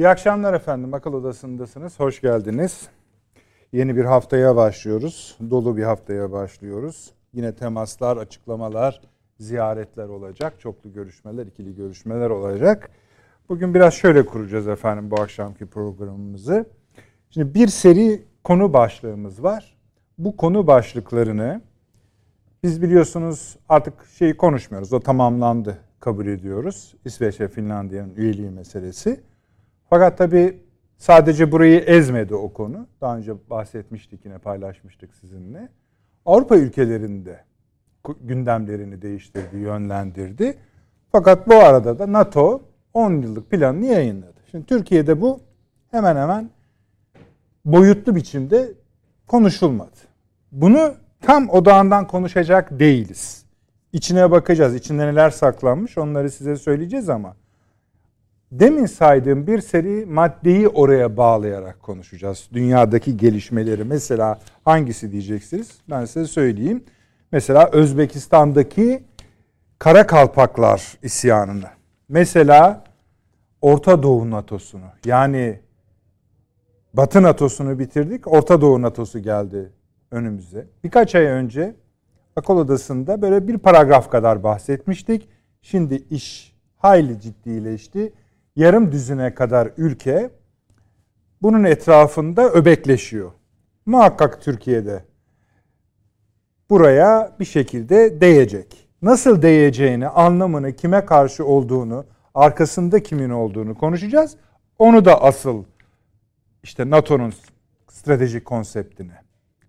İyi akşamlar efendim. Akıl Odası'ndasınız. Hoş geldiniz. Yeni bir haftaya başlıyoruz. Dolu bir haftaya başlıyoruz. Yine temaslar, açıklamalar, ziyaretler olacak. Çoklu görüşmeler, ikili görüşmeler olacak. Bugün biraz şöyle kuracağız efendim bu akşamki programımızı. Şimdi bir seri konu başlığımız var. Bu konu başlıklarını biz biliyorsunuz artık şeyi konuşmuyoruz. O tamamlandı kabul ediyoruz. İsveç ve Finlandiya'nın üyeliği meselesi. Fakat tabii sadece burayı ezmedi o konu. Daha önce bahsetmiştik yine paylaşmıştık sizinle. Avrupa ülkelerinde gündemlerini değiştirdi, yönlendirdi. Fakat bu arada da NATO 10 yıllık planını yayınladı. Şimdi Türkiye'de bu hemen hemen boyutlu biçimde konuşulmadı. Bunu tam odağından konuşacak değiliz. İçine bakacağız. İçinde neler saklanmış onları size söyleyeceğiz ama demin saydığım bir seri maddeyi oraya bağlayarak konuşacağız. Dünyadaki gelişmeleri mesela hangisi diyeceksiniz? Ben size söyleyeyim. Mesela Özbekistan'daki Kara Kalpaklar isyanını. Mesela Orta Doğu NATO'sunu yani Batı NATO'sunu bitirdik. Orta Doğu NATO'su geldi önümüze. Birkaç ay önce akıl odasında böyle bir paragraf kadar bahsetmiştik. Şimdi iş hayli ciddileşti yarım düzine kadar ülke bunun etrafında öbekleşiyor. Muhakkak Türkiye'de buraya bir şekilde değecek. Nasıl değeceğini, anlamını, kime karşı olduğunu, arkasında kimin olduğunu konuşacağız. Onu da asıl işte NATO'nun stratejik konseptine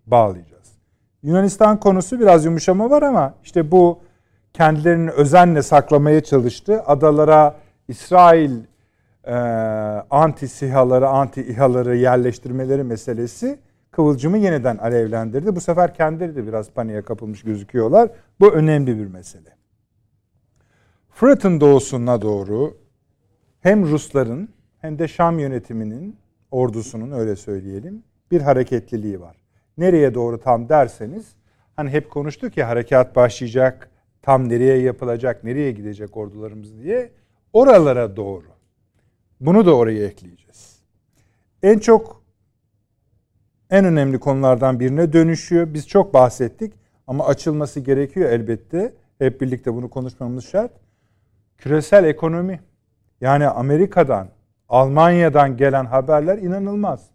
bağlayacağız. Yunanistan konusu biraz yumuşama var ama işte bu kendilerini özenle saklamaya çalıştı. Adalara İsrail e, anti sihaları, anti İHA'ları yerleştirmeleri meselesi kıvılcımı yeniden alevlendirdi. Bu sefer kendileri de biraz paniğe kapılmış gözüküyorlar. Bu önemli bir mesele. Fırat'ın doğusuna doğru hem Rusların hem de Şam yönetiminin ordusunun öyle söyleyelim bir hareketliliği var. Nereye doğru tam derseniz hani hep konuştuk ya harekat başlayacak, tam nereye yapılacak, nereye gidecek ordularımız diye oralara doğru. Bunu da oraya ekleyeceğiz. En çok en önemli konulardan birine dönüşüyor. Biz çok bahsettik ama açılması gerekiyor elbette. Hep birlikte bunu konuşmamız şart. Küresel ekonomi. Yani Amerika'dan, Almanya'dan gelen haberler inanılmaz.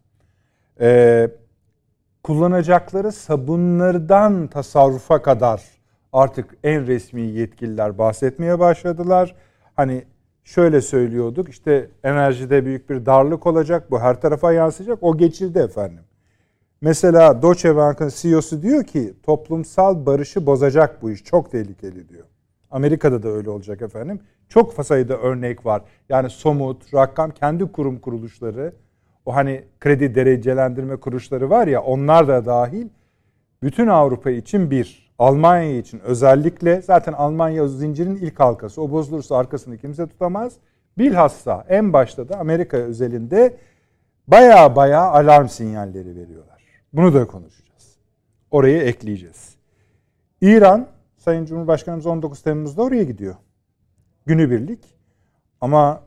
Ee, kullanacakları sabunlardan tasarrufa kadar artık en resmi yetkililer bahsetmeye başladılar. Hani şöyle söylüyorduk. İşte enerjide büyük bir darlık olacak. Bu her tarafa yansıyacak. O geçildi efendim. Mesela Deutsche Bank'ın CEO'su diyor ki toplumsal barışı bozacak bu iş. Çok tehlikeli diyor. Amerika'da da öyle olacak efendim. Çok sayıda örnek var. Yani somut, rakam, kendi kurum kuruluşları, o hani kredi derecelendirme kuruluşları var ya onlar da dahil bütün Avrupa için bir Almanya için özellikle zaten Almanya zincirin ilk halkası. O bozulursa arkasını kimse tutamaz. Bilhassa en başta da Amerika özelinde baya baya alarm sinyalleri veriyorlar. Bunu da konuşacağız. Orayı ekleyeceğiz. İran, Sayın Cumhurbaşkanımız 19 Temmuz'da oraya gidiyor. Günübirlik. Ama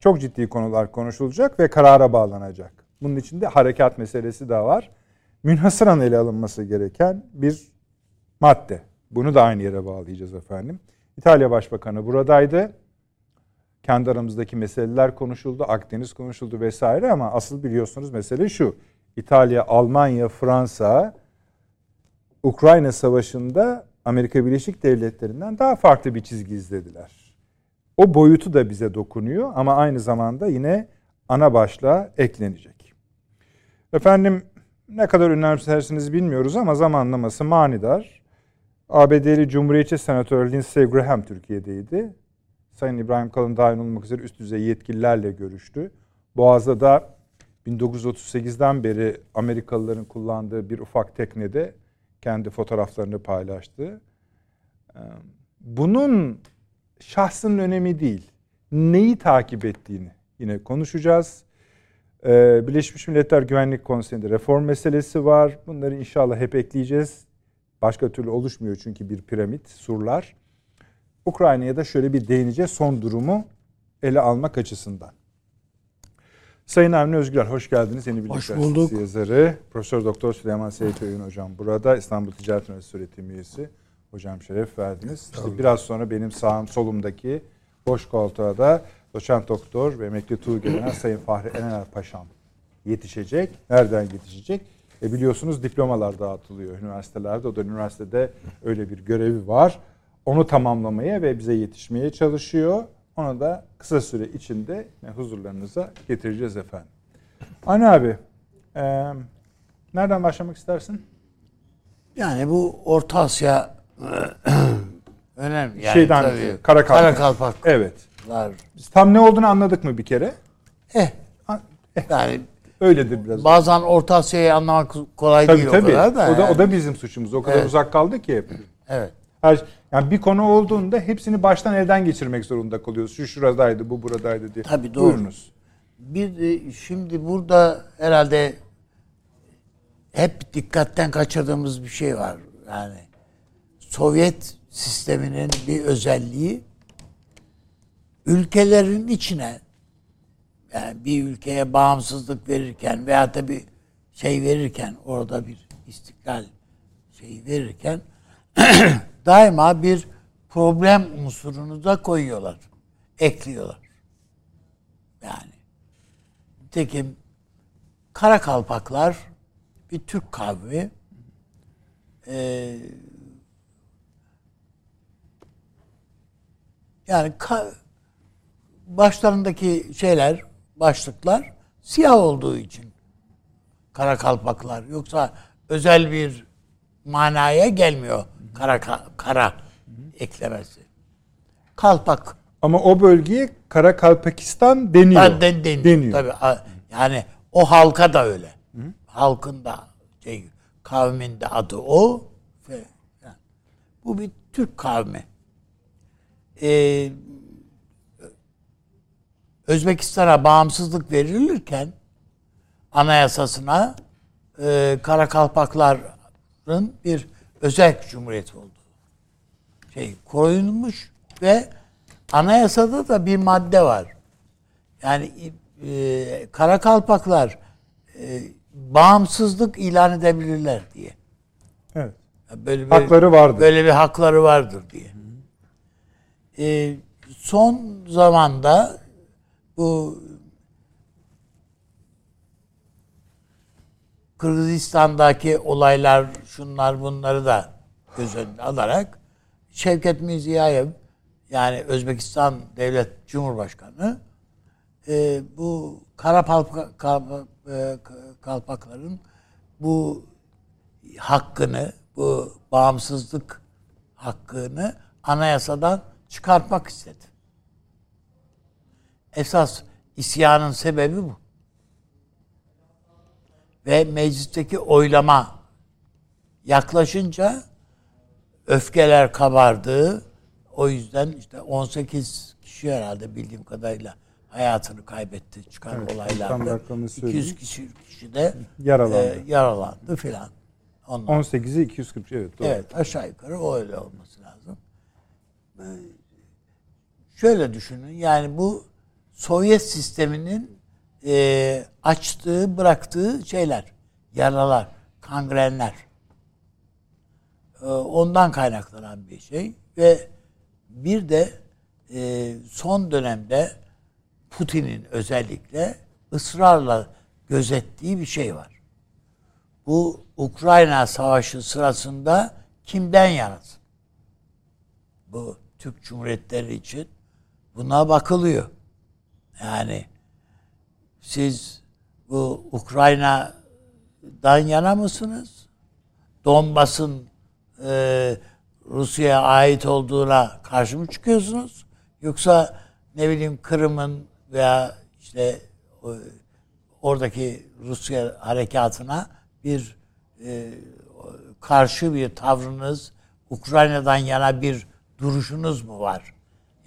çok ciddi konular konuşulacak ve karara bağlanacak. Bunun içinde harekat meselesi de var. Münhasıran ele alınması gereken bir madde. Bunu da aynı yere bağlayacağız efendim. İtalya Başbakanı buradaydı. Kendi aramızdaki meseleler konuşuldu, Akdeniz konuşuldu vesaire ama asıl biliyorsunuz mesele şu. İtalya, Almanya, Fransa Ukrayna Savaşı'nda Amerika Birleşik Devletleri'nden daha farklı bir çizgi izlediler. O boyutu da bize dokunuyor ama aynı zamanda yine ana başlığa eklenecek. Efendim ne kadar önemsersiniz bilmiyoruz ama zamanlaması manidar. ABD'li Cumhuriyetçi Senatör Lindsey Graham Türkiye'deydi. Sayın İbrahim Kalın dahil olmak üzere üst düzey yetkililerle görüştü. Boğaz'da da 1938'den beri Amerikalıların kullandığı bir ufak teknede kendi fotoğraflarını paylaştı. Ee, bunun şahsının önemi değil. Neyi takip ettiğini yine konuşacağız. Ee, Birleşmiş Milletler Güvenlik Konseyi'nde reform meselesi var. Bunları inşallah hep ekleyeceğiz. Başka türlü oluşmuyor çünkü bir piramit, surlar. Ukrayna'ya da şöyle bir değineceğiz son durumu ele almak açısından. Sayın Avni Özgür, hoş geldiniz. Yeni bir hoş bulduk. yazarı. Profesör Doktor Süleyman Seyit Öğün hocam burada. İstanbul Ticaret Üniversitesi öğretim üyesi. Hocam şeref verdiniz. İşte biraz sonra benim sağım solumdaki boş koltuğa da doçent doktor ve emekli Tuğ Sayın Fahri Enener Paşam yetişecek. Nereden yetişecek? E biliyorsunuz diplomalar dağıtılıyor üniversitelerde. O da üniversitede öyle bir görevi var. Onu tamamlamaya ve bize yetişmeye çalışıyor. Onu da kısa süre içinde huzurlarınıza getireceğiz efendim. Anne abi, e, nereden başlamak istersin? Yani bu Orta Asya önemli. Yani Şeyden, tabii, Karakalpak. Karakalpak. Evet. Biz tam ne olduğunu anladık mı bir kere? Eh. eh. Yani öyledir biraz. Bazen Orta Asya'yı anlamak kolay tabii, değil tabii. o kadar da. O da, yani. o da bizim suçumuz. O kadar evet. uzak kaldı ki. Evet. Her, yani bir konu olduğunda hepsini baştan elden geçirmek zorunda kalıyoruz. Şu şuradaydı, bu buradaydı diye. Tabii doğru. Buyurunuz. Bir şimdi burada herhalde hep dikkatten kaçırdığımız bir şey var. Yani Sovyet sisteminin bir özelliği ülkelerin içine yani bir ülkeye bağımsızlık verirken veya da bir şey verirken orada bir istiklal şeyi verirken daima bir problem unsurunu da koyuyorlar. Ekliyorlar. Yani tekim Kara Kalpaklar bir Türk kavmi ee, yani ka, başlarındaki şeyler, başlıklar siyah olduğu için kara kalpaklar. Yoksa özel bir manaya gelmiyor kara kara eklemesi. Kalpak. Ama o bölgeye Kara Kalpakistan deniyor. Den, den, deniyor. Tabii. Yani o halka da öyle. Hı? Halkın da şey, kavmin de adı o. Bu bir Türk kavmi. Ee, Özbekistan'a bağımsızlık verilirken anayasasına e, Karakalpakların bir özel cumhuriyet oldu. Şey koyulmuş ve anayasada da bir madde var. Yani e, Karakalpaklar e, bağımsızlık ilan edebilirler diye. Evet. Böyle bir, hakları vardır. Böyle bir hakları vardır diye. E, son zamanda bu Kırgızistan'daki olaylar, şunlar bunları da göz önüne alarak Şevket Mirziyoyev yani Özbekistan Devlet Cumhurbaşkanı e, bu kara palpa, kalpa, e, kalpakların bu hakkını, bu bağımsızlık hakkını anayasadan çıkartmak istedi. Esas isyanın sebebi bu. Ve meclisteki oylama yaklaşınca öfkeler kabardı. O yüzden işte 18 kişi herhalde bildiğim kadarıyla hayatını kaybetti çıkan evet, olaylarda. 200 kişi, kişi de yaralandı, e, yaralandı filan. 18'i 240 evet doğru. Evet aşağı yukarı öyle olması lazım. Ee, şöyle düşünün yani bu Sovyet sisteminin e, açtığı, bıraktığı şeyler, yaralar, kangrenler. E, ondan kaynaklanan bir şey ve bir de e, son dönemde Putin'in özellikle ısrarla gözettiği bir şey var. Bu Ukrayna Savaşı sırasında kimden yanasın? Bu Türk Cumhuriyetleri için buna bakılıyor. Yani siz bu Ukrayna'dan yana mısınız? Donbas'ın e, Rusya'ya ait olduğuna karşı mı çıkıyorsunuz? Yoksa ne bileyim Kırım'ın veya işte oradaki Rusya harekatına bir e, karşı bir tavrınız, Ukrayna'dan yana bir duruşunuz mu var?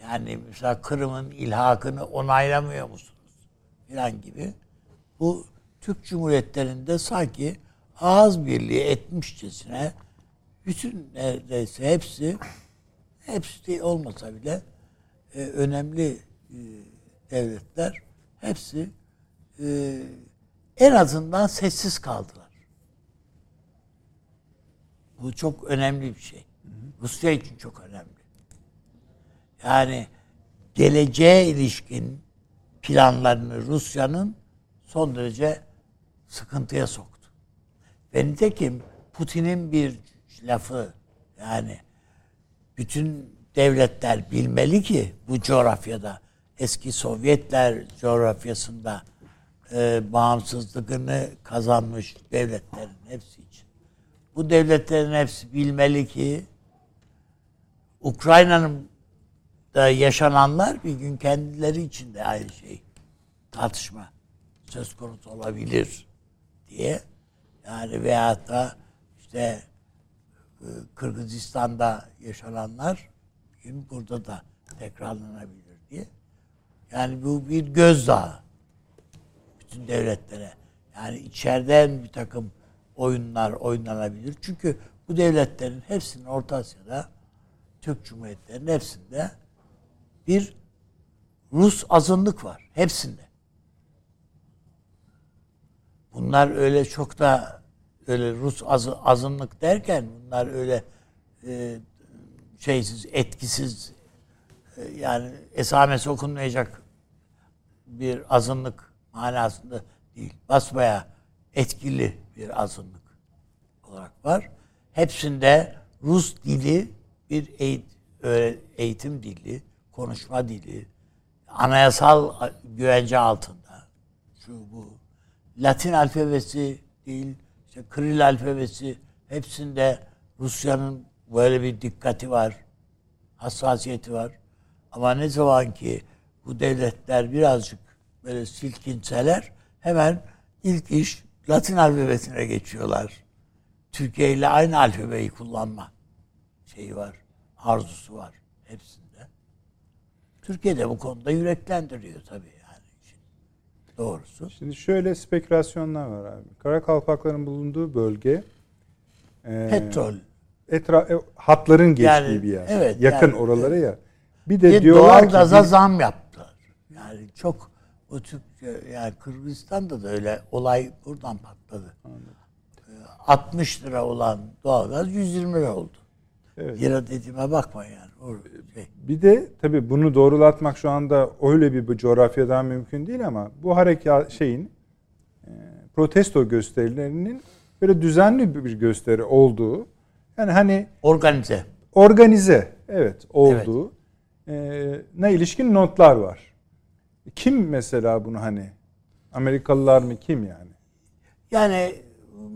Yani mesela Kırım'ın ilhakını onaylamıyor musunuz? Filan gibi. Bu Türk Cumhuriyetlerinde sanki ağız birliği etmişçesine bütün neredeyse hepsi hepsi olmasa bile e, önemli e, devletler hepsi e, en azından sessiz kaldılar. Bu çok önemli bir şey. Rusya için çok önemli. Yani geleceğe ilişkin planlarını Rusya'nın son derece sıkıntıya soktu. Ve nitekim Putin'in bir lafı yani bütün devletler bilmeli ki bu coğrafyada eski Sovyetler coğrafyasında e, bağımsızlığını kazanmış devletlerin hepsi için. Bu devletlerin hepsi bilmeli ki Ukrayna'nın da yaşananlar bir gün kendileri için de aynı şey tartışma söz konusu olabilir diye yani veyahut da işte e, Kırgızistan'da yaşananlar gün burada da tekrarlanabilir diye. Yani bu bir gözdağı bütün devletlere. Yani içeriden bir takım oyunlar oynanabilir. Çünkü bu devletlerin hepsinin Orta Asya'da Türk Cumhuriyetlerinin hepsinde bir Rus azınlık var. Hepsinde. Bunlar öyle çok da öyle Rus az, azınlık derken bunlar öyle e, şeysiz, etkisiz e, yani esamesi okunmayacak bir azınlık manasında değil. Basbaya etkili bir azınlık olarak var. Hepsinde Rus dili bir eğitim dili, konuşma dili, anayasal güvence altında. Şu bu. Latin alfabesi değil, işte Kril alfabesi hepsinde Rusya'nın böyle bir dikkati var, hassasiyeti var. Ama ne zaman ki bu devletler birazcık böyle silkinseler hemen ilk iş Latin alfabesine geçiyorlar. Türkiye ile aynı alfabeyi kullanma şeyi var, arzusu var hepsinde. Türkiye de bu konuda yüreklendiriyor tabii yani. Doğrusu. Şimdi şöyle spekülasyonlar var abi. Karakalpakların bulunduğu bölge e, petrol etra e, hatların geçtiği yani, bir yer. Evet. Yakın yani, oralara ya. Bir de bir diyorlar doğal gaza zam yaptılar. Yani çok o Türk yani Kırgızistan'da da öyle olay buradan patladı. Anladım. 60 lira olan doğalgaz 120 lira oldu. Evet. Lira dediğime bakma yani. Şey. Bir de tabii bunu doğrulatmak şu anda öyle bir, bir coğrafyadan mümkün değil ama bu harekat şeyin e, protesto gösterilerinin böyle düzenli bir gösteri olduğu yani hani organize organize evet olduğu evet. E, ne ilişkin notlar var. Kim mesela bunu hani Amerikalılar mı kim yani? Yani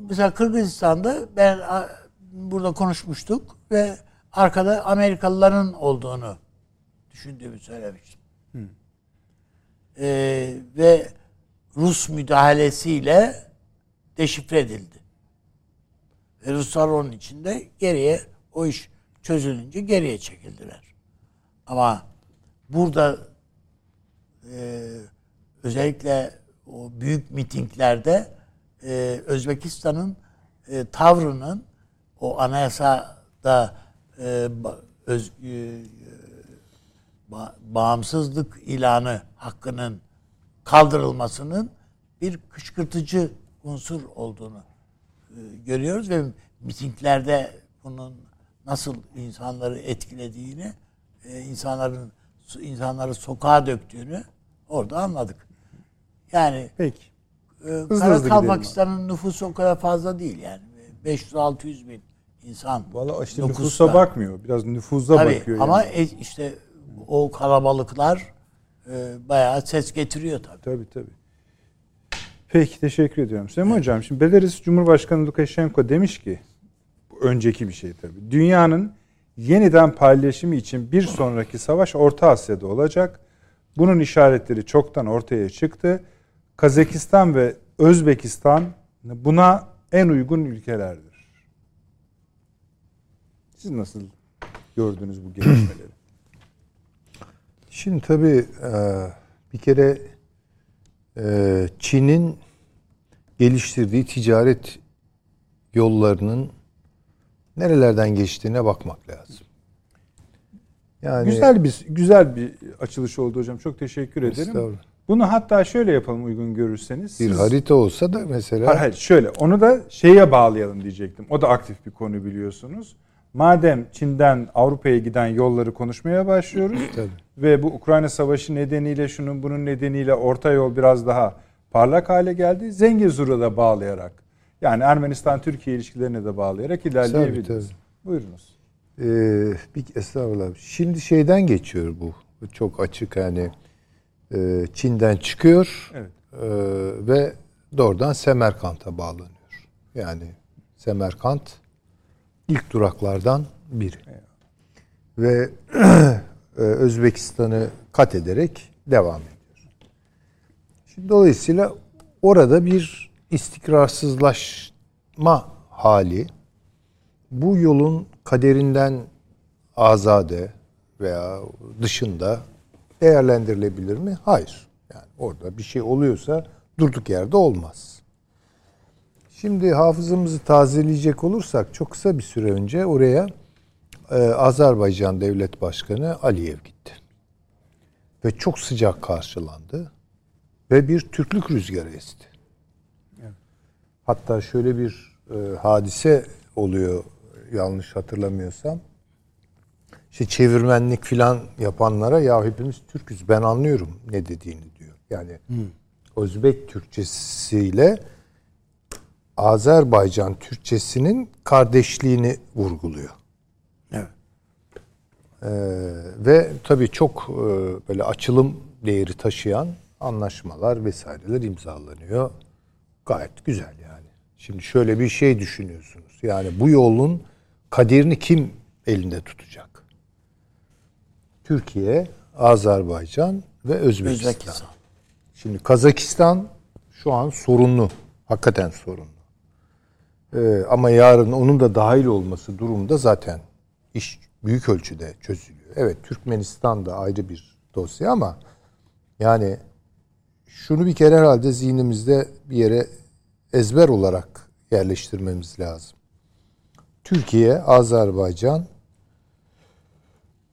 mesela Kırgızistan'da ben burada konuşmuştuk ve arkada Amerikalıların olduğunu düşündüğümü söylemiştim. Hı. Ee, ve Rus müdahalesiyle deşifre edildi. Ve Ruslar onun içinde geriye o iş çözülünce geriye çekildiler. Ama burada e, özellikle o büyük mitinglerde e, Özbekistan'ın e, tavrının o anayasada e, öz, e, ba, bağımsızlık ilanı hakkının kaldırılmasının bir kışkırtıcı unsur olduğunu e, görüyoruz ve mitinglerde bunun nasıl insanları etkilediğini, e, insanların insanları sokağa döktüğünü orada anladık. Yani Peki. E, Karakalpakistan'ın nüfusu o kadar fazla değil yani. 500-600 bin insan. Valla işte nüfusta. nüfusa bakmıyor. Biraz nüfuza Tabii, bakıyor. Ama yani. e, işte o kalabalıklar e, bayağı ses getiriyor tabii. Tabii tabii. Peki teşekkür ediyorum. Süleyman evet. Hocam şimdi Belarus Cumhurbaşkanı Lukashenko demiş ki önceki bir şey tabii. Dünyanın yeniden paylaşımı için bir sonraki savaş Orta Asya'da olacak. Bunun işaretleri çoktan ortaya çıktı. Kazakistan ve Özbekistan buna en uygun ülkelerdir. Siz nasıl gördünüz bu gelişmeleri? Şimdi tabii e, bir kere e, Çin'in geliştirdiği ticaret yollarının nerelerden geçtiğine bakmak lazım. Yani güzel bir güzel bir açılış oldu hocam. Çok teşekkür ederim. Bunu hatta şöyle yapalım uygun görürseniz. Bir harita olsa da mesela. Hayır, hayır şöyle onu da şeye bağlayalım diyecektim. O da aktif bir konu biliyorsunuz. Madem Çin'den Avrupa'ya giden yolları konuşmaya başlıyoruz Tabii. ve bu Ukrayna Savaşı nedeniyle şunun bunun nedeniyle orta yol biraz daha parlak hale geldi. Zengezur'a da bağlayarak yani Ermenistan-Türkiye ilişkilerine de bağlayarak ilerleyebiliriz. Tabii, tabii. Buyurunuz. Ee, bir estağfurullah. Şimdi şeyden geçiyor bu. Çok açık hani e, Çin'den çıkıyor evet. e, ve doğrudan Semerkant'a bağlanıyor. Yani Semerkant ilk duraklardan biri. Ve e, Özbekistan'ı kat ederek devam ediyor. Şimdi dolayısıyla orada bir istikrarsızlaşma hali bu yolun kaderinden azade veya dışında değerlendirilebilir mi? Hayır. Yani orada bir şey oluyorsa durduk yerde olmaz. Şimdi hafızamızı tazeleyecek olursak çok kısa bir süre önce oraya e, Azerbaycan Devlet Başkanı Aliyev gitti. Ve çok sıcak karşılandı. Ve bir Türklük rüzgarı esti. Hatta şöyle bir e, hadise oluyor yanlış hatırlamıyorsam. İşte çevirmenlik filan yapanlara ya hepimiz Türküz ben anlıyorum ne dediğini diyor. Yani hmm. Özbek Türkçesiyle Azerbaycan Türkçesinin kardeşliğini vurguluyor. Evet. Ee, ve tabii çok e, böyle açılım değeri taşıyan anlaşmalar vesaireler imzalanıyor. Gayet güzel yani. Şimdi şöyle bir şey düşünüyorsunuz. Yani bu yolun kaderini kim elinde tutacak? Türkiye, Azerbaycan ve Özbekistan. Özbekistan. Şimdi Kazakistan şu an sorunlu. Hakikaten sorunlu. Ee, ama yarın onun da dahil olması durumda zaten iş büyük ölçüde çözülüyor. Evet Türkmenistan da ayrı bir dosya ama yani şunu bir kere herhalde zihnimizde bir yere ezber olarak yerleştirmemiz lazım. Türkiye, Azerbaycan,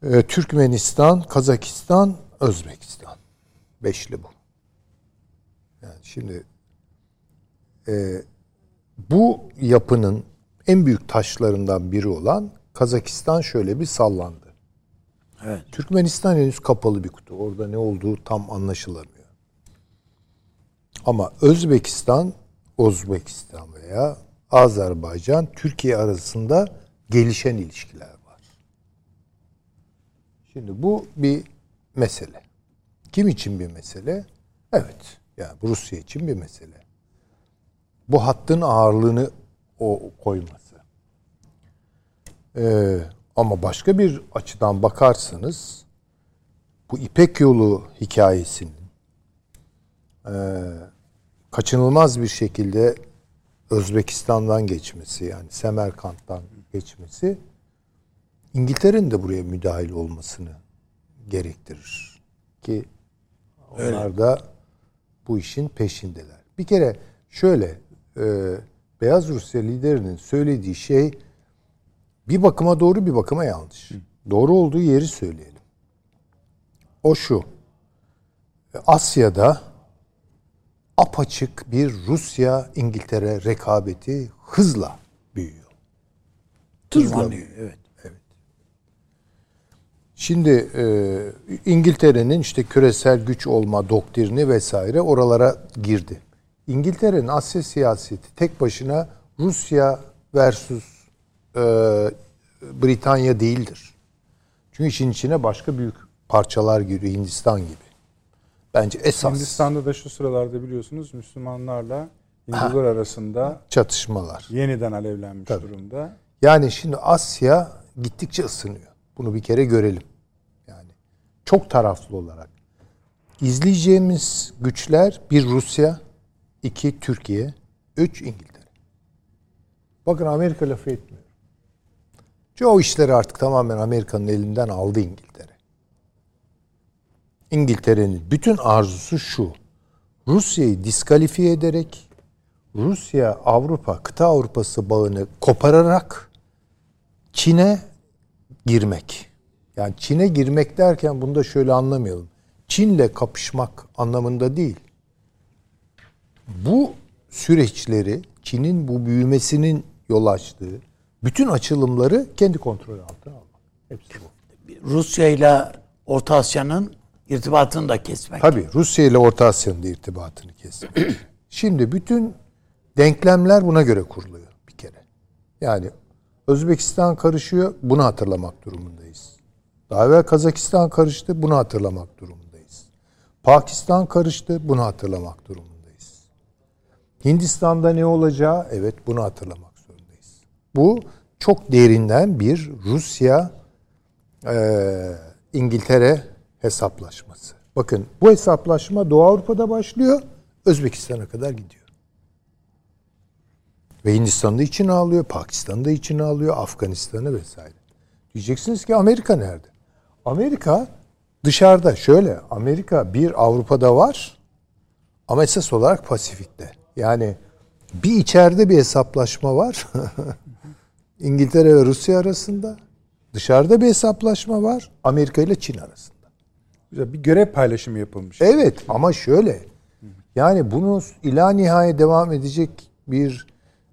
e, Türkmenistan, Kazakistan, Özbekistan. Beşli bu. Yani şimdi e, bu yapının en büyük taşlarından biri olan Kazakistan şöyle bir sallandı. Evet. Türkmenistan henüz kapalı bir kutu. Orada ne olduğu tam anlaşılamıyor. Ama Özbekistan, Özbekistan veya Azerbaycan, Türkiye arasında gelişen ilişkiler var. Şimdi bu bir mesele. Kim için bir mesele? Evet. Yani Rusya için bir mesele. Bu hattın ağırlığını o koyması. Ee, ama başka bir açıdan bakarsanız bu İpek Yolu hikayesinin e, kaçınılmaz bir şekilde Özbekistan'dan geçmesi yani Semerkant'tan geçmesi İngiltere'nin de buraya müdahil olmasını gerektirir. Ki onlar Öyle. da bu işin peşindeler. Bir kere şöyle e, Beyaz Rusya liderinin söylediği şey bir bakıma doğru bir bakıma yanlış. Hı. Doğru olduğu yeri söyleyelim. O şu. Asya'da apaçık bir Rusya-İngiltere rekabeti hızla büyüyor. Tırmanıyor, evet. Evet. Şimdi e, İngiltere'nin işte küresel güç olma doktrini vesaire oralara girdi. İngiltere'nin Asya siyaseti tek başına Rusya versus e, Britanya değildir. Çünkü işin içine başka büyük parçalar giriyor Hindistan gibi. Bence esas. Hindistan'da da şu sıralarda biliyorsunuz Müslümanlarla Hindular arasında çatışmalar yeniden alevlenmiş Tabii. durumda. Yani şimdi Asya gittikçe ısınıyor. Bunu bir kere görelim. Yani çok taraflı olarak. izleyeceğimiz güçler bir Rusya, iki Türkiye, üç İngiltere. Bakın Amerika lafı etmiyor. Çoğu işleri artık tamamen Amerika'nın elinden aldı İngiltere. İngiltere'nin bütün arzusu şu. Rusya'yı diskalifiye ederek Rusya Avrupa kıta Avrupası bağını kopararak Çin'e girmek. Yani Çin'e girmek derken bunu da şöyle anlamayalım. Çin'le kapışmak anlamında değil. Bu süreçleri Çin'in bu büyümesinin yol açtığı bütün açılımları kendi kontrolü altına almak. Hepsi bu. Rusya ile Orta Asya'nın irtibatını da kesmek. Tabii Rusya ile Orta Asya'nın da irtibatını kesmek. Şimdi bütün denklemler buna göre kuruluyor bir kere. Yani Özbekistan karışıyor, bunu hatırlamak durumundayız. Daha evvel Kazakistan karıştı, bunu hatırlamak durumundayız. Pakistan karıştı, bunu hatırlamak durumundayız. Hindistan'da ne olacağı, evet bunu hatırlamak zorundayız. Bu çok derinden bir Rusya, e, İngiltere hesaplaşması. Bakın bu hesaplaşma Doğu Avrupa'da başlıyor, Özbekistan'a kadar gidiyor. Ve Hindistan'da içine alıyor, Pakistan'da içine alıyor, Afganistan'ı vesaire. Diyeceksiniz ki Amerika nerede? Amerika dışarıda şöyle Amerika bir Avrupa'da var ama esas olarak Pasifik'te. Yani bir içeride bir hesaplaşma var. İngiltere ve Rusya arasında. Dışarıda bir hesaplaşma var. Amerika ile Çin arasında. Güzel bir görev paylaşımı yapılmış. Evet ama şöyle. Yani bunu ila nihaya devam edecek bir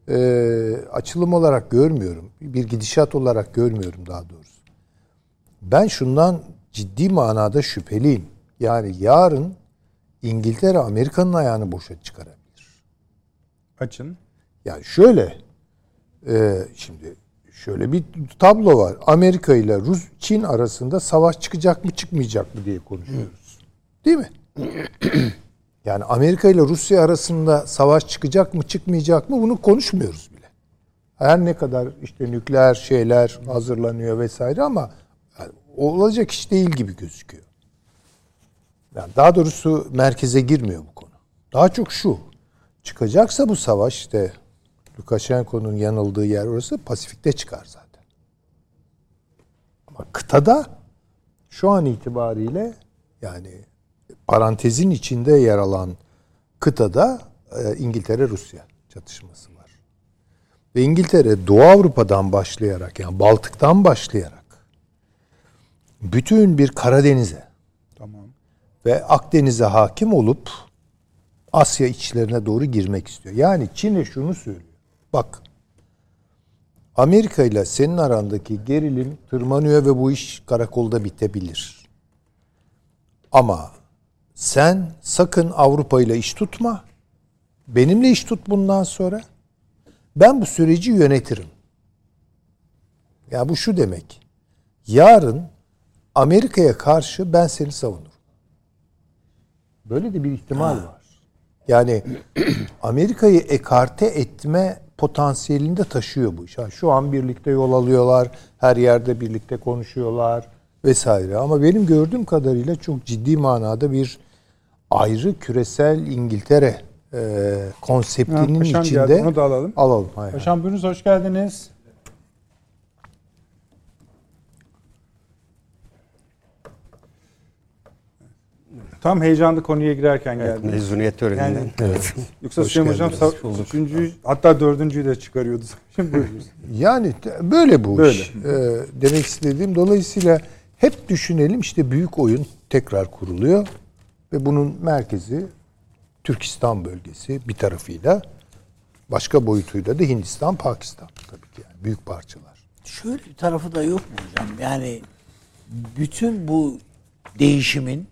e, açılım olarak görmüyorum. Bir gidişat olarak görmüyorum daha doğrusu. Ben şundan ciddi manada şüpheliyim. Yani yarın İngiltere Amerika'nın ayağını boşa çıkarabilir. Açın. Yani şöyle e, şimdi şöyle bir tablo var. Amerika ile Rus Çin arasında savaş çıkacak mı çıkmayacak mı diye konuşuyoruz. Değil mi? Yani Amerika ile Rusya arasında savaş çıkacak mı çıkmayacak mı bunu konuşmuyoruz bile. Her ne kadar işte nükleer şeyler hazırlanıyor vesaire ama yani olacak iş değil gibi gözüküyor. Yani daha doğrusu merkeze girmiyor bu konu. Daha çok şu. Çıkacaksa bu savaş işte Lukashenko'nun yanıldığı yer orası Pasifik'te çıkar zaten. Ama kıtada şu an itibariyle yani parantezin içinde yer alan kıtada e, İngiltere-Rusya çatışması var. Ve İngiltere Doğu Avrupa'dan başlayarak yani Baltık'tan başlayarak bütün bir Karadeniz'e tamam. ve Akdeniz'e hakim olup Asya içlerine doğru girmek istiyor. Yani Çin'e şunu söylüyor. Bak Amerika ile senin arandaki gerilim tırmanıyor ve bu iş karakolda bitebilir. Ama sen sakın Avrupa ile iş tutma. Benimle iş tut bundan sonra. Ben bu süreci yönetirim. Ya bu şu demek. Yarın Amerika'ya karşı ben seni savunurum. Böyle de bir ihtimal var. Yani Amerika'yı ekarte etme potansiyelinde taşıyor bu iş. şu an birlikte yol alıyorlar, her yerde birlikte konuşuyorlar vesaire. Ama benim gördüğüm kadarıyla çok ciddi manada bir ayrı küresel İngiltere e, konseptinin ha, içinde. Geldi, onu da alalım. Alalım. Hay Paşam buyurunuz hoş geldiniz. Tam heyecanlı konuya girerken evet, geldi. Mezuniyet töreninden. Yani, evet. Yoksa Süleyman Hocam üçüncü hatta dördüncüyü de çıkarıyordu. Şimdi. Yani böyle bu böyle. iş. Ee, demek istediğim dolayısıyla hep düşünelim işte büyük oyun tekrar kuruluyor. Ve bunun merkezi Türkistan bölgesi bir tarafıyla başka boyutuyla da Hindistan, Pakistan tabii ki yani büyük parçalar. Şöyle bir tarafı da yok mu hocam? Yani bütün bu değişimin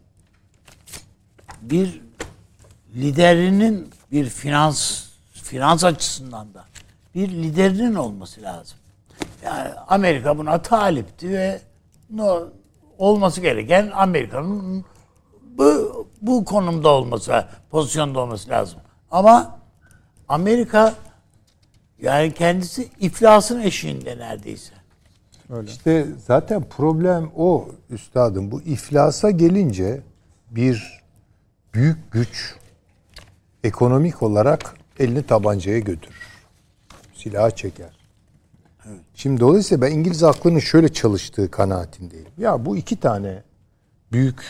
bir liderinin bir finans finans açısından da bir liderinin olması lazım. Yani Amerika buna talipti ve no, olması gereken Amerika'nın bu, bu konumda olması, pozisyonda olması lazım. Ama Amerika yani kendisi iflasın eşiğinde neredeyse. Öyle. İşte zaten problem o üstadım. Bu iflasa gelince bir büyük güç ekonomik olarak elini tabancaya götürür. Silah çeker. Şimdi dolayısıyla ben İngiliz aklının şöyle çalıştığı kanaatindeyim. Ya bu iki tane büyük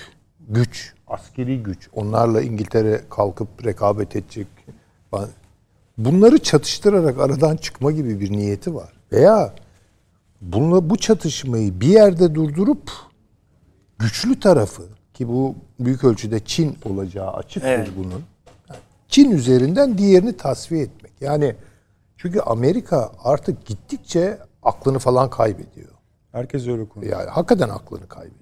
güç, askeri güç, onlarla İngiltere kalkıp rekabet edecek. Bunları çatıştırarak aradan çıkma gibi bir niyeti var. Veya bununla bu çatışmayı bir yerde durdurup güçlü tarafı ki bu büyük ölçüde Çin olacağı açıktır evet. bunun. Çin üzerinden diğerini tasfiye etmek. Yani çünkü Amerika artık gittikçe aklını falan kaybediyor. Herkes öyle konuşuyor. Yani hakikaten aklını kaybediyor.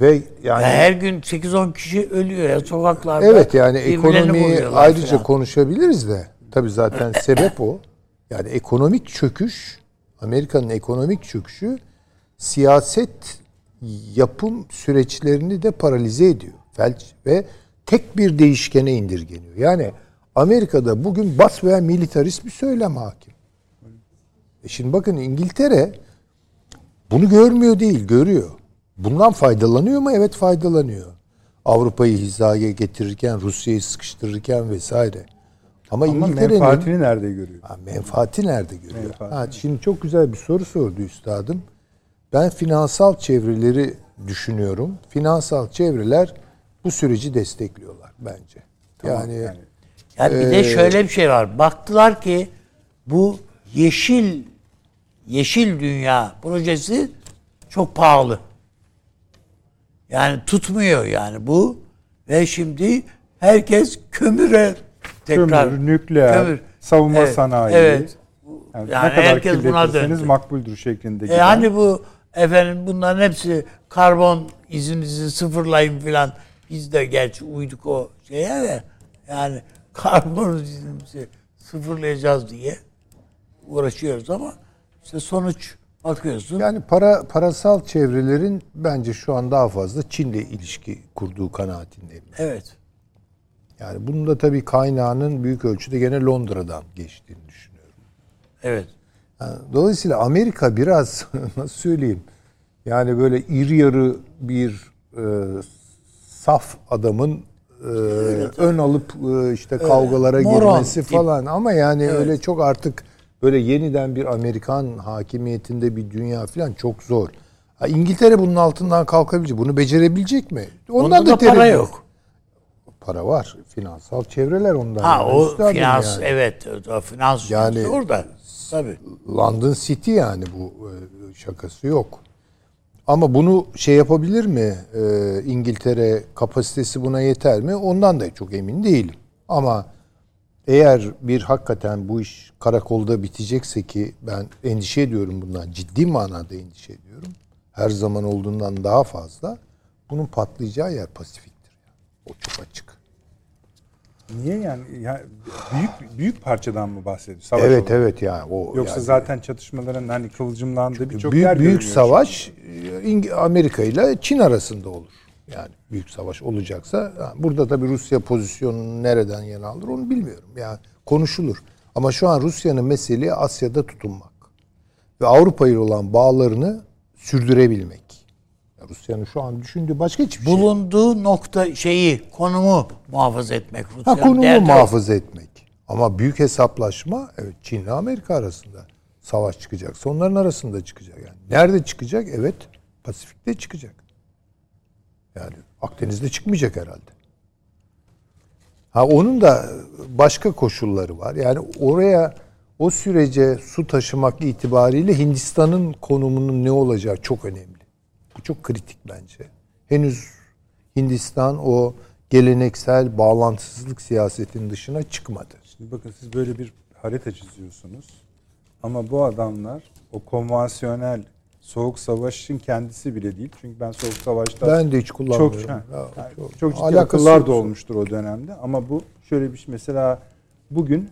Ve yani ya her gün 8-10 kişi ölüyor ya sokaklarda. Evet yani ekonomiyi ayrıca falan. konuşabiliriz de tabii zaten sebep o. Yani ekonomik çöküş Amerika'nın ekonomik çöküşü siyaset yapım süreçlerini de paralize ediyor. Felç ve tek bir değişkene indirgeniyor. Yani Amerika'da bugün bas veya militarist bir söylem hakim. E şimdi bakın İngiltere bunu görmüyor değil, görüyor. Bundan faydalanıyor mu? Evet faydalanıyor. Avrupa'yı hizaya getirirken, Rusya'yı sıkıştırırken vesaire. Ama, Ama İngiltere'nin menfaatini nerede görüyor? Ha, menfaati nerede görüyor? Menfaati. Ha, şimdi çok güzel bir soru sordu üstadım. Ben finansal çevreleri düşünüyorum. Finansal çevreler bu süreci destekliyorlar bence. Tamam, yani yani, yani bir e, de şöyle bir şey var. Baktılar ki bu yeşil yeşil dünya projesi çok pahalı. Yani tutmuyor yani bu ve şimdi herkes kömüre tekrar kömür, nükleer, kömür. savunma evet, sanayi. Evet. Yani, yani ne kadar herkes buna döndü. makbuldür şeklinde. E hani bu efendim bunların hepsi karbon izinizi sıfırlayın filan. Biz de gerçi uyduk o şeye de yani karbon iznimizi sıfırlayacağız diye uğraşıyoruz ama işte sonuç bakıyorsun. Yani para parasal çevrelerin bence şu an daha fazla Çin'le ilişki kurduğu kanaatindeyim. Evet. Yani bunun da tabii kaynağının büyük ölçüde gene Londra'dan geçtiğini düşünüyorum. Evet. Dolayısıyla Amerika biraz nasıl söyleyeyim yani böyle iri yarı bir e, saf adamın e, ön alıp e, işte kavgalara öyle. girmesi Moron. falan ama yani evet. öyle çok artık böyle yeniden bir Amerikan hakimiyetinde bir dünya falan çok zor. Ha, İngiltere bunun altından kalkabilecek. Bunu becerebilecek mi? Ondan Onda da, da para yok. Para var. Finansal çevreler ondan. Ha o finans yani. evet. O finans yani orada. Tabii. London City yani bu e, şakası yok. Ama bunu şey yapabilir mi? Ee, İngiltere kapasitesi buna yeter mi? Ondan da çok emin değilim. Ama eğer bir hakikaten bu iş karakolda bitecekse ki ben endişe ediyorum bundan. Ciddi manada endişe ediyorum. Her zaman olduğundan daha fazla. Bunun patlayacağı yer Pasifik'tir. O çok açık. Niye yani? yani büyük büyük parçadan mı bahsediyor? Savaş evet olarak. evet yani o yoksa yani, zaten çatışmaların hani kıvılcımlandığı birçok büyük, yer büyük savaş e, Amerika ile Çin arasında olur. Yani büyük savaş olacaksa burada tabii Rusya pozisyonunu nereden yana alır onu bilmiyorum. Yani konuşulur. Ama şu an Rusya'nın meseleyi Asya'da tutunmak ve Avrupa ile olan bağlarını sürdürebilmek. Rusya'nın şu an düşündüğü başka hiçbir şey. Bulunduğu nokta şeyi, konumu muhafaza etmek. Rusya'nın ha, konumu muhafaza o. etmek. Ama büyük hesaplaşma evet Çin ile Amerika arasında savaş çıkacak. Onların arasında çıkacak yani. Nerede çıkacak? Evet Pasifik'te çıkacak. Yani Akdeniz'de çıkmayacak herhalde. Ha onun da başka koşulları var. Yani oraya o sürece su taşımak itibariyle Hindistan'ın konumunun ne olacağı çok önemli. Çok kritik bence. Henüz Hindistan o geleneksel bağlantısızlık siyasetin dışına çıkmadı. Şimdi bakın siz böyle bir harita çiziyorsunuz. Ama bu adamlar o konvansiyonel soğuk savaşın kendisi bile değil. Çünkü ben soğuk savaşta ben de hiç kullanmıyorum. Çok, yani çok, çok ciddi akıllar da olmuştur o dönemde. Ama bu şöyle bir şey mesela bugün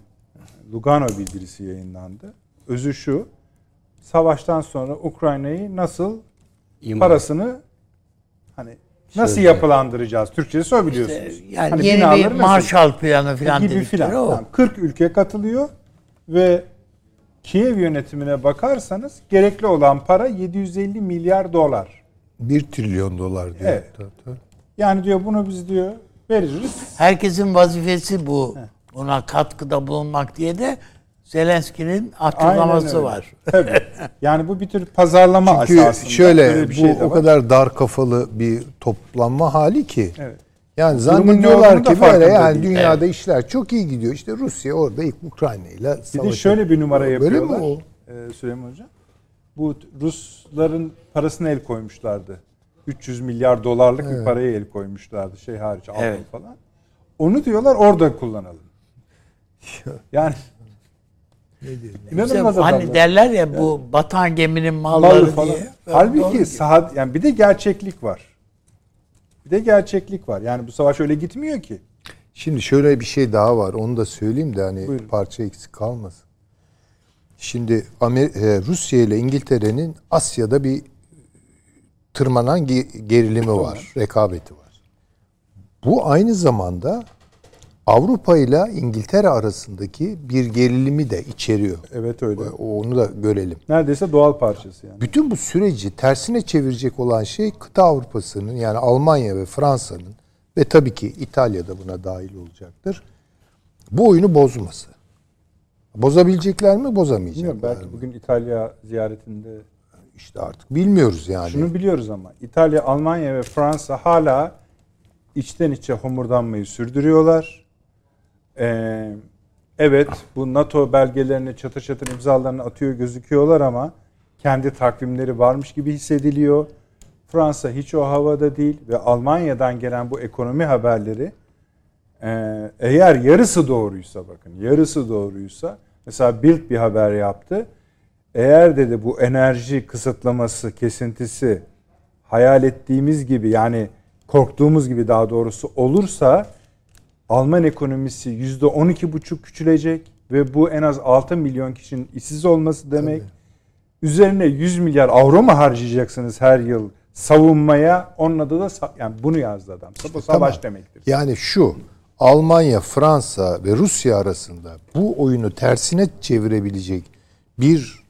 Lugano bildirisi yayınlandı. Özü şu. Savaştan sonra Ukrayna'yı nasıl İmar. parasını hani nasıl Sözde. yapılandıracağız? Türkçesi o biliyorsunuz. İşte yani hani yeni bir Marshall planı falan gibi filan. O. Yani 40 ülke katılıyor ve Kiev yönetimine bakarsanız gerekli olan para 750 milyar dolar. 1 trilyon dolar diyor. Evet. Yani diyor bunu biz diyor Veririz. Herkesin vazifesi bu. Buna katkıda bulunmak diye de Zelenski'nin açıklaması var. Tabii. Yani bu bir tür pazarlama Çünkü esasında. şöyle Böyle bu bir şey o var. kadar dar kafalı bir toplanma hali ki. Evet. Yani zannediyorlar ki böyle yani değil. dünyada işler çok iyi gidiyor. İşte Rusya orada ilk Ukrayna ile Bir de savaşıyor. şöyle bir numara Böyle mi yapıyorlar. o? Ee, Süleyman Hocam. Bu Rusların parasına el koymuşlardı. 300 milyar dolarlık bir paraya el koymuşlardı. Şey hariç altın Evet. falan. Onu diyorlar orada kullanalım. Yani İşte inanılmaz hani adamlar. derler ya bu batan geminin malları Malı falan. diye. Halbuki Doğru. saha, yani bir de gerçeklik var. Bir de gerçeklik var. Yani bu savaş öyle gitmiyor ki. Şimdi şöyle bir şey daha var. Onu da söyleyeyim de hani Buyurun. parça eksik kalmasın. Şimdi Amer- e, Rusya ile İngiltere'nin Asya'da bir tırmanan ge- gerilimi var, rekabeti var. Bu aynı zamanda Avrupa ile İngiltere arasındaki bir gerilimi de içeriyor. Evet öyle. Onu da görelim. Neredeyse doğal parçası yani. Bütün bu süreci tersine çevirecek olan şey kıta Avrupa'sının yani Almanya ve Fransa'nın ve tabii ki İtalya da buna dahil olacaktır. Bu oyunu bozması. Bozabilecekler mi, bozamayacaklar Bilmiyorum belki mı? bugün İtalya ziyaretinde İşte artık bilmiyoruz yani. Şunu biliyoruz ama İtalya, Almanya ve Fransa hala içten içe homurdanmayı sürdürüyorlar. Ee, evet bu NATO belgelerini çatır çatır imzalarını atıyor gözüküyorlar ama kendi takvimleri varmış gibi hissediliyor. Fransa hiç o havada değil ve Almanya'dan gelen bu ekonomi haberleri e, eğer yarısı doğruysa bakın yarısı doğruysa mesela Bild bir haber yaptı. Eğer dedi bu enerji kısıtlaması, kesintisi hayal ettiğimiz gibi yani korktuğumuz gibi daha doğrusu olursa Alman ekonomisi yüzde on iki buçuk küçülecek ve bu en az 6 milyon kişinin işsiz olması demek. Üzerine 100 milyar avro mu harcayacaksınız her yıl savunmaya? Onun adı da yani bunu yazdı adam. Bu savaş tamam. demektir. Yani şu Almanya, Fransa ve Rusya arasında bu oyunu tersine çevirebilecek bir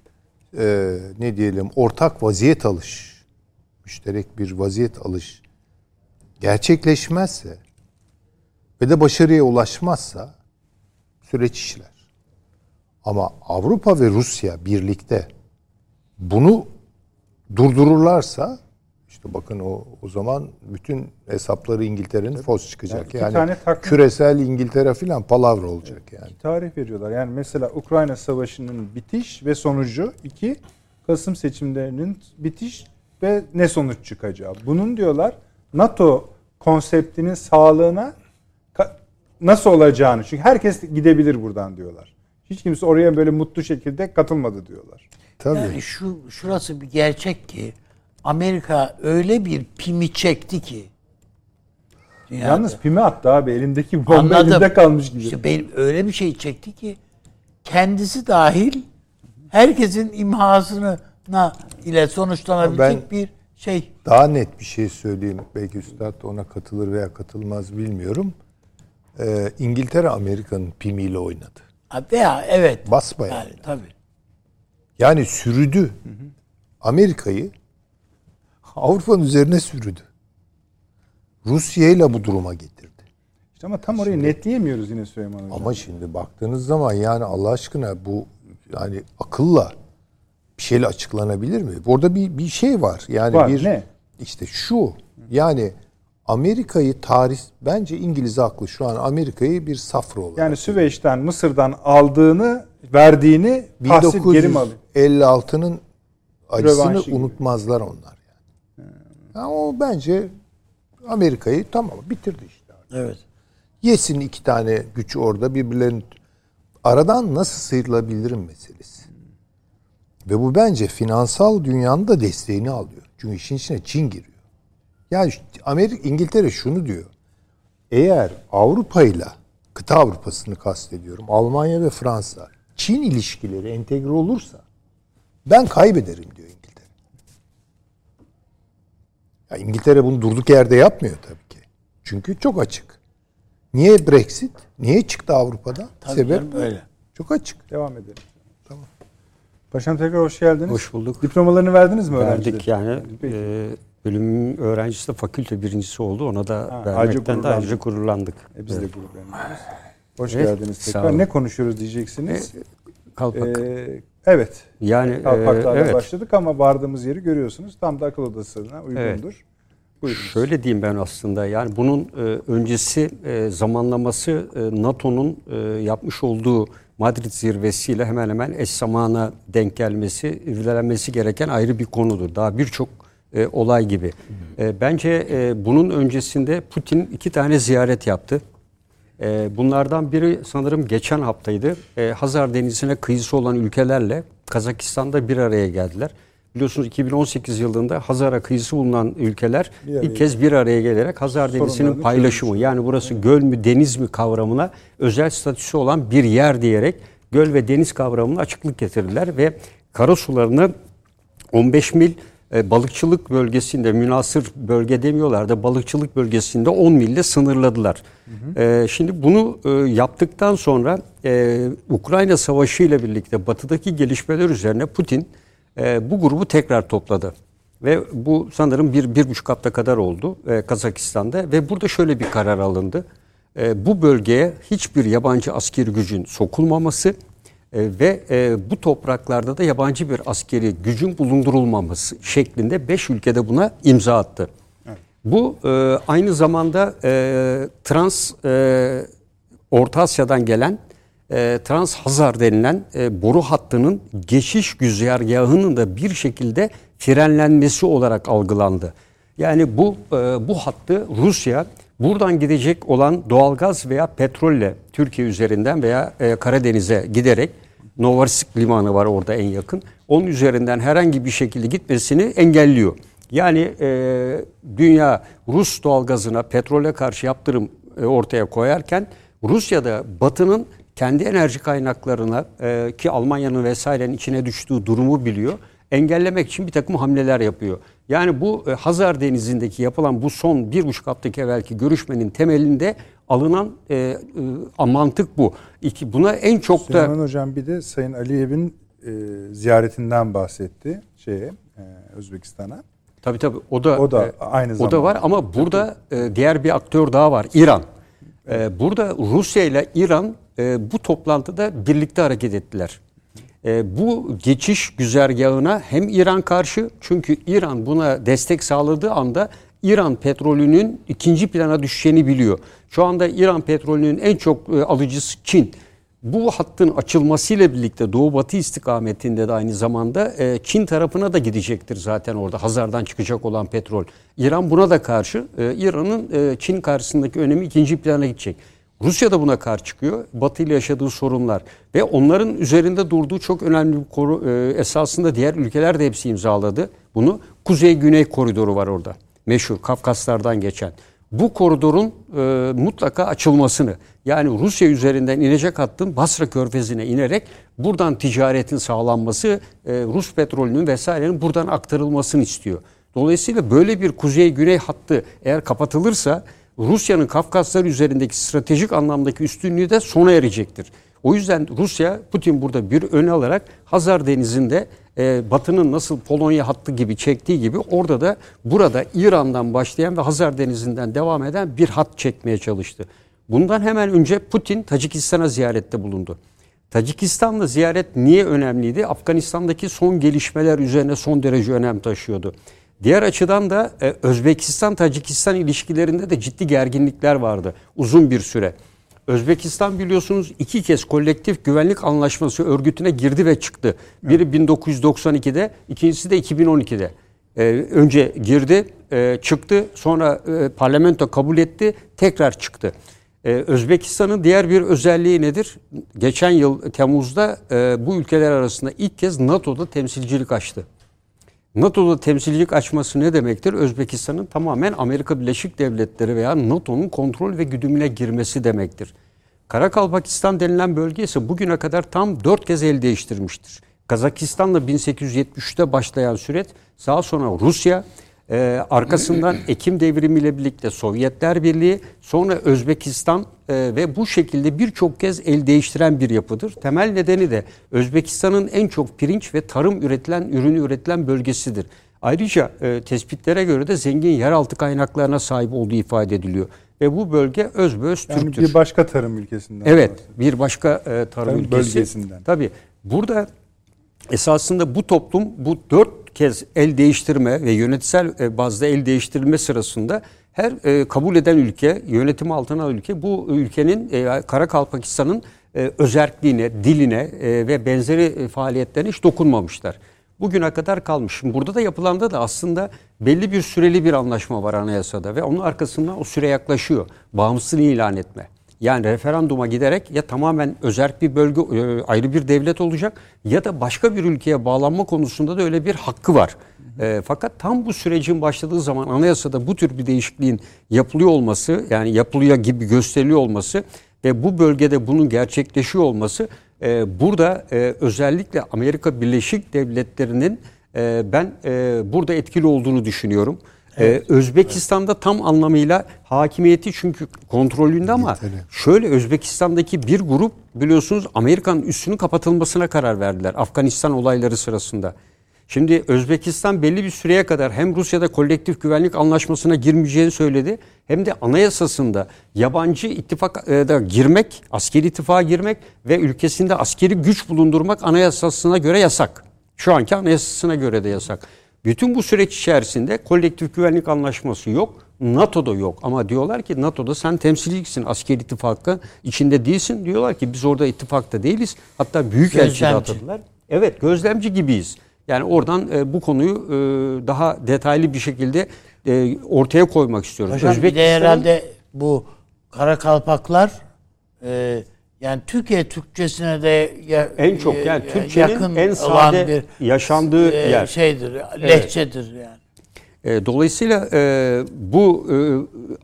e, ne diyelim ortak vaziyet alış, müşterek bir vaziyet alış gerçekleşmezse ve de başarıya ulaşmazsa süreç işler. Ama Avrupa ve Rusya birlikte bunu durdururlarsa işte bakın o o zaman bütün hesapları İngiltere'nin fos çıkacak. Yani iki Yani, takvim- küresel İngiltere filan palavra olacak yani. tarih veriyorlar. Yani mesela Ukrayna Savaşı'nın bitiş ve sonucu iki Kasım seçimlerinin bitiş ve ne sonuç çıkacağı. Bunun diyorlar NATO konseptinin sağlığına nasıl olacağını. Çünkü herkes gidebilir buradan diyorlar. Hiç kimse oraya böyle mutlu şekilde katılmadı diyorlar. Tabii. Yani şu şurası bir gerçek ki Amerika öyle bir pimi çekti ki. dünyada. Yalnız pimi attı abi elindeki bomba Anladım. elinde kalmış gibi. İşte benim öyle bir şey çekti ki kendisi dahil herkesin imhasına ile sonuçlanabilecek Ben- bir şey. Daha net bir şey söyleyeyim. Belki Üstad ona katılır veya katılmaz bilmiyorum. Ee, İngiltere Amerika'nın pimiyle oynadı. Ha, Veya evet. Basbayağı. Yani, tabii. Yani sürüdü. Amerika'yı Avrupa'nın üzerine sürüdü. Rusya ile bu duruma getirdi. İşte ama tam orayı netleyemiyoruz yine Süleyman Hocam. Ama şimdi baktığınız zaman yani Allah aşkına bu yani akılla bir şeyle açıklanabilir mi? Orada bir bir şey var. Yani Var, bir ne? işte şu yani Amerika'yı tarih bence İngiliz haklı şu an Amerika'yı bir safra olarak. Yani Süveyş'ten Mısır'dan aldığını verdiğini tahsil geri mi alıyor? 1956'nın acısını gibi. unutmazlar onlar yani. Yani o bence Amerika'yı tamam bitirdi işte. Evet. Yesin iki tane güç orada birbirlerinin aradan nasıl sıyrılabilirim meselesi. Ve bu bence finansal dünyanın da desteğini alıyor. Çünkü işin içine Çin giriyor. Yani Amerika İngiltere şunu diyor. Eğer Avrupa ile kıta Avrupa'sını kastediyorum. Almanya ve Fransa Çin ilişkileri entegre olursa ben kaybederim diyor İngiltere. Ya İngiltere bunu durduk yerde yapmıyor tabii ki. Çünkü çok açık. Niye Brexit? Niye çıktı Avrupa'dan? Tabii Sebep canım, öyle. Çok açık. Devam edelim. Tamam. Paşam tekrar hoş geldiniz. Hoş bulduk. Diplomalarını verdiniz mi öğrencilere? Verdik yani. Peki. e, bölümün öğrencisi de fakülte birincisi oldu. Ona da ha, vermekten de ayrıca gururlandık. E, biz evet. de gururlanıyoruz. Hoş evet, geldiniz tekrar. Ne konuşuyoruz diyeceksiniz. E, kalpak. Ee, evet. Yani kalpaklarla e, evet. başladık ama vardığımız yeri görüyorsunuz. Tam da akıl odasına uygundur. Evet. Buyurunuz. Şöyle diyeyim ben aslında yani bunun e, öncesi e, zamanlaması e, NATO'nun e, yapmış olduğu Madrid zirvesiyle hemen hemen eş zamana denk gelmesi, irdelenmesi gereken ayrı bir konudur. Daha birçok e, olay gibi. E, bence e, bunun öncesinde Putin iki tane ziyaret yaptı. E, bunlardan biri sanırım geçen haftaydı. E, Hazar Denizi'ne kıyısı olan ülkelerle Kazakistan'da bir araya geldiler. Biliyorsunuz 2018 yılında Hazara kıyısı bulunan ülkeler bir ilk kez bir araya gelerek Hazar Denizi'nin paylaşımı yani burası göl mü deniz mi kavramına özel statüsü olan bir yer diyerek göl ve deniz kavramına açıklık getirdiler ve karasularını 15 mil e, balıkçılık bölgesinde münasır bölge demiyorlar da balıkçılık bölgesinde 10 milde sınırladılar. Hı hı. E, şimdi bunu e, yaptıktan sonra Ukrayna Savaşı ile birlikte batıdaki gelişmeler üzerine Putin bu grubu tekrar topladı. Ve bu sanırım bir, bir buçuk hafta kadar oldu Kazakistan'da ve burada şöyle bir karar alındı. bu bölgeye hiçbir yabancı askeri gücün sokulmaması e, ve e, bu topraklarda da yabancı bir askeri gücün bulundurulmaması şeklinde beş ülkede buna imza attı. Evet. Bu e, aynı zamanda e, Trans e, Orta Asya'dan gelen e, Trans Hazar denilen e, boru hattının geçiş güzergahının da bir şekilde frenlenmesi olarak algılandı. Yani bu e, bu hattı Rusya buradan gidecek olan doğalgaz veya petrolle Türkiye üzerinden veya e, Karadeniz'e giderek Novosibirsk limanı var orada en yakın. Onun üzerinden herhangi bir şekilde gitmesini engelliyor. Yani e, dünya Rus doğalgazına, petrole karşı yaptırım e, ortaya koyarken Rusya'da Batı'nın kendi enerji kaynaklarına e, ki Almanya'nın vesairenin içine düştüğü durumu biliyor. Engellemek için bir takım hamleler yapıyor. Yani bu e, Hazar Denizi'ndeki yapılan bu son bir buçuk haftaki evvelki görüşmenin temelinde alınan e, e, mantık bu. İki, buna en çok Süleyman da... Süleyman Hocam bir de Sayın Aliyev'in e, ziyaretinden bahsetti şeye e, Özbekistan'a. Tabii tabii o da o da e, aynı zamanda. O da var ama burada e, diğer bir aktör daha var İran. E, burada Rusya ile İran e, bu toplantıda birlikte hareket ettiler. E, bu geçiş güzergahına hem İran karşı çünkü İran buna destek sağladığı anda İran petrolünün ikinci plana düşeceğini biliyor. Şu anda İran petrolünün en çok e, alıcısı Çin. Bu hattın açılmasıyla birlikte Doğu Batı istikametinde de aynı zamanda e, Çin tarafına da gidecektir zaten orada Hazar'dan çıkacak olan petrol. İran buna da karşı e, İran'ın Çin karşısındaki önemi ikinci plana gidecek. Rusya da buna karşı çıkıyor. Batı ile yaşadığı sorunlar ve onların üzerinde durduğu çok önemli bir koru esasında diğer ülkeler de hepsi imzaladı. Bunu Kuzey-Güney koridoru var orada meşhur Kafkaslardan geçen bu koridorun e, mutlaka açılmasını yani Rusya üzerinden inecek hattın Basra Körfezi'ne inerek buradan ticaretin sağlanması e, Rus petrolünün vesairenin buradan aktarılmasını istiyor. Dolayısıyla böyle bir kuzey-güney hattı eğer kapatılırsa Rusya'nın Kafkaslar üzerindeki stratejik anlamdaki üstünlüğü de sona erecektir. O yüzden Rusya Putin burada bir öne alarak Hazar Denizi'nde e, Batı'nın nasıl Polonya hattı gibi çektiği gibi orada da burada İran'dan başlayan ve Hazar Denizi'nden devam eden bir hat çekmeye çalıştı. Bundan hemen önce Putin Tacikistan'a ziyarette bulundu. Tacikistan'la ziyaret niye önemliydi? Afganistan'daki son gelişmeler üzerine son derece önem taşıyordu. Diğer açıdan da e, Özbekistan-Tacikistan ilişkilerinde de ciddi gerginlikler vardı uzun bir süre. Özbekistan biliyorsunuz iki kez kolektif güvenlik anlaşması örgütüne girdi ve çıktı. Biri 1992'de, ikincisi de 2012'de. Ee, önce girdi, e, çıktı, sonra e, parlamento kabul etti, tekrar çıktı. Ee, Özbekistan'ın diğer bir özelliği nedir? Geçen yıl Temmuz'da e, bu ülkeler arasında ilk kez NATO'da temsilcilik açtı. NATO'da temsilcilik açması ne demektir? Özbekistan'ın tamamen Amerika Birleşik Devletleri veya NATO'nun kontrol ve güdümüne girmesi demektir. Karakalpakistan denilen bölge ise bugüne kadar tam dört kez el değiştirmiştir. Kazakistan'la 1873'te başlayan süreç daha sonra Rusya, ee, arkasından Ekim devrimi ile birlikte Sovyetler Birliği, sonra Özbekistan e, ve bu şekilde birçok kez el değiştiren bir yapıdır. Temel nedeni de Özbekistan'ın en çok pirinç ve tarım üretilen, ürünü üretilen bölgesidir. Ayrıca e, tespitlere göre de zengin yeraltı kaynaklarına sahip olduğu ifade ediliyor. Ve bu bölge özbeöz yani Türktür. Bir başka tarım ülkesinden. Evet, bir başka e, tarım, tarım ülkesi. bölgesinden. Tabii. Burada esasında bu toplum bu dört kez el değiştirme ve yönetsel e, bazda el değiştirme sırasında her e, kabul eden ülke, yönetim altına alan ülke bu ülkenin e, Kara Kalpakistan'ın özerkliğine, diline ve benzeri faaliyetlerine hiç dokunmamışlar. Bugüne kadar kalmış. burada da yapılanda da aslında belli bir süreli bir anlaşma var anayasada ve onun arkasından o süre yaklaşıyor. Bağımsızlığı ilan etme. Yani referanduma giderek ya tamamen özerk bir bölge e, ayrı bir devlet olacak ya da başka bir ülkeye bağlanma konusunda da öyle bir hakkı var. E, fakat tam bu sürecin başladığı zaman anayasada bu tür bir değişikliğin yapılıyor olması yani yapılıyor gibi gösteriliyor olması ve bu bölgede bunun gerçekleşiyor olması e, burada e, özellikle Amerika Birleşik Devletleri'nin e, ben e, burada etkili olduğunu düşünüyorum. Ee, evet. Ee, Özbekistan'da tam anlamıyla hakimiyeti çünkü kontrolünde ama şöyle Özbekistan'daki bir grup biliyorsunuz Amerika'nın üstünün kapatılmasına karar verdiler Afganistan olayları sırasında. Şimdi Özbekistan belli bir süreye kadar hem Rusya'da kolektif güvenlik anlaşmasına girmeyeceğini söyledi hem de anayasasında yabancı ittifaka girmek, askeri ittifaka girmek ve ülkesinde askeri güç bulundurmak anayasasına göre yasak. Şu anki anayasasına göre de yasak. Bütün bu süreç içerisinde kolektif güvenlik anlaşması yok. NATO'da yok ama diyorlar ki NATO'da sen temsilcisin askeri ittifakı içinde değilsin. Diyorlar ki biz orada ittifakta değiliz. Hatta büyük elçi atadılar. Evet gözlemci gibiyiz. Yani oradan e, bu konuyu e, daha detaylı bir şekilde e, ortaya koymak istiyoruz. Hocam bir de herhalde bu kara kalpaklar e, yani Türkiye Türkçesine de ya, en çok yani e, Türkçenin en sade bir yaşandığı e, yer şeydir, lehçedir evet. yani. E, dolayısıyla e, bu e,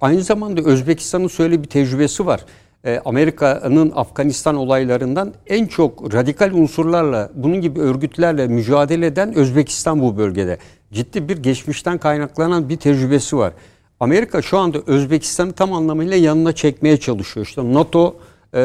aynı zamanda Özbekistan'ın şöyle bir tecrübesi var. E, Amerika'nın Afganistan olaylarından en çok radikal unsurlarla, bunun gibi örgütlerle mücadele eden Özbekistan bu bölgede. Ciddi bir geçmişten kaynaklanan bir tecrübesi var. Amerika şu anda Özbekistan'ı tam anlamıyla yanına çekmeye çalışıyor. İşte NATO e,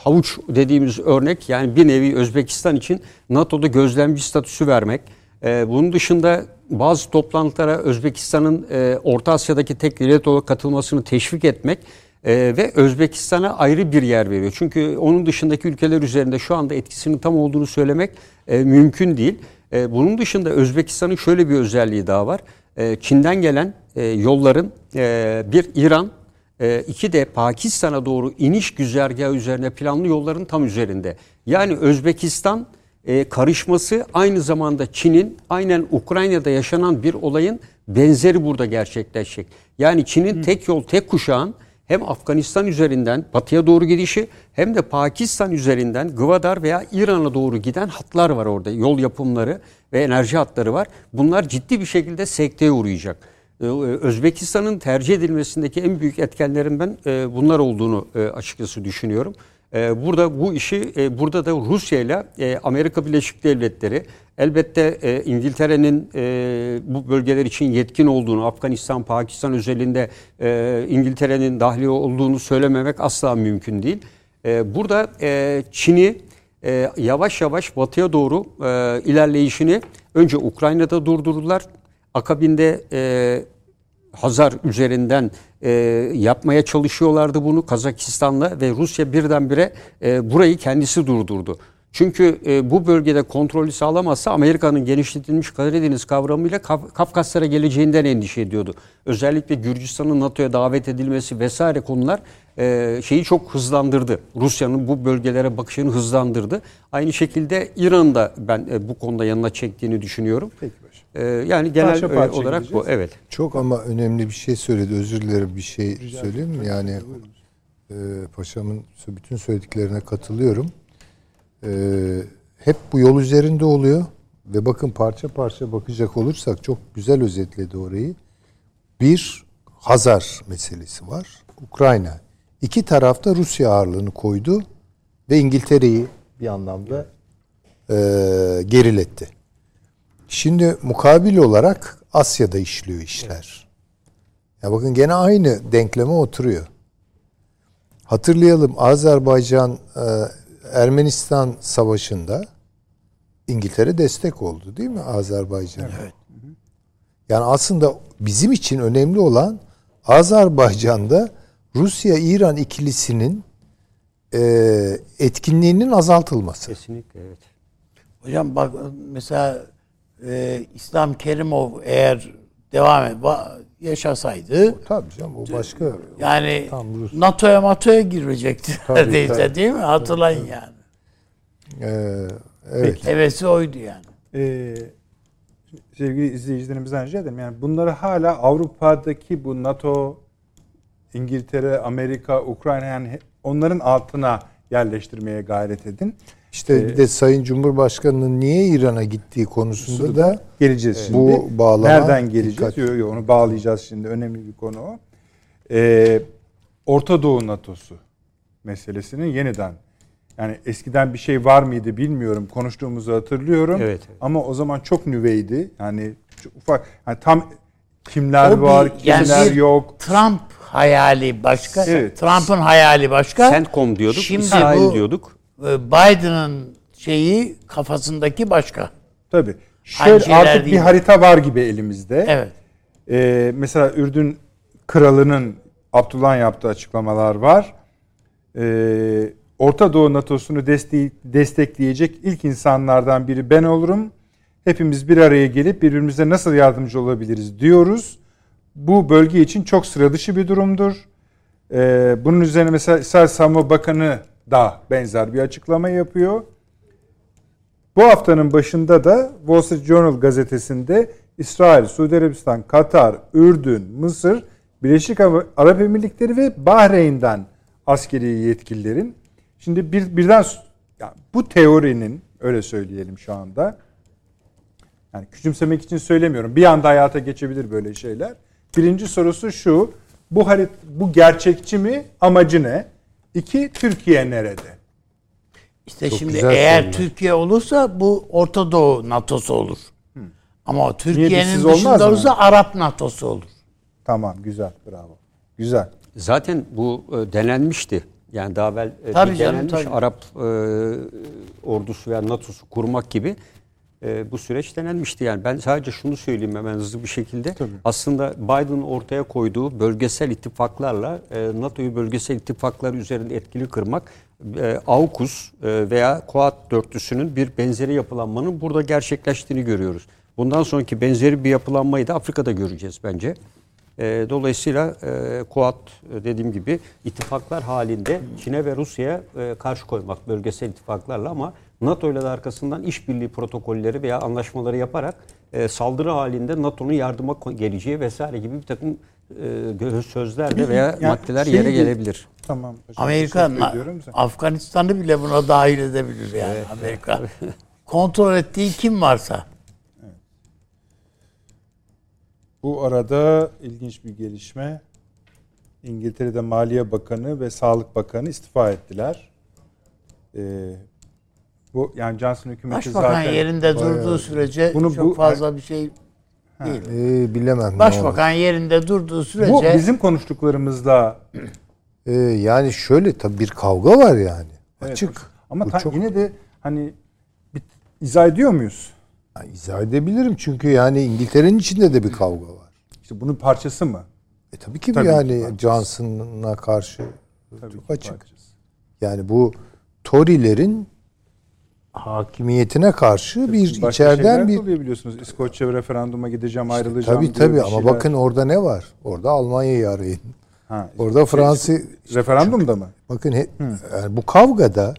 havuç dediğimiz örnek yani bir nevi Özbekistan için NATO'da gözlemci statüsü vermek. E, bunun dışında bazı toplantılara Özbekistan'ın e, Orta Asya'daki tek devlet olarak katılmasını teşvik etmek e, ve Özbekistan'a ayrı bir yer veriyor. Çünkü onun dışındaki ülkeler üzerinde şu anda etkisinin tam olduğunu söylemek e, mümkün değil. E, bunun dışında Özbekistan'ın şöyle bir özelliği daha var. E, Çin'den gelen e, yolların e, bir İran e, iki de Pakistan'a doğru iniş güzergahı üzerine planlı yolların tam üzerinde. Yani Özbekistan e, karışması aynı zamanda Çin'in aynen Ukrayna'da yaşanan bir olayın benzeri burada gerçekleşecek. Yani Çin'in tek yol tek kuşağın hem Afganistan üzerinden batıya doğru gidişi hem de Pakistan üzerinden Gwadar veya İran'a doğru giden hatlar var orada. Yol yapımları ve enerji hatları var. Bunlar ciddi bir şekilde sekteye uğrayacak. Ee, Özbekistan'ın tercih edilmesindeki en büyük etkenlerin ben e, bunlar olduğunu e, açıkçası düşünüyorum. E, burada bu işi burada da Rusya ile Amerika Birleşik Devletleri elbette İngiltere'nin bu bölgeler için yetkin olduğunu Afganistan, Pakistan özelinde İngiltere'nin dahli olduğunu söylememek asla mümkün değil. Burada Çin'i yavaş yavaş batıya doğru ilerleyişini önce Ukrayna'da durdurdular. Akabinde e, Hazar üzerinden e, yapmaya çalışıyorlardı bunu Kazakistan'la ve Rusya birdenbire e, burayı kendisi durdurdu. Çünkü e, bu bölgede kontrolü sağlamazsa Amerika'nın genişletilmiş Karadeniz kavramıyla Kaf Kafkaslara geleceğinden endişe ediyordu. Özellikle Gürcistan'ın NATO'ya davet edilmesi vesaire konular e, şeyi çok hızlandırdı. Rusya'nın bu bölgelere bakışını hızlandırdı. Aynı şekilde İran'da ben e, bu konuda yanına çektiğini düşünüyorum. Peki. Ee, yani genel parça parça olarak gideceğiz. bu. Evet. Çok ama önemli bir şey söyledi. Özür dilerim bir şey Rica söyleyeyim mi? Yani e, paşamın bütün söylediklerine katılıyorum. E, hep bu yol üzerinde oluyor ve bakın parça parça bakacak olursak çok güzel özetledi orayı. Bir Hazar meselesi var. Ukrayna. İki tarafta Rusya ağırlığını koydu ve İngiltere'yi bir anlamda e, geriletti. Şimdi mukabil olarak Asya'da işliyor işler. Ya bakın gene aynı denkleme oturuyor. Hatırlayalım Azerbaycan e, Ermenistan savaşında İngiltere destek oldu değil mi Azerbaycan'a? Evet. Yani aslında bizim için önemli olan Azerbaycan'da Rusya-İran ikilisinin e, etkinliğinin azaltılması. Kesinlikle evet. Hocam bak mesela e, İslam Kerimov eğer devam et, yaşasaydı tabii canım o başka yani NATO'ya NATO'ya girecekti neredeyse değil mi? Hatırlayın yani. Ee, evet. Peki. Hevesi oydu yani. Ee, sevgili izleyicilerimizden rica ederim. Yani bunları hala Avrupa'daki bu NATO, İngiltere, Amerika, Ukrayna yani onların altına yerleştirmeye gayret edin. İşte ee, bir de Sayın Cumhurbaşkanı'nın niye İran'a gittiği konusunda da geleceğiz şimdi. Bu bağlama nereden geleceğiz? Yok yok onu bağlayacağız şimdi. Önemli bir konu o. Ee, Orta Doğu NATO'su meselesinin yeniden yani eskiden bir şey var mıydı bilmiyorum. Konuştuğumuzu hatırlıyorum. Evet, evet. Ama o zaman çok nüveydi. Yani çok ufak yani tam kimler o var, bir, kimler yani yok. Trump hayali başka. Evet. Trump'ın hayali başka. CENTCOM diyorduk, Şimdi İsrail bu, diyorduk. E, Biden'ın şeyi kafasındaki başka. Tabii. Şöyle artık bir harita var gibi elimizde. Evet. Ee, mesela Ürdün kralının Abdullah yaptığı açıklamalar var. Ee, Orta Doğu NATO'sunu destekleyecek ilk insanlardan biri ben olurum. Hepimiz bir araya gelip birbirimize nasıl yardımcı olabiliriz diyoruz. Bu bölge için çok sıra dışı bir durumdur. Ee, bunun üzerine mesela İsrail Savunma Bakanı da benzer bir açıklama yapıyor. Bu haftanın başında da Wall Street Journal gazetesinde İsrail, Suudi Arabistan, Katar, Ürdün, Mısır, Birleşik Arap Emirlikleri ve Bahreyn'den askeri yetkililerin şimdi bir birden yani bu teorinin öyle söyleyelim şu anda. Yani küçümsemek için söylemiyorum. Bir anda hayata geçebilir böyle şeyler. Birinci sorusu şu. Bu harit bu gerçekçi mi? Amacı ne? İki, Türkiye nerede? İşte Çok şimdi eğer sorular. Türkiye olursa bu Orta Doğu NATO'su olur. Hı. Ama Türkiye'nin dışında olursa Arap NATO'su olur. Tamam güzel bravo. Güzel. Zaten bu e, denenmişti. Yani daha evvel e, tabii canım, denenmiş tabii. Arap e, ordusu veya NATO'su kurmak gibi e, bu süreç denenmişti. Yani ben sadece şunu söyleyeyim hemen hızlı bir şekilde. Tabii. Aslında Biden'ın ortaya koyduğu bölgesel ittifaklarla e, NATO'yu bölgesel ittifaklar üzerinde etkili kırmak e, AUKUS e, veya Quad dörtlüsünün bir benzeri yapılanmanın burada gerçekleştiğini görüyoruz. Bundan sonraki benzeri bir yapılanmayı da Afrika'da göreceğiz bence. E, dolayısıyla e, Kuat e, dediğim gibi ittifaklar halinde Çin'e ve Rusya'ya e, karşı koymak bölgesel ittifaklarla ama NATO ile de arkasından işbirliği protokolleri veya anlaşmaları yaparak e, saldırı halinde NATO'nun yardıma geleceği vesaire gibi bir takım e, sözler de veya yani maddeler şey yere gelebilir. Tamam. Amerika Afganistan'ı bile buna dahil edebilir yani evet. Amerika. Kontrol ettiği kim varsa. Bu arada ilginç bir gelişme. İngiltere'de Maliye Bakanı ve Sağlık Bakanı istifa ettiler. Ee, bu yani Johnson hükümeti Başbakan zaten... Başbakan yerinde bayağı, durduğu sürece bunu, çok bu, fazla bir şey değil. Ee, bilemem. Başbakan yerinde durduğu sürece... Bu bizim konuştuklarımızda... Ee, yani şöyle tabii bir kavga var yani. Evet, Açık. Ama ta, çok... yine de hani bir, izah ediyor muyuz? Yani izah edebilirim çünkü yani İngiltere'nin içinde de bir kavga var. İşte bunun parçası mı? E tabii ki tabii yani Johnson'a karşı tabii çok açık. Parçası. Yani bu Tory'lerin hakimiyetine karşı bir Başka içeriden bir biliyorsunuz. İskoçya referanduma gideceğim, ayrılacağım. Tabii tabii ama şeyler... bakın orada ne var? Orada Almanya'yı arayın. Ha, orada Fransa referandumda mı? Bakın he, yani bu kavgada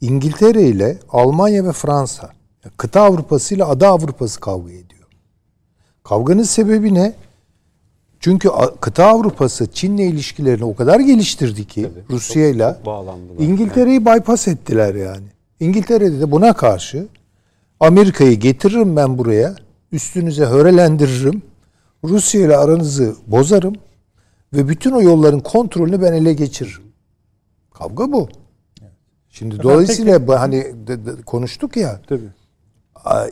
İngiltere ile Almanya ve Fransa kıta Avrupası ile ada Avrupası kavga ediyor. Kavganın sebebi ne? Çünkü kıta Avrupası Çin'le ilişkilerini o kadar geliştirdi ki evet, Rusya'yla İngiltere'yi bypass ettiler yani. İngiltere'de de buna karşı Amerika'yı getiririm ben buraya. Üstünüze hörelendiririm. Rusya ile aranızı bozarım ve bütün o yolların kontrolünü ben ele geçiririm. Kavga bu. Şimdi Efendim, dolayısıyla peki. hani de, de, konuştuk ya. Tabii.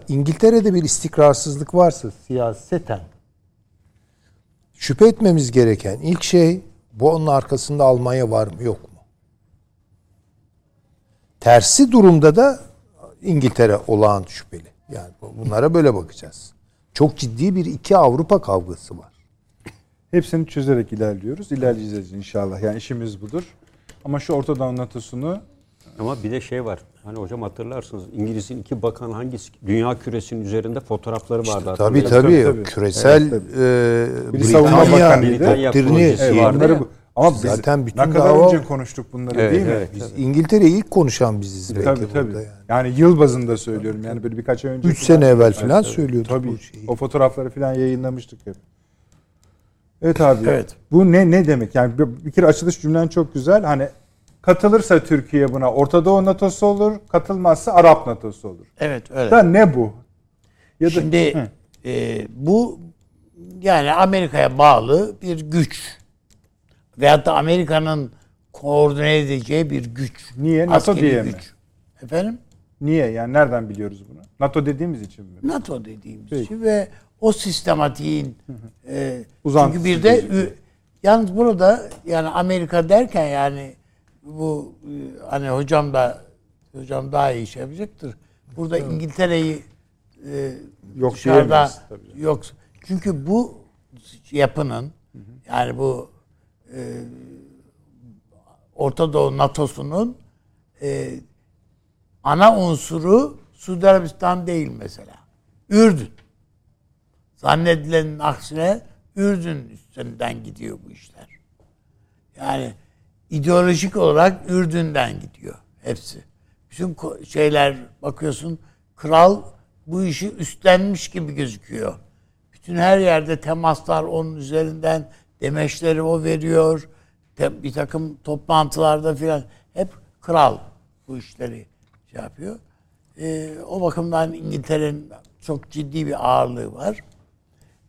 İngiltere'de bir istikrarsızlık varsa siyaseten şüphe etmemiz gereken ilk şey bu onun arkasında Almanya var mı yok mu? Tersi durumda da İngiltere olağan şüpheli. Yani bunlara böyle bakacağız. çok ciddi bir iki Avrupa kavgası var. Hepsini çözerek ilerliyoruz. İlerleyeceğiz inşallah. Yani işimiz budur. Ama şu Orta Doğu NATO'sunu ama bir de şey var. Hani hocam hatırlarsınız İngiliz'in iki bakan hangisi? Dünya küresinin üzerinde fotoğrafları vardı. İşte, tabii, tabii tabii. Küresel evet, tabii. E, savunma bakanıydı. Britanya evet, vardı. Bu, ama biz zaten bütün ne kadar dava, önce konuştuk bunları evet, değil mi? Evet, biz İngiltere'yi ilk konuşan biziz belki tabii, tabii. Yani. yani yıl bazında söylüyorum. Yani böyle birkaç ay önce. Üç sene evvel falan söylüyorduk tabii. bu şeyi. O fotoğrafları falan yayınlamıştık hep. Evet abi. Evet. Bu ne ne demek? Yani bir kere açılış cümlen çok güzel. Hani katılırsa Türkiye buna Orta Doğu NATO'su olur, katılmazsa Arap NATO'su olur. Evet öyle. Da ne bu? Ya da, Şimdi e, bu yani Amerika'ya bağlı bir güç. Veyahut da Amerika'nın koordine edeceği bir güç. Niye? NATO diye güç. mi? Efendim? Niye? Yani nereden biliyoruz bunu? NATO dediğimiz için mi? NATO dediğimiz Peki. için ve o sistematiğin e, çünkü bir de yalnız burada yani Amerika derken yani bu e, hani hocam da hocam daha iyi şey yapacaktır. Burada evet. İngiltere'yi e, yok dışarıda yok. Çünkü bu yapının yani bu e, Orta Doğu NATO'sunun e, ana unsuru Suudi Arabistan değil mesela. Ürdün. Zannedilenin aksine Ürdün üstünden gidiyor bu işler. Yani ideolojik olarak Ürdün'den gidiyor hepsi. Bütün şeyler bakıyorsun kral bu işi üstlenmiş gibi gözüküyor. Bütün her yerde temaslar onun üzerinden demeçleri o veriyor. Bir takım toplantılarda filan hep kral bu işleri şey yapıyor. Ee, o bakımdan İngiltere'nin çok ciddi bir ağırlığı var.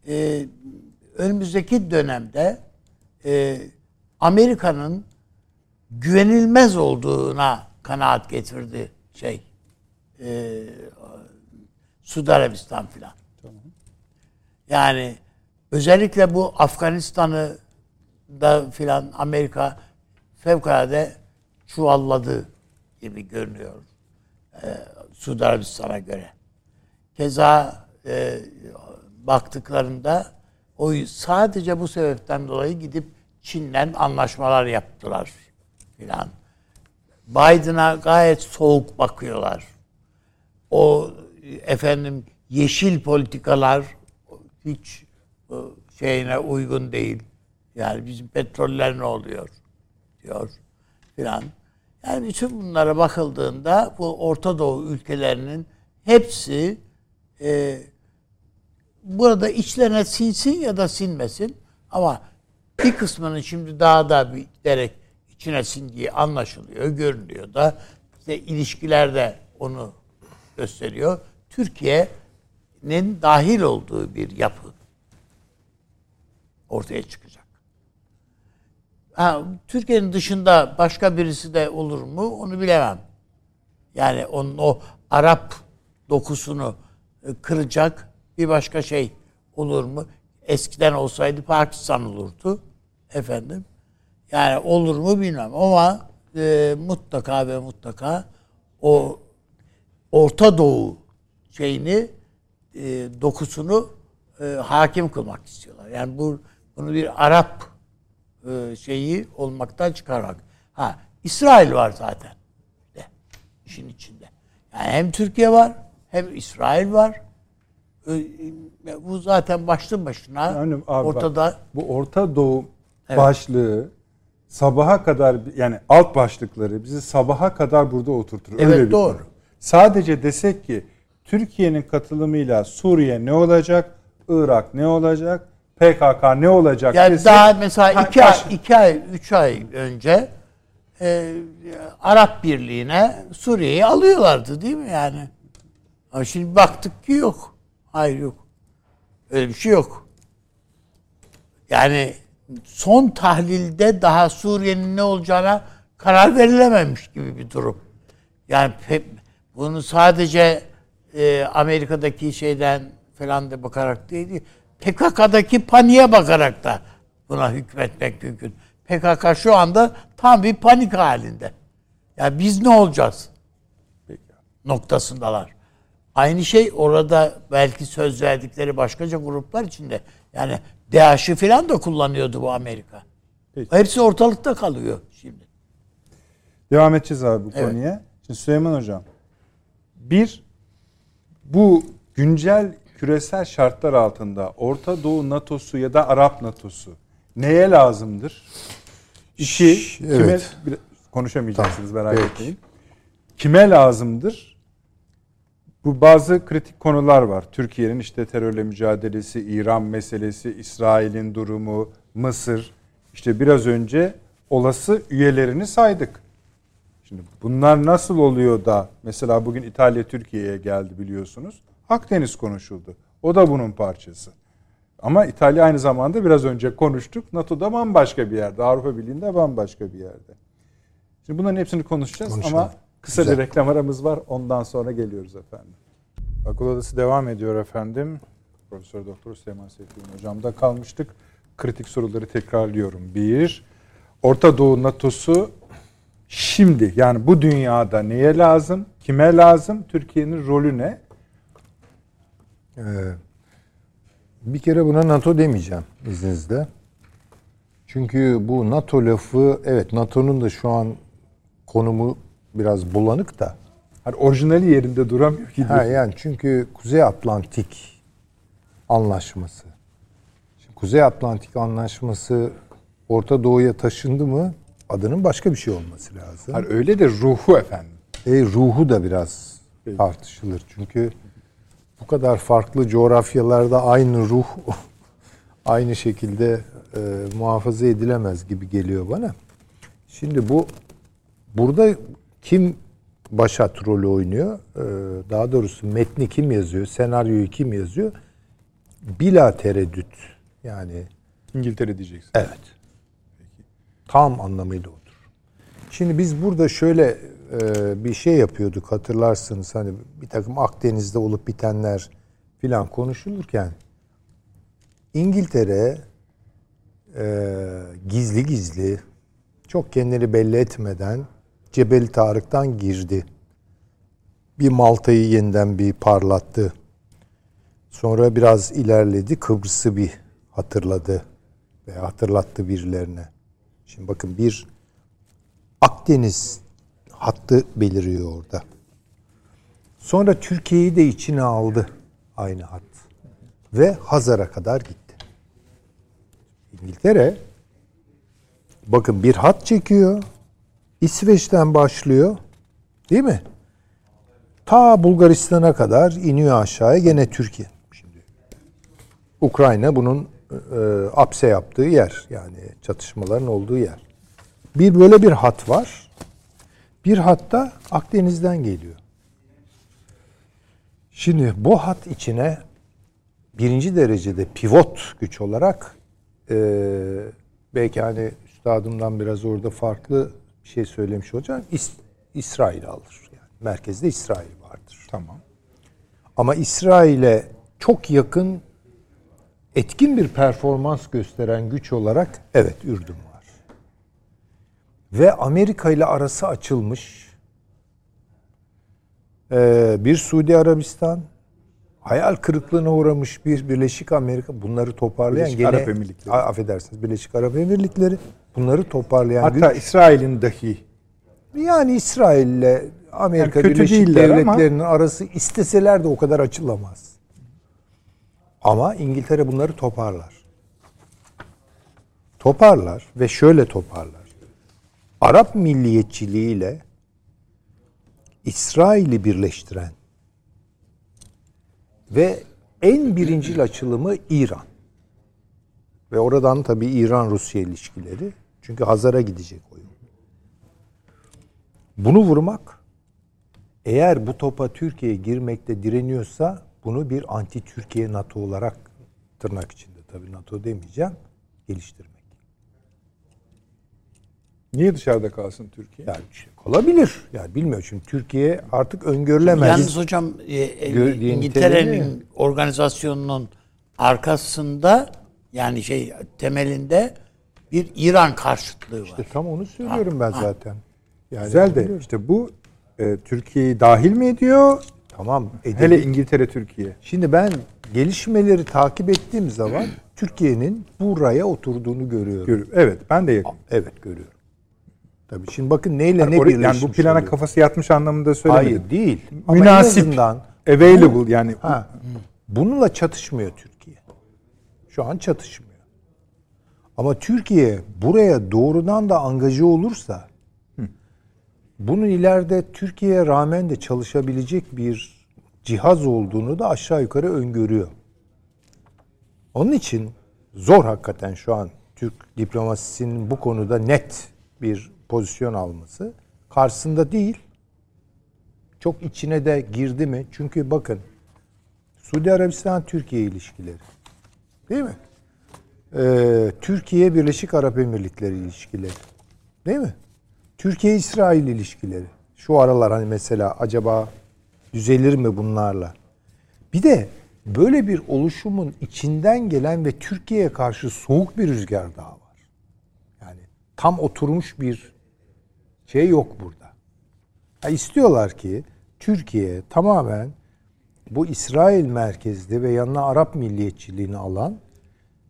Ee, önümüzdeki dönemde e, Amerika'nın güvenilmez olduğuna kanaat getirdi şey e, Suudi Arabistan filan. Tamam. Yani özellikle bu Afganistan'ı da filan Amerika fevkalade çuvalladı gibi görünüyor. E, Suudi Arabistan'a göre. Keza e, baktıklarında o sadece bu sebepten dolayı gidip Çin'le anlaşmalar yaptılar filan. Biden'a gayet soğuk bakıyorlar. O efendim yeşil politikalar hiç şeyine uygun değil. Yani bizim petroller ne oluyor diyor filan. Yani bütün bunlara bakıldığında bu Orta Doğu ülkelerinin hepsi e, burada içlerine sinsin ya da sinmesin ama bir kısmının şimdi daha da bir giderek içine sindiği anlaşılıyor, görünüyor da işte ilişkilerde onu gösteriyor. Türkiye'nin dahil olduğu bir yapı ortaya çıkacak. Ha, Türkiye'nin dışında başka birisi de olur mu onu bilemem. Yani onun o Arap dokusunu e, kıracak bir başka şey olur mu? Eskiden olsaydı Pakistan olurdu. Efendim. Yani olur mu bilmem ama e, mutlaka ve mutlaka o Orta Doğu şeyini e, dokusunu e, hakim kılmak istiyorlar. Yani bu bunu bir Arap e, şeyi olmaktan çıkarmak. Ha İsrail var zaten de işin içinde. Yani hem Türkiye var hem İsrail var. E, e, bu zaten başlı başına yani abi ortada. Bak, bu Orta Doğu evet. başlığı sabaha kadar yani alt başlıkları bizi sabaha kadar burada oturtur. Evet Öyle doğru. Konu. Sadece desek ki Türkiye'nin katılımıyla Suriye ne olacak? Irak ne olacak? PKK ne olacak? Yani desek, daha mesela iki ay, iki ay, üç ay önce e, Arap Birliği'ne Suriye'yi alıyorlardı değil mi yani? Ama şimdi baktık ki yok. Hayır yok. Öyle bir şey yok. Yani son tahlilde daha Suriye'nin ne olacağına karar verilememiş gibi bir durum. Yani bunu sadece e, Amerika'daki şeyden falan da bakarak değil, PKK'daki paniğe bakarak da buna hükmetmek mümkün. PKK şu anda tam bir panik halinde. Ya yani biz ne olacağız? Peki. Noktasındalar. Aynı şey orada belki söz verdikleri başkaca gruplar içinde. Yani DAEŞ'i falan da kullanıyordu bu Amerika. Peki. Hepsi ortalıkta kalıyor şimdi. Devam edeceğiz abi bu evet. konuya. Şimdi Süleyman Hocam. Bir, bu güncel küresel şartlar altında Orta Doğu NATO'su ya da Arap NATO'su neye lazımdır? İki, evet. kime konuşamayacaksınız tamam. merak Peki. etmeyin. Kime lazımdır? Bu bazı kritik konular var. Türkiye'nin işte terörle mücadelesi, İran meselesi, İsrail'in durumu, Mısır. İşte biraz önce olası üyelerini saydık. Şimdi bunlar nasıl oluyor da mesela bugün İtalya Türkiye'ye geldi biliyorsunuz. Akdeniz konuşuldu. O da bunun parçası. Ama İtalya aynı zamanda biraz önce konuştuk. NATO'da bambaşka bir yerde. Avrupa Birliği'nde bambaşka bir yerde. Şimdi bunların hepsini konuşacağız Konuşalım. ama kısa Güzel. bir reklam aramız var. Ondan sonra geliyoruz efendim. Akıl Odası devam ediyor efendim. Profesör Doktor Süleyman Seyfi hocamda kalmıştık. Kritik soruları tekrarlıyorum. Bir, Orta Doğu NATO'su şimdi yani bu dünyada neye lazım? Kime lazım? Türkiye'nin rolü ne? Ee, bir kere buna NATO demeyeceğim izninizle. Çünkü bu NATO lafı evet NATO'nun da şu an konumu biraz bulanık da. Hani orijinali yerinde duramıyor ki. Ha, yani çünkü Kuzey Atlantik Anlaşması. Şimdi Kuzey Atlantik Anlaşması Orta Doğu'ya taşındı mı adının başka bir şey olması lazım. Hani öyle de ruhu efendim. E, ruhu da biraz tartışılır. Çünkü bu kadar farklı coğrafyalarda aynı ruh aynı şekilde e, muhafaza edilemez gibi geliyor bana. Şimdi bu burada kim başat rolü oynuyor? E, daha doğrusu metni kim yazıyor? Senaryoyu kim yazıyor? Bila tereddüt. Yani İngiltere diyeceksin. Evet. Tam anlamıyla odur. Şimdi biz burada şöyle e, bir şey yapıyorduk hatırlarsınız hani bir takım Akdeniz'de olup bitenler filan konuşulurken İngiltere e, gizli gizli çok kendini belli etmeden Cebel Tarık'tan girdi. Bir Malta'yı yeniden bir parlattı. Sonra biraz ilerledi. Kıbrıs'ı bir hatırladı veya hatırlattı birilerine. Şimdi bakın bir Akdeniz hattı beliriyor orada. Sonra Türkiye'yi de içine aldı aynı hat. Ve Hazar'a kadar gitti. İngiltere bakın bir hat çekiyor. İsveç'ten başlıyor. Değil mi? Ta Bulgaristan'a kadar iniyor aşağıya gene Türkiye. Şimdi Ukrayna bunun e, apse yaptığı yer. Yani çatışmaların olduğu yer. Bir böyle bir hat var. Bir hatta Akdeniz'den geliyor. Şimdi bu hat içine birinci derecede pivot güç olarak e, belki hani üstadımdan biraz orada farklı bir şey söylemiş olacağım. İs, İsrail alır. Yani merkezde İsrail vardır. Tamam. Ama İsrail'e çok yakın etkin bir performans gösteren güç olarak evet Ürdün var. Ve Amerika ile arası açılmış ee, bir Suudi Arabistan, hayal kırıklığına uğramış bir Birleşik Amerika bunları toparlayan Birleşik gene, Arap Emirlikleri. affedersiniz Birleşik Arap Emirlikleri bunları toparlayan Hatta güç. İsrail'in dahi yani İsrail ile Amerika yani Birleşik Devletleri'nin ama... arası isteseler de o kadar açılamaz. Ama İngiltere bunları toparlar. Toparlar ve şöyle toparlar. Arap milliyetçiliğiyle İsrail'i birleştiren ve en birincil açılımı İran. Ve oradan tabii İran-Rusya ilişkileri. Çünkü Hazar'a gidecek oyun. Bunu vurmak eğer bu topa Türkiye girmekte direniyorsa bunu bir anti-Türkiye NATO olarak tırnak içinde tabii NATO demeyeceğim geliştirmek. Niye dışarıda kalsın Türkiye? Yani olabilir. Yani bilmiyorum çünkü Türkiye artık öngörülemez. Yalnız hocam e, e, İngiltere'nin organizasyonunun arkasında yani şey temelinde bir İran karşıtlığı var. İşte tam onu söylüyorum ha, ben ha. zaten. Yani Güzel de işte bu e, Türkiye'yi dahil mi ediyor? Tamam. Edelim. Hele İngiltere, Türkiye. Şimdi ben gelişmeleri takip ettiğim zaman Türkiye'nin buraya oturduğunu görüyorum. Gör, evet, ben de yakın. Evet, görüyorum. Tabii şimdi bakın neyle yani ne birleşmiş Yani bu plana oluyor. kafası yatmış anlamında söylemedim. Hayır değil. Münasip, available yani. Ha, bununla çatışmıyor Türkiye. Şu an çatışmıyor. Ama Türkiye buraya doğrudan da angaje olursa bunun ileride Türkiye'ye rağmen de çalışabilecek bir cihaz olduğunu da aşağı yukarı öngörüyor. Onun için zor hakikaten şu an Türk diplomasisinin bu konuda net bir pozisyon alması. Karşısında değil. Çok içine de girdi mi? Çünkü bakın Suudi Arabistan Türkiye ilişkileri. Değil mi? Ee, Türkiye Birleşik Arap Emirlikleri ilişkileri. Değil mi? Türkiye-İsrail ilişkileri. Şu aralar hani mesela acaba düzelir mi bunlarla? Bir de böyle bir oluşumun içinden gelen ve Türkiye'ye karşı soğuk bir rüzgar daha var. Yani tam oturmuş bir şey yok burada. Ya istiyorlar ki Türkiye tamamen bu İsrail merkezli ve yanına Arap milliyetçiliğini alan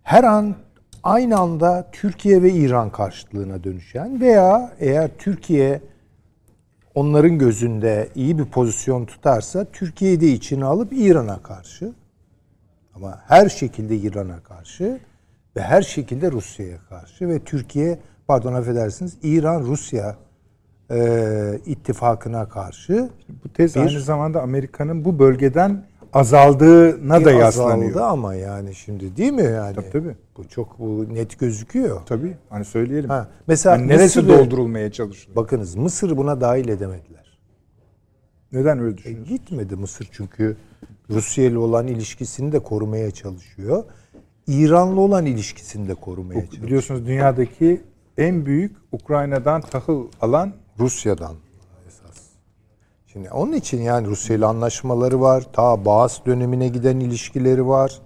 her an aynı anda Türkiye ve İran karşıtlığına dönüşen veya eğer Türkiye onların gözünde iyi bir pozisyon tutarsa Türkiye'yi de içine alıp İran'a karşı ama her şekilde İran'a karşı ve her şekilde Rusya'ya karşı ve Türkiye pardon affedersiniz İran Rusya e, ittifakına karşı bu tez bir, aynı zamanda Amerika'nın bu bölgeden azaldığına da yaslanıyor. Azaldı ama yani şimdi değil mi yani? Tabii tabii. Bu çok bu net gözüküyor. Tabii. Hani söyleyelim. Ha, mesela yani neresi Mısır, doldurulmaya çalışılıyor? Bakınız Mısır buna dahil edemediler. Neden öyle düşünüyorsunuz? E, gitmedi Mısır çünkü Rusya ile olan ilişkisini de korumaya çalışıyor. İran'la olan ilişkisini de korumaya çalışıyor. Biliyorsunuz dünyadaki en büyük Ukrayna'dan tahıl alan Rusya'dan esas. Şimdi onun için yani Rusya ile anlaşmaları var. Ta Bağız dönemine giden ilişkileri var.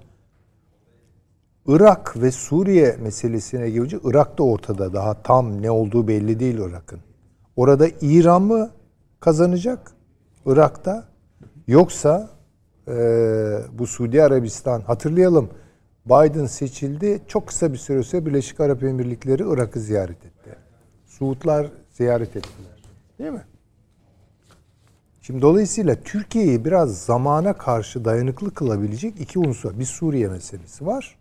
Irak ve Suriye meselesine gelince Irak da ortada. Daha tam ne olduğu belli değil Irak'ın. Orada İran mı kazanacak Irak'ta? Yoksa e, bu Suudi Arabistan hatırlayalım Biden seçildi. Çok kısa bir süre sonra Birleşik Arap Emirlikleri Irak'ı ziyaret etti. Suudlar ziyaret ettiler. Değil mi? Şimdi dolayısıyla Türkiye'yi biraz zamana karşı dayanıklı kılabilecek iki unsur. Bir Suriye meselesi var.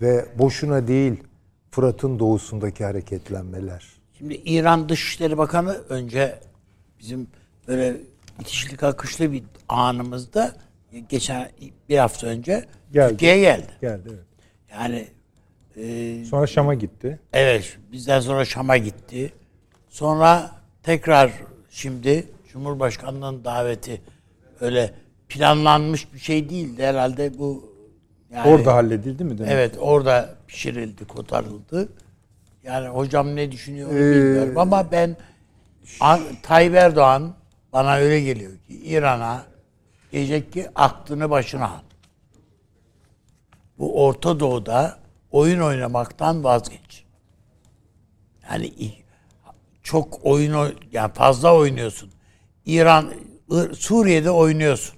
Ve boşuna değil Fırat'ın doğusundaki hareketlenmeler. Şimdi İran Dışişleri Bakanı önce bizim böyle itişlik akışlı bir anımızda geçen bir hafta önce geldi. Türkiye'ye geldi. Geldi evet. Yani e, sonra Şam'a gitti. Evet, bizden sonra Şam'a gitti. Sonra tekrar şimdi Cumhurbaşkanlığının daveti öyle planlanmış bir şey değildi herhalde bu yani, orada halledildi mi? Demek evet orada pişirildi, kotarıldı. Yani hocam ne düşünüyor ee, bilmiyorum ama ben Tayyip Erdoğan bana öyle geliyor ki İran'a diyecek ki aklını başına al. Bu Orta Doğu'da oyun oynamaktan vazgeç. Yani çok oyun yani fazla oynuyorsun. İran Suriye'de oynuyorsun.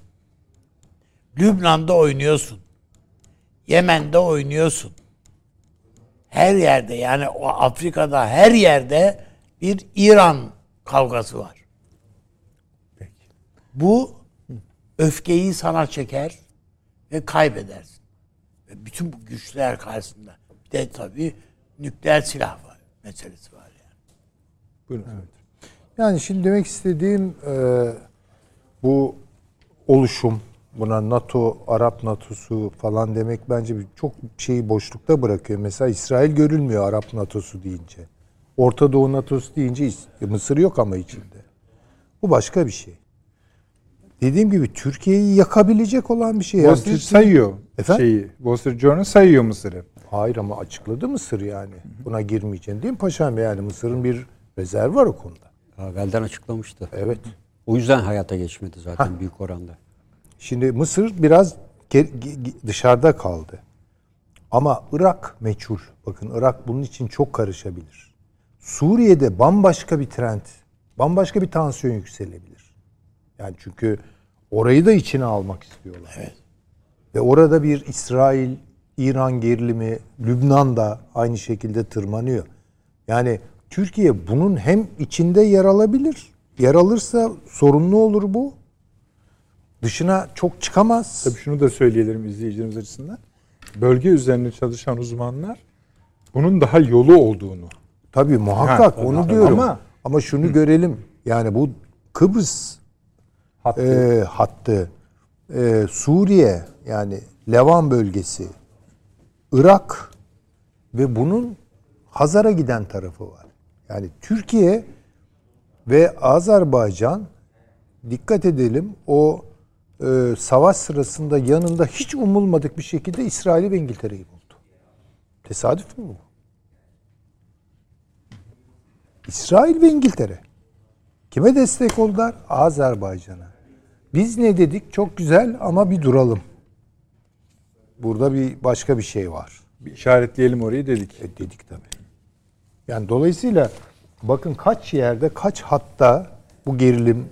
Lübnan'da oynuyorsun. Yemen'de oynuyorsun. Her yerde yani o Afrika'da her yerde bir İran kavgası var. Peki. Bu öfkeyi sana çeker ve kaybedersin. Ve bütün bu güçler karşısında. Bir de tabii nükleer silah var meselesi var. Buyurun. Evet. Yani şimdi demek istediğim e, bu oluşum buna NATO, Arap NATO'su falan demek bence çok şeyi boşlukta bırakıyor. Mesela İsrail görülmüyor Arap NATO'su deyince. Orta Doğu NATO'su deyince Mısır yok ama içinde. Bu başka bir şey. Dediğim gibi Türkiye'yi yakabilecek olan bir şey. Wall Street sayıyor Efendim? şeyi. Wall Street Journal sayıyor Mısır'ı. Hayır ama açıkladı Mısır yani. Buna girmeyeceğini değil mi paşam? Yani Mısır'ın bir rezerv var o konuda. Evvelden açıklamıştı. Evet. O yüzden hayata geçmedi zaten ha. büyük oranda. Şimdi Mısır biraz dışarıda kaldı. Ama Irak meçhul. Bakın Irak bunun için çok karışabilir. Suriye'de bambaşka bir trend, bambaşka bir tansiyon yükselebilir. Yani çünkü Orayı da içine almak istiyorlar. Evet. Ve orada bir İsrail, İran gerilimi, Lübnan da aynı şekilde tırmanıyor. Yani Türkiye bunun hem içinde yer alabilir. Yer alırsa sorunlu olur bu. Dışına çok çıkamaz. Tabii şunu da söyleyelim izleyicilerimiz açısından. Bölge üzerine çalışan uzmanlar bunun daha yolu olduğunu. Tabii muhakkak ha, onu tabii. diyorum. Ama, ama şunu Hı. görelim. Yani bu Kıbrıs hattı, e, hattı e, Suriye yani Levan bölgesi, Irak ve bunun Hazar'a giden tarafı var. Yani Türkiye ve Azerbaycan dikkat edelim o e, savaş sırasında yanında hiç umulmadık bir şekilde İsrail'i ve İngiltere'yi buldu. Tesadüf mü bu? İsrail ve İngiltere. Kime destek oldular? Azerbaycan'a. Biz ne dedik? Çok güzel ama bir duralım. Burada bir başka bir şey var. Bir işaretleyelim orayı dedik. E, dedik tabii. Yani dolayısıyla bakın kaç yerde, kaç hatta bu gerilim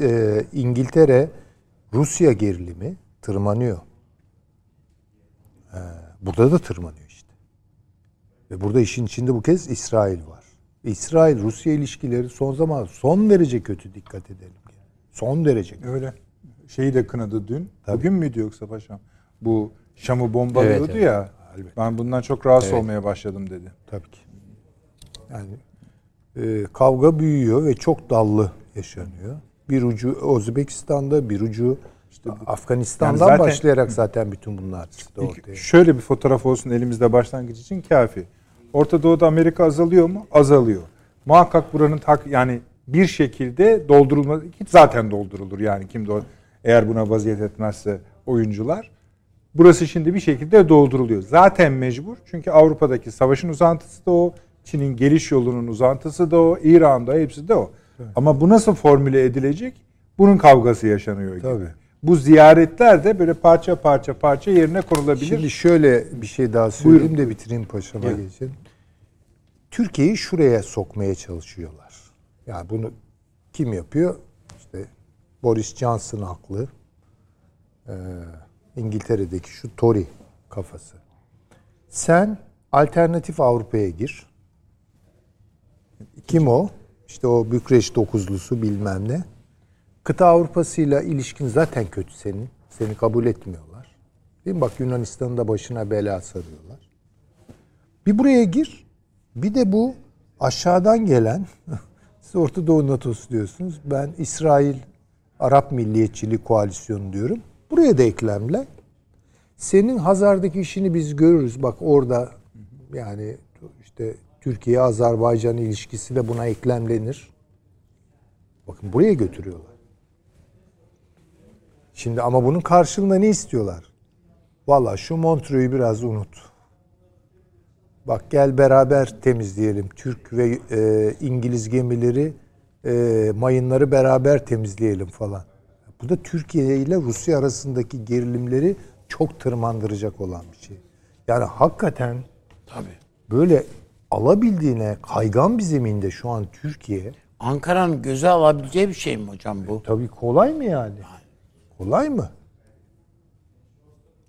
e, İngiltere Rusya gerilimi tırmanıyor. E, burada da tırmanıyor işte. Ve burada işin içinde bu kez İsrail var. İsrail-Rusya ilişkileri son zaman son derece kötü dikkat edelim. Son derece kötü. Öyle. Şeyi de kınadı dün. Tabii. Bugün müydü yoksa paşam? Bu Şam'ı bombalıyordu evet, evet. ya. Elbette. Ben bundan çok rahatsız evet. olmaya başladım dedi. Tabii ki. Yani e, kavga büyüyor ve çok dallı yaşanıyor. Bir ucu Özbekistan'da, bir ucu işte Afganistan'dan yani zaten, başlayarak zaten bütün bunlar ortaya. Şöyle bir fotoğraf olsun elimizde başlangıç için kafi. Orta Doğu'da Amerika azalıyor mu? Azalıyor. Muhakkak buranın tak yani bir şekilde doldurulması zaten doldurulur yani kim de eğer buna vaziyet etmezse oyuncular. Burası şimdi bir şekilde dolduruluyor. Zaten mecbur. Çünkü Avrupa'daki savaşın uzantısı da o. Çin'in geliş yolunun uzantısı da o. İran'da hepsi de o. Evet. Ama bu nasıl formüle edilecek? Bunun kavgası yaşanıyor gibi. Tabii. Bu ziyaretler de böyle parça parça parça yerine konulabilir. Şimdi şöyle bir şey daha söyleyeyim Buyurun. de bitireyim paşama evet. geçelim. Türkiye'yi şuraya sokmaya çalışıyorlar. Yani bunu kim yapıyor? İşte Boris Johnson haklı. Ee, İngiltere'deki şu Tory kafası. Sen alternatif Avrupa'ya gir. Kim o? İşte o Bükreş dokuzlusu bilmem ne. Kıta Avrupa'sıyla ilişkin zaten kötü senin. Seni kabul etmiyorlar. Değil mi? Bak Yunanistan'ın da başına bela sarıyorlar. Bir buraya gir. Bir de bu aşağıdan gelen siz Orta Doğu NATO'su diyorsunuz. Ben İsrail Arap Milliyetçiliği Koalisyonu diyorum. Buraya da eklemle. Senin Hazar'daki işini biz görürüz. Bak orada yani işte Türkiye-Azerbaycan ilişkisi de buna eklemlenir. Bakın buraya götürüyorlar. Şimdi ama bunun karşılığında ne istiyorlar? Valla şu Montreux'u biraz unut. Bak gel beraber temizleyelim. Türk ve e, İngiliz gemileri e, mayınları beraber temizleyelim falan. Bu da Türkiye ile Rusya arasındaki gerilimleri çok tırmandıracak olan bir şey. Yani hakikaten tabii böyle alabildiğine kaygan bir zeminde şu an Türkiye. Ankara'nın göze alabileceği bir şey mi hocam bu? E, tabii kolay mı yani? Kolay mı?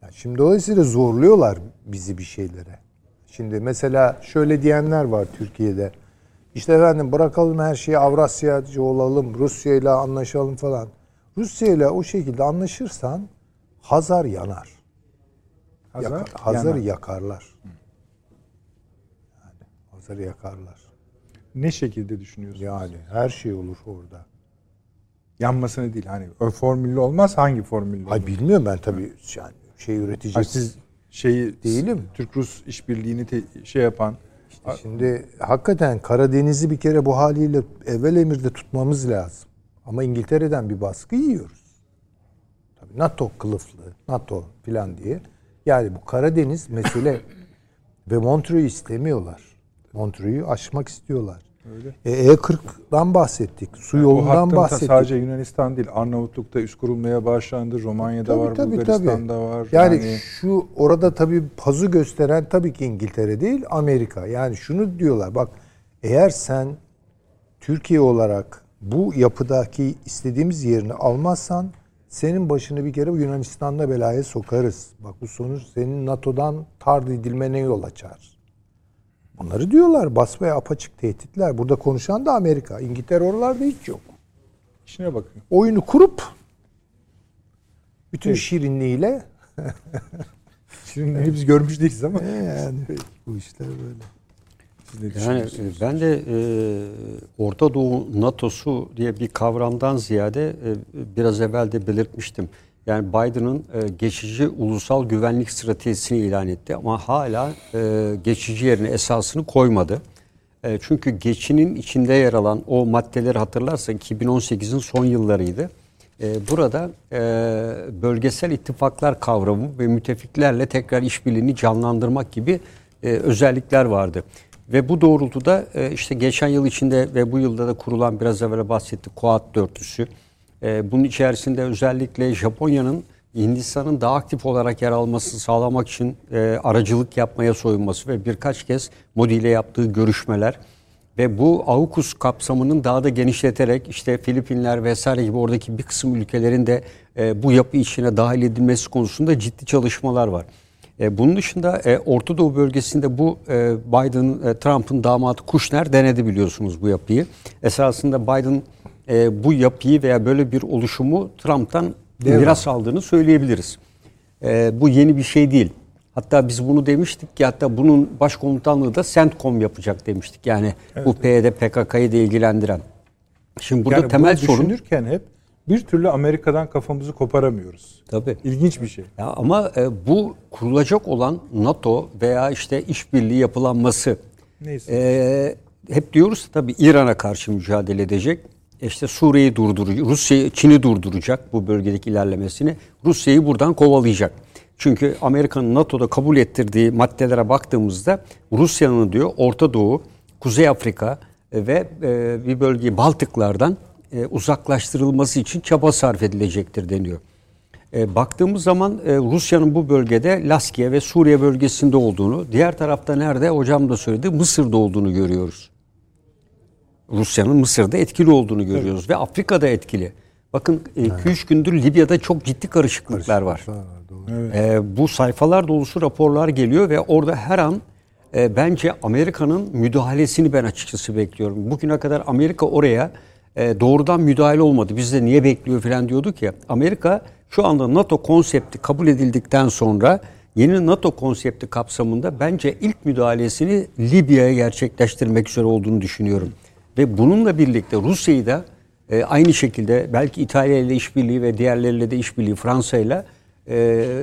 Ya şimdi dolayısıyla zorluyorlar bizi bir şeylere. Şimdi mesela şöyle diyenler var Türkiye'de. İşte efendim bırakalım her şeyi Avrasyacı olalım, Rusya ile anlaşalım falan. Rusya ile o şekilde anlaşırsan Hazar yanar. Hazar, Yaka, Hazar'ı yanar. yakarlar. Yani Hazar'ı yakarlar. Ne şekilde düşünüyorsunuz? Yani her şey olur orada. Yanmasını değil hani o formüllü olmaz hangi formüllü? Ay bilmiyorum ben tabii yani şey üreteceğiz. siz şeyi değilim. Türk-Rus işbirliğini te, şey yapan işte şimdi hakikaten Karadeniz'i bir kere bu haliyle evvel emirde tutmamız lazım. Ama İngiltere'den bir baskı yiyoruz. Tabii NATO kılıflı, NATO filan diye. Yani bu Karadeniz mesele ve Montreux'u istemiyorlar. Montreux'u aşmak istiyorlar. Öyle. E, E40'dan bahsettik. Su yani yolundan bahsettik. sadece Yunanistan değil. Arnavutluk'ta üst kurulmaya başlandı. Romanya'da tabii, var, tabii, Bulgaristan'da tabii. var. Yani, yani şu orada tabii pazı gösteren tabii ki İngiltere değil, Amerika. Yani şunu diyorlar. Bak eğer sen Türkiye olarak bu yapıdaki istediğimiz yerini almazsan senin başını bir kere Yunanistan'da belaya sokarız. Bak bu sonuç senin NATO'dan tard edilmene yol açar. Bunları diyorlar basmaya apaçık tehditler. Burada konuşan da Amerika. İngiltere oralarda hiç yok. İşine bakın. Oyunu kurup bütün evet. şirinliğiyle Şirinliği biz görmüş değiliz ama. yani bu işler böyle. Yani e, ben de e, Orta Doğu NATO'su diye bir kavramdan ziyade e, biraz evvel de belirtmiştim. Yani Biden'ın e, geçici ulusal güvenlik stratejisini ilan etti ama hala e, geçici yerine esasını koymadı. E, çünkü geçinin içinde yer alan o maddeleri hatırlarsak 2018'in son yıllarıydı. E, burada e, bölgesel ittifaklar kavramı ve müttefiklerle tekrar işbirliğini canlandırmak gibi e, özellikler vardı. Ve bu doğrultuda e, işte geçen yıl içinde ve bu yılda da kurulan biraz evvel bahsettik Quad dörtlüsü. E, bunun içerisinde özellikle Japonya'nın Hindistan'ın daha aktif olarak yer almasını sağlamak için e, aracılık yapmaya soyunması ve birkaç kez Modi ile yaptığı görüşmeler ve bu AUKUS kapsamının daha da genişleterek işte Filipinler vesaire gibi oradaki bir kısım ülkelerin de bu yapı içine dahil edilmesi konusunda ciddi çalışmalar var. E, bunun dışında e, Orta Doğu bölgesinde bu e, Biden, e, Trump'ın damadı Kushner denedi biliyorsunuz bu yapıyı. Esasında Biden e, bu yapıyı veya böyle bir oluşumu Trump'tan Değil miras mi? aldığını söyleyebiliriz. E, bu yeni bir şey değil. Hatta biz bunu demiştik ki hatta bunun başkomutanlığı da CENTCOM yapacak demiştik. Yani evet. bu PYD PKK'yı da ilgilendiren. Şimdi burada yani temel sorun düşünürken hep bir türlü Amerika'dan kafamızı koparamıyoruz. Tabii. İlginç bir şey. Ya ama e, bu kurulacak olan NATO veya işte işbirliği yapılanması Neyse. E, hep diyoruz tabii İran'a karşı mücadele edecek. İşte Suriye'yi durduracak, Rusya'yı, Çin'i durduracak bu bölgedeki ilerlemesini. Rusya'yı buradan kovalayacak. Çünkü Amerika'nın NATO'da kabul ettirdiği maddelere baktığımızda Rusya'nın diyor Orta Doğu, Kuzey Afrika ve e, bir bölgeyi Baltıklardan e, uzaklaştırılması için çaba sarf edilecektir deniyor. E, baktığımız zaman e, Rusya'nın bu bölgede Laskiye ve Suriye bölgesinde olduğunu, diğer tarafta nerede hocam da söyledi Mısır'da olduğunu görüyoruz. Rusya'nın Mısır'da etkili olduğunu görüyoruz evet. ve Afrika'da etkili. Bakın 2-3 evet. gündür Libya'da çok ciddi karışıklıklar var. Evet. E, bu sayfalar dolusu raporlar geliyor ve orada her an e, bence Amerika'nın müdahalesini ben açıkçası bekliyorum. Bugüne kadar Amerika oraya e, doğrudan müdahale olmadı. Biz de niye bekliyor falan diyorduk ya. Amerika şu anda NATO konsepti kabul edildikten sonra yeni NATO konsepti kapsamında bence ilk müdahalesini Libya'ya gerçekleştirmek üzere olduğunu düşünüyorum. Ve bununla birlikte Rusya'yı da e, aynı şekilde belki İtalya ile işbirliği ve diğerleriyle de işbirliği Fransa ile e,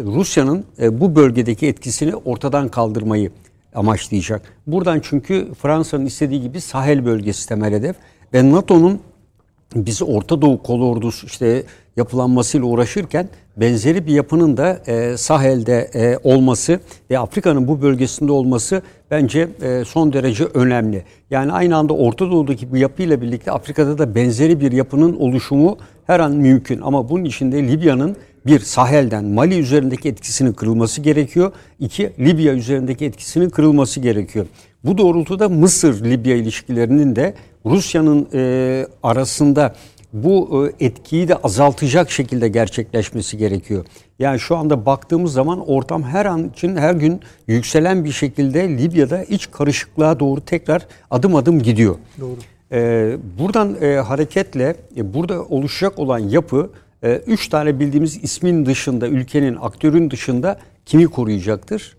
Rusya'nın e, bu bölgedeki etkisini ortadan kaldırmayı amaçlayacak. Buradan çünkü Fransa'nın istediği gibi Sahel bölgesi temel hedef ve NATO'nun biz Orta Doğu kolordusu işte yapılanmasıyla uğraşırken benzeri bir yapının da e, Sahel'de e, olması ve Afrika'nın bu bölgesinde olması bence e, son derece önemli. Yani aynı anda Orta Doğu'daki bu yapıyla birlikte Afrika'da da benzeri bir yapının oluşumu her an mümkün. Ama bunun içinde Libya'nın bir Sahel'den Mali üzerindeki etkisinin kırılması gerekiyor. İki Libya üzerindeki etkisinin kırılması gerekiyor. Bu doğrultuda Mısır-Libya ilişkilerinin de Rusya'nın e, arasında bu e, etkiyi de azaltacak şekilde gerçekleşmesi gerekiyor. Yani şu anda baktığımız zaman ortam her an için her gün yükselen bir şekilde Libya'da iç karışıklığa doğru tekrar adım adım gidiyor. Doğru. Ee, buradan e, hareketle e, burada oluşacak olan yapı e, üç tane bildiğimiz ismin dışında, ülkenin aktörün dışında kimi koruyacaktır?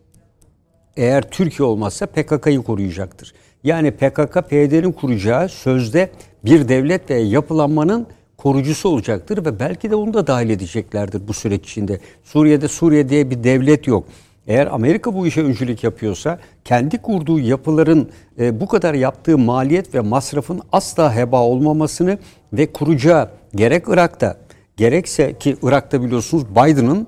Eğer Türkiye olmazsa PKK'yı koruyacaktır. Yani PKK, PYD'nin kuracağı sözde bir devlet ve yapılanmanın korucusu olacaktır ve belki de onu da dahil edeceklerdir bu süreç içinde. Suriye'de Suriye diye bir devlet yok. Eğer Amerika bu işe öncülük yapıyorsa kendi kurduğu yapıların e, bu kadar yaptığı maliyet ve masrafın asla heba olmamasını ve kuracağı gerek Irak'ta gerekse ki Irak'ta biliyorsunuz Biden'ın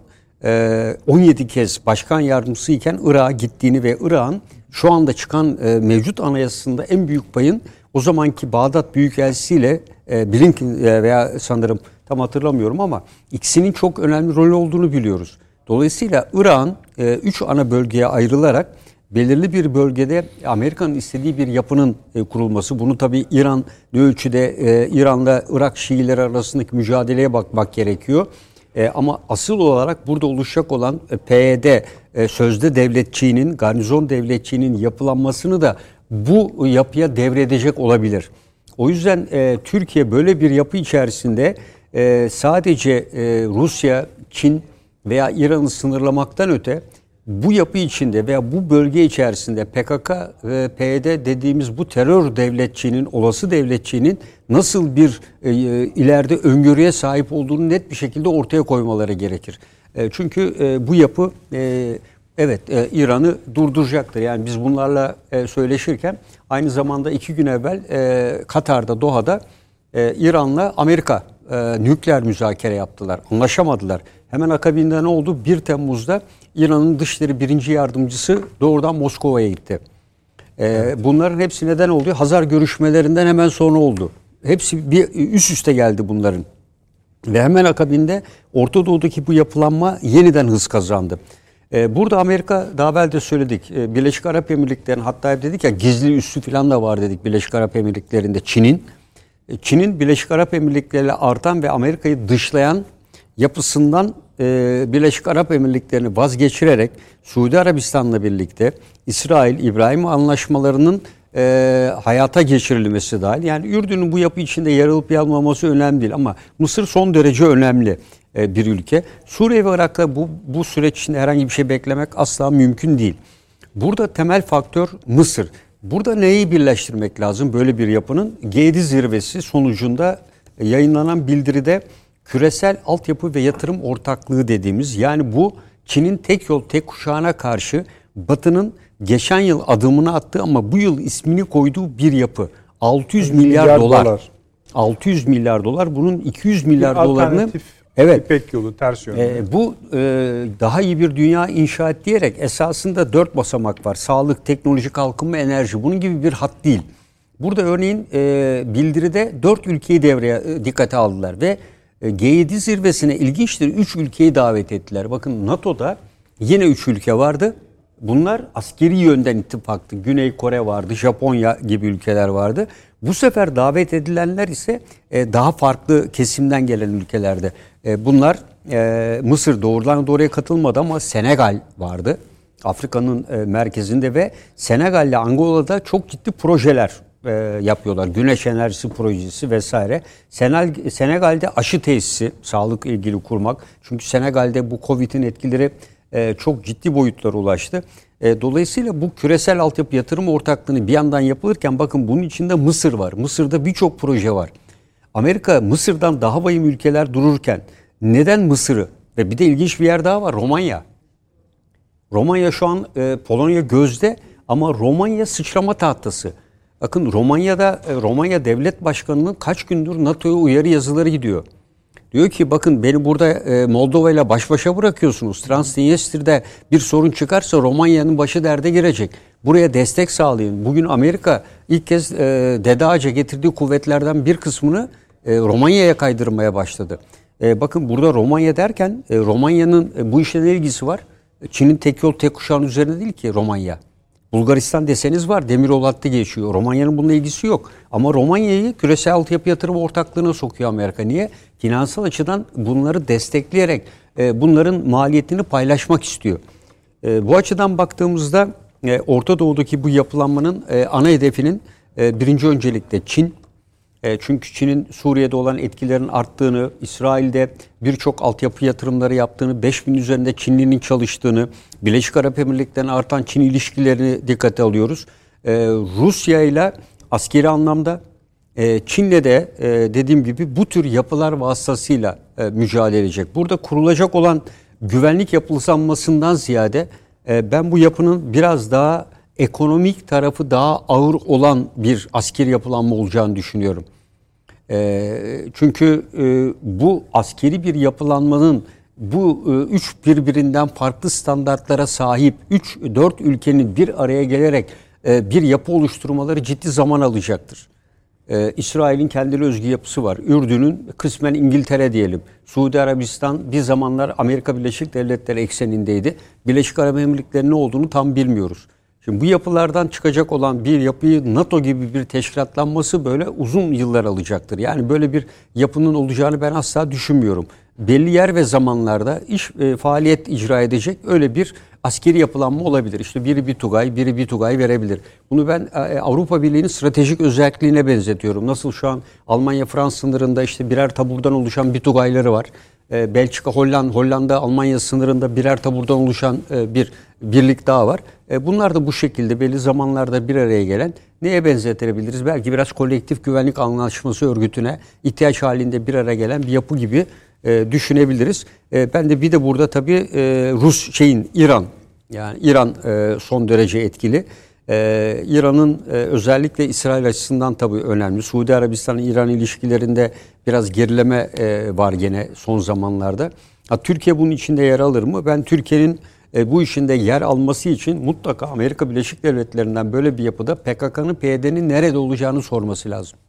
17 e, kez başkan yardımcısı iken Irak'a gittiğini ve Irak'ın şu anda çıkan e, mevcut anayasasında en büyük payın o zamanki Bağdat Büyükelçisi ile e, Blinken e, veya sanırım tam hatırlamıyorum ama ikisinin çok önemli rol olduğunu biliyoruz. Dolayısıyla İran e, üç ana bölgeye ayrılarak belirli bir bölgede Amerika'nın istediği bir yapının e, kurulması. Bunu tabi İran ne ölçüde e, İran'la Irak Şiileri arasındaki mücadeleye bakmak gerekiyor. E, ama asıl olarak burada oluşacak olan e, PYD e, sözde devletçiğinin, garnizon devletçiğinin yapılanmasını da bu yapıya devredecek olabilir. O yüzden e, Türkiye böyle bir yapı içerisinde e, sadece e, Rusya, Çin veya İran'ı sınırlamaktan öte bu yapı içinde veya bu bölge içerisinde PKK ve PYD dediğimiz bu terör devletçiğinin, olası devletçiğinin nasıl bir e, ileride öngörüye sahip olduğunu net bir şekilde ortaya koymaları gerekir. E, çünkü e, bu yapı e, evet e, İran'ı durduracaktır. Yani biz bunlarla e, söyleşirken aynı zamanda iki gün evvel e, Katar'da, Doha'da e, İran'la Amerika e, nükleer müzakere yaptılar. Anlaşamadılar. Hemen akabinde ne oldu? 1 Temmuz'da İran'ın Dışişleri Birinci Yardımcısı doğrudan Moskova'ya gitti. Ee, evet. Bunların hepsi neden oldu? Hazar görüşmelerinden hemen sonra oldu. Hepsi bir üst üste geldi bunların. Ve hemen akabinde Orta Doğu'daki bu yapılanma yeniden hız kazandı. Ee, burada Amerika daha evvel de söyledik. Ee, Birleşik Arap Emirlikleri'nin hatta dedik ya gizli üssü falan da var dedik Birleşik Arap Emirlikleri'nde Çin'in. Ee, Çin'in Birleşik Arap Emirlikleri ile artan ve Amerika'yı dışlayan yapısından e, Birleşik Arap Emirlikleri'ni vazgeçirerek Suudi Arabistan'la birlikte İsrail, İbrahim anlaşmalarının e, hayata geçirilmesi dahil. Yani Ürdün'ün bu yapı içinde yer alıp yer önemli değil ama Mısır son derece önemli e, bir ülke. Suriye ve Irak'ta bu, bu süreç içinde herhangi bir şey beklemek asla mümkün değil. Burada temel faktör Mısır. Burada neyi birleştirmek lazım böyle bir yapının? G7 zirvesi sonucunda yayınlanan bildiride küresel altyapı ve yatırım ortaklığı dediğimiz yani bu Çin'in tek yol tek kuşağına karşı Batı'nın geçen yıl adımını attığı ama bu yıl ismini koyduğu bir yapı. 600 milyar, milyar dolar. dolar. 600 milyar dolar. Bunun 200 milyar bir dolarını Evet. İpek yolu ters yönde. E, bu e, daha iyi bir dünya inşa et diyerek esasında dört basamak var. Sağlık, teknoloji, kalkınma, enerji. Bunun gibi bir hat değil. Burada örneğin e, bildiride dört ülkeyi devreye e, dikkate aldılar ve G7 zirvesine ilginçtir 3 ülkeyi davet ettiler. Bakın NATO'da yine 3 ülke vardı. Bunlar askeri yönden ittifaktı. Güney Kore vardı, Japonya gibi ülkeler vardı. Bu sefer davet edilenler ise e, daha farklı kesimden gelen ülkelerde. E, bunlar Mısır doğrudan doğruya katılmadı ama Senegal vardı. Afrika'nın merkezinde ve Senegal ile Angola'da çok ciddi projeler e, yapıyorlar. Güneş enerjisi projesi vesaire. Senal, Senegal'de aşı tesisi sağlık ilgili kurmak. Çünkü Senegal'de bu Covid'in etkileri e, çok ciddi boyutlara ulaştı. E, dolayısıyla bu küresel altyapı yatırım ortaklığını bir yandan yapılırken bakın bunun içinde Mısır var. Mısır'da birçok proje var. Amerika Mısır'dan daha vahim ülkeler dururken neden Mısır'ı ve bir de ilginç bir yer daha var Romanya. Romanya şu an e, Polonya gözde ama Romanya sıçrama tahtası. Bakın Romanya'da e, Romanya Devlet Başkanı'nın kaç gündür NATO'ya uyarı yazıları gidiyor. Diyor ki bakın beni burada e, Moldova ile baş başa bırakıyorsunuz. Transnistриa'da bir sorun çıkarsa Romanya'nın başı derde girecek. Buraya destek sağlayın. Bugün Amerika ilk kez e, Dede Ağaca getirdiği kuvvetlerden bir kısmını e, Romanya'ya kaydırmaya başladı. E, bakın burada Romanya derken e, Romanya'nın e, bu işle ne ilgisi var? Çin'in tek yol tek kuşağın üzerinde değil ki Romanya. Bulgaristan deseniz var. Demiryolu hattı geçiyor. Romanya'nın bununla ilgisi yok. Ama Romanya'yı küresel altyapı yatırım ortaklığına sokuyor Amerika. Niye? Finansal açıdan bunları destekleyerek e, bunların maliyetini paylaşmak istiyor. E, bu açıdan baktığımızda e, Orta Doğu'daki bu yapılanmanın e, ana hedefinin e, birinci öncelikle Çin, çünkü Çin'in Suriye'de olan etkilerin arttığını, İsrail'de birçok altyapı yatırımları yaptığını, 5000 üzerinde Çinlinin çalıştığını, Birleşik Arap Emirlikleri'nin artan Çin ilişkilerini dikkate alıyoruz. E, Rusya ile askeri anlamda e, Çin'le de dediğim gibi bu tür yapılar vasıtasıyla mücadele edecek. Burada kurulacak olan güvenlik yapılanmasından ziyade ben bu yapının biraz daha ekonomik tarafı daha ağır olan bir askeri yapılanma olacağını düşünüyorum. E, çünkü e, bu askeri bir yapılanmanın bu e, üç birbirinden farklı standartlara sahip üç dört ülkenin bir araya gelerek e, bir yapı oluşturmaları ciddi zaman alacaktır. Ee, İsrail'in kendine özgü yapısı var. Ürdün'ün kısmen İngiltere diyelim. Suudi Arabistan bir zamanlar Amerika Birleşik Devletleri eksenindeydi. Birleşik Arap Emirlikleri ne olduğunu tam bilmiyoruz. Şimdi bu yapılardan çıkacak olan bir yapıyı NATO gibi bir teşkilatlanması böyle uzun yıllar alacaktır. Yani böyle bir yapının olacağını ben asla düşünmüyorum. belli yer ve zamanlarda iş e, faaliyet icra edecek öyle bir askeri yapılanma olabilir. İşte biri bir Tugay, biri bir Tugay verebilir. Bunu ben e, Avrupa Birliği'nin stratejik özelliğine benzetiyorum. Nasıl şu an Almanya-Frans sınırında işte birer taburdan oluşan bir Tugayları var. E, Belçika, Hollanda, Hollanda, Almanya sınırında birer taburdan oluşan e, bir birlik daha var. E, bunlar da bu şekilde belli zamanlarda bir araya gelen neye benzetebiliriz? Belki biraz kolektif güvenlik anlaşması örgütüne ihtiyaç halinde bir araya gelen bir yapı gibi e, düşünebiliriz. E, ben de bir de burada tabii e, Rus şeyin İran yani İran e, son derece etkili. Ee, İran'ın e, özellikle İsrail açısından tabii önemli. Suudi Arabistan-İran ilişkilerinde biraz gerileme e, var gene son zamanlarda. Ha, Türkiye bunun içinde yer alır mı? Ben Türkiye'nin e, bu işinde yer alması için mutlaka Amerika Birleşik Devletleri'nden böyle bir yapıda PKK'nın, PYD'nin nerede olacağını sorması lazım.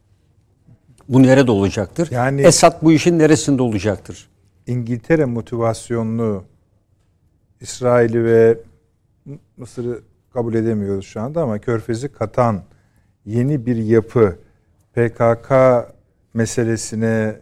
Bu nerede olacaktır? Yani Esad bu işin neresinde olacaktır? İngiltere motivasyonlu İsrail'i ve Mısır'ı kabul edemiyoruz şu anda ama Körfez'i katan yeni bir yapı PKK meselesine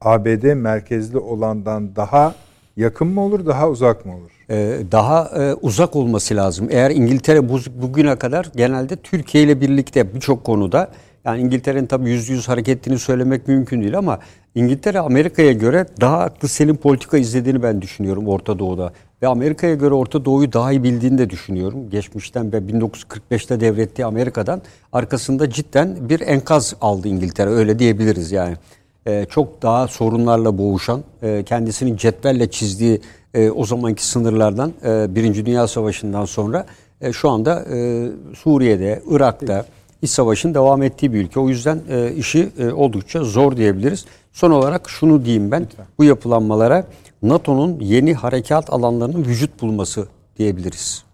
ABD merkezli olandan daha yakın mı olur, daha uzak mı olur? Ee, daha e, uzak olması lazım. Eğer İngiltere bu, bugüne kadar genelde Türkiye ile birlikte birçok konuda yani İngiltere'nin tabii yüz yüz hareket ettiğini söylemek mümkün değil ama İngiltere Amerika'ya göre daha aklı selim politika izlediğini ben düşünüyorum Orta Doğu'da. Ve Amerika'ya göre Orta Doğu'yu daha iyi bildiğini de düşünüyorum. Geçmişten ve 1945'te devrettiği Amerika'dan arkasında cidden bir enkaz aldı İngiltere öyle diyebiliriz yani. Ee, çok daha sorunlarla boğuşan, e, kendisinin cetvelle çizdiği e, o zamanki sınırlardan e, Birinci Dünya Savaşı'ndan sonra e, şu anda e, Suriye'de, Irak'ta iç savaşın devam ettiği bir ülke. O yüzden e, işi e, oldukça zor diyebiliriz. Son olarak şunu diyeyim ben Lütfen. bu yapılanmalara NATO'nun yeni harekat alanlarının vücut bulması diyebiliriz.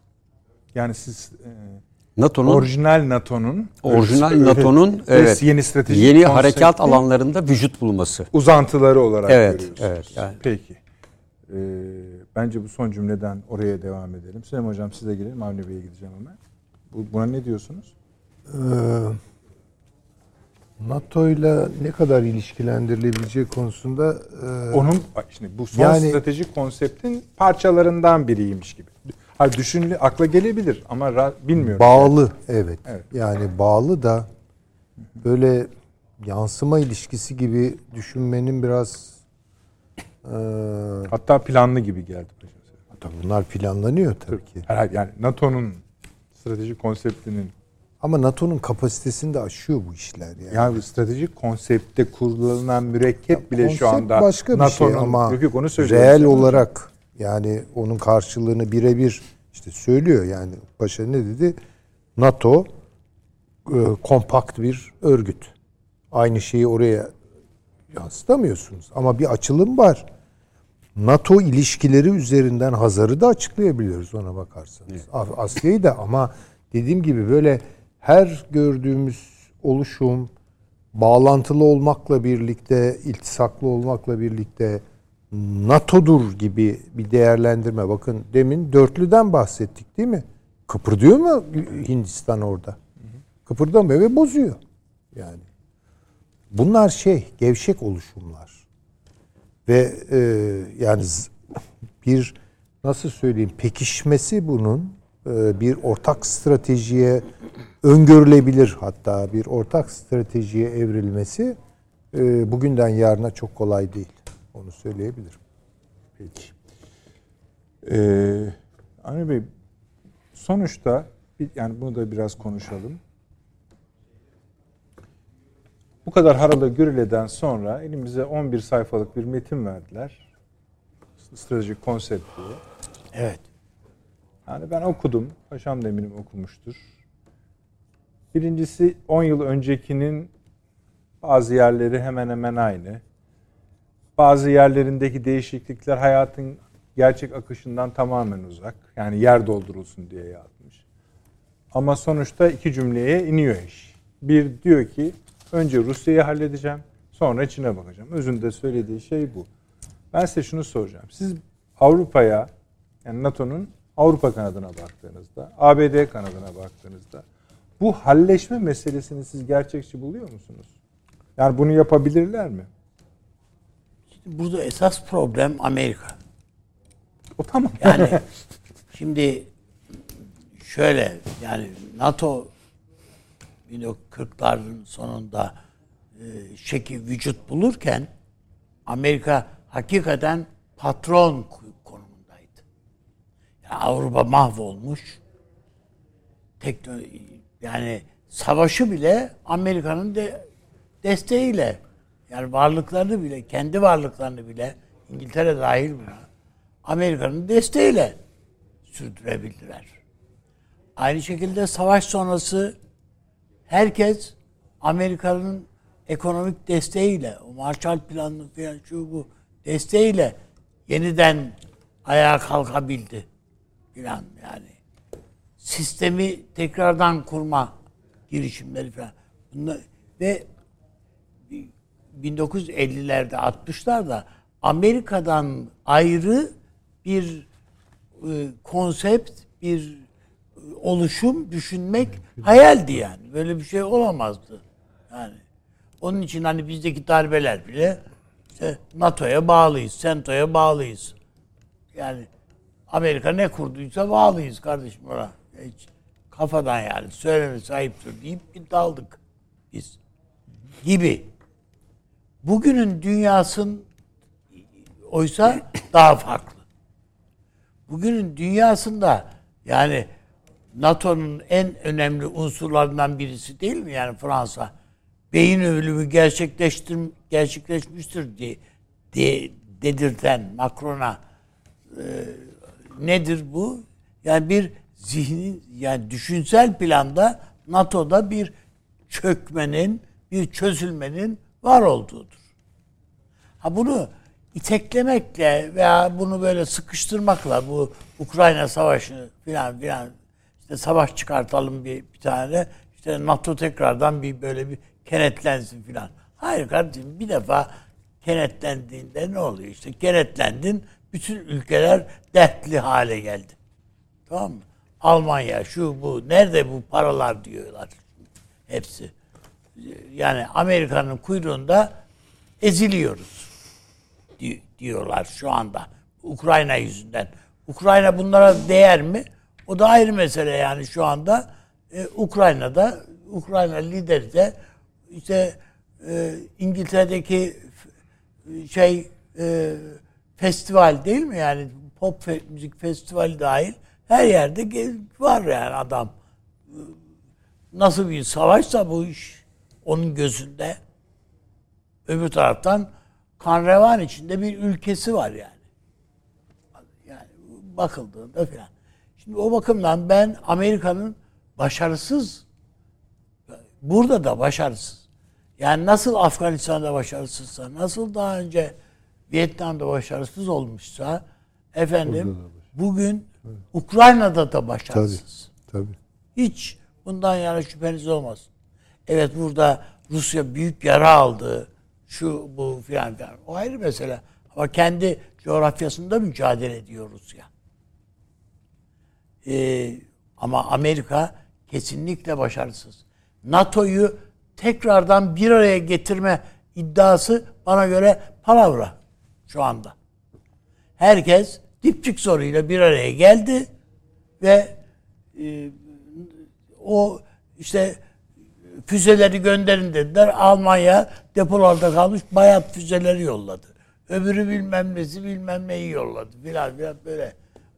Yani siz e, NATO'nun orijinal NATO'nun orijinal NATO'nun evet yeni stratejik yeni harekat alanlarında vücut bulması. Uzantıları olarak evet, görüyorsunuz. Evet, yani. Peki. Ee, bence bu son cümleden oraya devam edelim. Süleyman Hocam size gelelim. Avni Bey'e gideceğim hemen. Bu, buna ne diyorsunuz? Ee, NATO ile ne kadar ilişkilendirilebileceği konusunda e, onun şimdi bu son yani, stratejik konseptin parçalarından biriymiş gibi. Hayır düşünülü akla gelebilir ama ra, bilmiyorum. Bağlı evet. evet. Yani bağlı da böyle yansıma ilişkisi gibi düşünmenin biraz e, hatta planlı gibi geldi. Hatta bunlar planlanıyor tabii ki. Herhalde yani NATO'nun stratejik konseptinin ama NATO'nun kapasitesini de aşıyor bu işler yani. Yani stratejik konsepte kullanılan mürekkep ya, bile şu anda başka bir şey ama yok, yok, onu reel olarak yani onun karşılığını birebir işte söylüyor yani Paşa ne dedi? NATO e, kompakt bir örgüt. Aynı şeyi oraya yansıtamıyorsunuz ama bir açılım var. NATO ilişkileri üzerinden Hazar'ı da açıklayabiliyoruz ona bakarsanız. Evet. Asya'yı da ama dediğim gibi böyle her gördüğümüz oluşum bağlantılı olmakla birlikte, iltisaklı olmakla birlikte NATO'dur gibi bir değerlendirme. Bakın demin dörtlüden bahsettik değil mi? Kıpırdıyor mu Hindistan orada? Kıpırdamıyor ve bozuyor. Yani bunlar şey gevşek oluşumlar. Ve e, yani bir nasıl söyleyeyim pekişmesi bunun e, bir ortak stratejiye öngörülebilir hatta bir ortak stratejiye evrilmesi e, bugünden yarına çok kolay değil. Onu söyleyebilirim. Peki. Ee, Avni Bey, sonuçta yani bunu da biraz konuşalım. Bu kadar haralı gürüleden sonra elimize 11 sayfalık bir metin verdiler. Stratejik konsept diye. Evet. Yani ben okudum. Paşam da eminim okumuştur. Birincisi 10 yıl öncekinin bazı yerleri hemen hemen aynı. Bazı yerlerindeki değişiklikler hayatın gerçek akışından tamamen uzak. Yani yer doldurulsun diye yazmış. Ama sonuçta iki cümleye iniyor iş. Bir diyor ki önce Rusya'yı halledeceğim, sonra Çin'e bakacağım. Özünde söylediği şey bu. Ben size şunu soracağım. Siz Avrupa'ya yani NATO'nun Avrupa kanadına baktığınızda, ABD kanadına baktığınızda bu halleşme meselesini siz gerçekçi buluyor musunuz? Yani bunu yapabilirler mi? Burada esas problem Amerika. O tamam. Yani şimdi şöyle yani NATO 1940'ların sonunda e, şekil vücut bulurken Amerika hakikaten patron konumundaydı. Yani Avrupa mahvolmuş. Teknoloji yani savaşı bile Amerika'nın de desteğiyle yani varlıklarını bile kendi varlıklarını bile İngiltere dahil buna Amerika'nın desteğiyle sürdürebildiler. Aynı şekilde savaş sonrası herkes Amerika'nın ekonomik desteğiyle, o Marshall Planı falan şu bu desteğiyle yeniden ayağa kalkabildi filan yani. Sistemi tekrardan kurma girişimleri falan. Bunlar, ve 1950'lerde 60'larda Amerika'dan ayrı bir e, konsept, bir e, oluşum düşünmek hayaldi yani. Böyle bir şey olamazdı. Yani onun için hani bizdeki darbeler bile işte NATO'ya bağlıyız, SENTO'ya bağlıyız. Yani Amerika ne kurduysa bağlıyız kardeşim ona. Hiç kafadan yani söylemesi ayıptır deyip daldık biz. Gibi. Bugünün dünyasın oysa daha farklı. Bugünün dünyasında yani NATO'nun en önemli unsurlarından birisi değil mi yani Fransa? Beyin ölümü gerçekleştir gerçekleşmiştir diye, diye dedirten Macron'a e, nedir bu? Yani bir zihni yani düşünsel planda NATO'da bir çökmenin, bir çözülmenin var olduğudur. Ha bunu iteklemekle veya bunu böyle sıkıştırmakla bu Ukrayna savaşı filan filan işte savaş çıkartalım bir, bir tane işte NATO tekrardan bir böyle bir kenetlensin filan. Hayır kardeşim bir defa kenetlendiğinde ne oluyor? İşte kenetlendin bütün ülkeler dertli hale geldi. Tamam mı? Almanya şu bu nerede bu paralar diyorlar hepsi. Yani Amerika'nın kuyruğunda eziliyoruz diyorlar şu anda. Ukrayna yüzünden. Ukrayna bunlara değer mi? O da ayrı mesele yani şu anda. Ee, Ukrayna'da Ukrayna lideri de işte e, İngiltere'deki şey e, festival değil mi yani pop fe, müzik festivali dahil her yerde var yani adam. Nasıl bir savaşsa bu iş onun gözünde öbür taraftan kan revan içinde bir ülkesi var yani. Yani bakıldığında falan. Şimdi o bakımdan ben Amerika'nın başarısız burada da başarısız. Yani nasıl Afganistan'da başarısızsa, nasıl daha önce Vietnam'da başarısız olmuşsa efendim bugün Ukrayna'da da başarısız. Tabii, tabii. Hiç bundan yana şüpheniz olmasın. Evet burada Rusya büyük yara aldı şu bu filan filan. O ayrı mesele. Ama kendi coğrafyasında mücadele ediyor Rusya. Ee, ama Amerika kesinlikle başarısız. NATO'yu tekrardan bir araya getirme iddiası bana göre palavra şu anda. Herkes dipçik soruyla bir araya geldi ve e, o işte füzeleri gönderin dediler. Almanya depolarda kalmış bayat füzeleri yolladı. Öbürü bilmem nesi bilmem neyi yolladı. Filan filan böyle.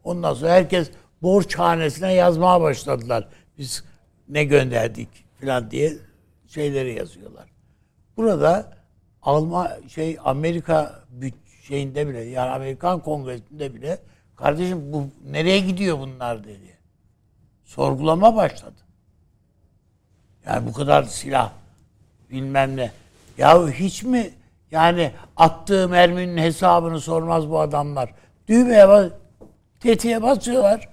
Ondan sonra herkes borç hanesine yazmaya başladılar. Biz ne gönderdik filan diye şeyleri yazıyorlar. Burada Alman şey Amerika şeyinde bile yani Amerikan Kongresi'nde bile kardeşim bu nereye gidiyor bunlar dedi. Sorgulama başladı. Yani bu kadar silah bilmem ne. Ya hiç mi yani attığı merminin hesabını sormaz bu adamlar. Düğmeye bas, tetiğe basıyorlar.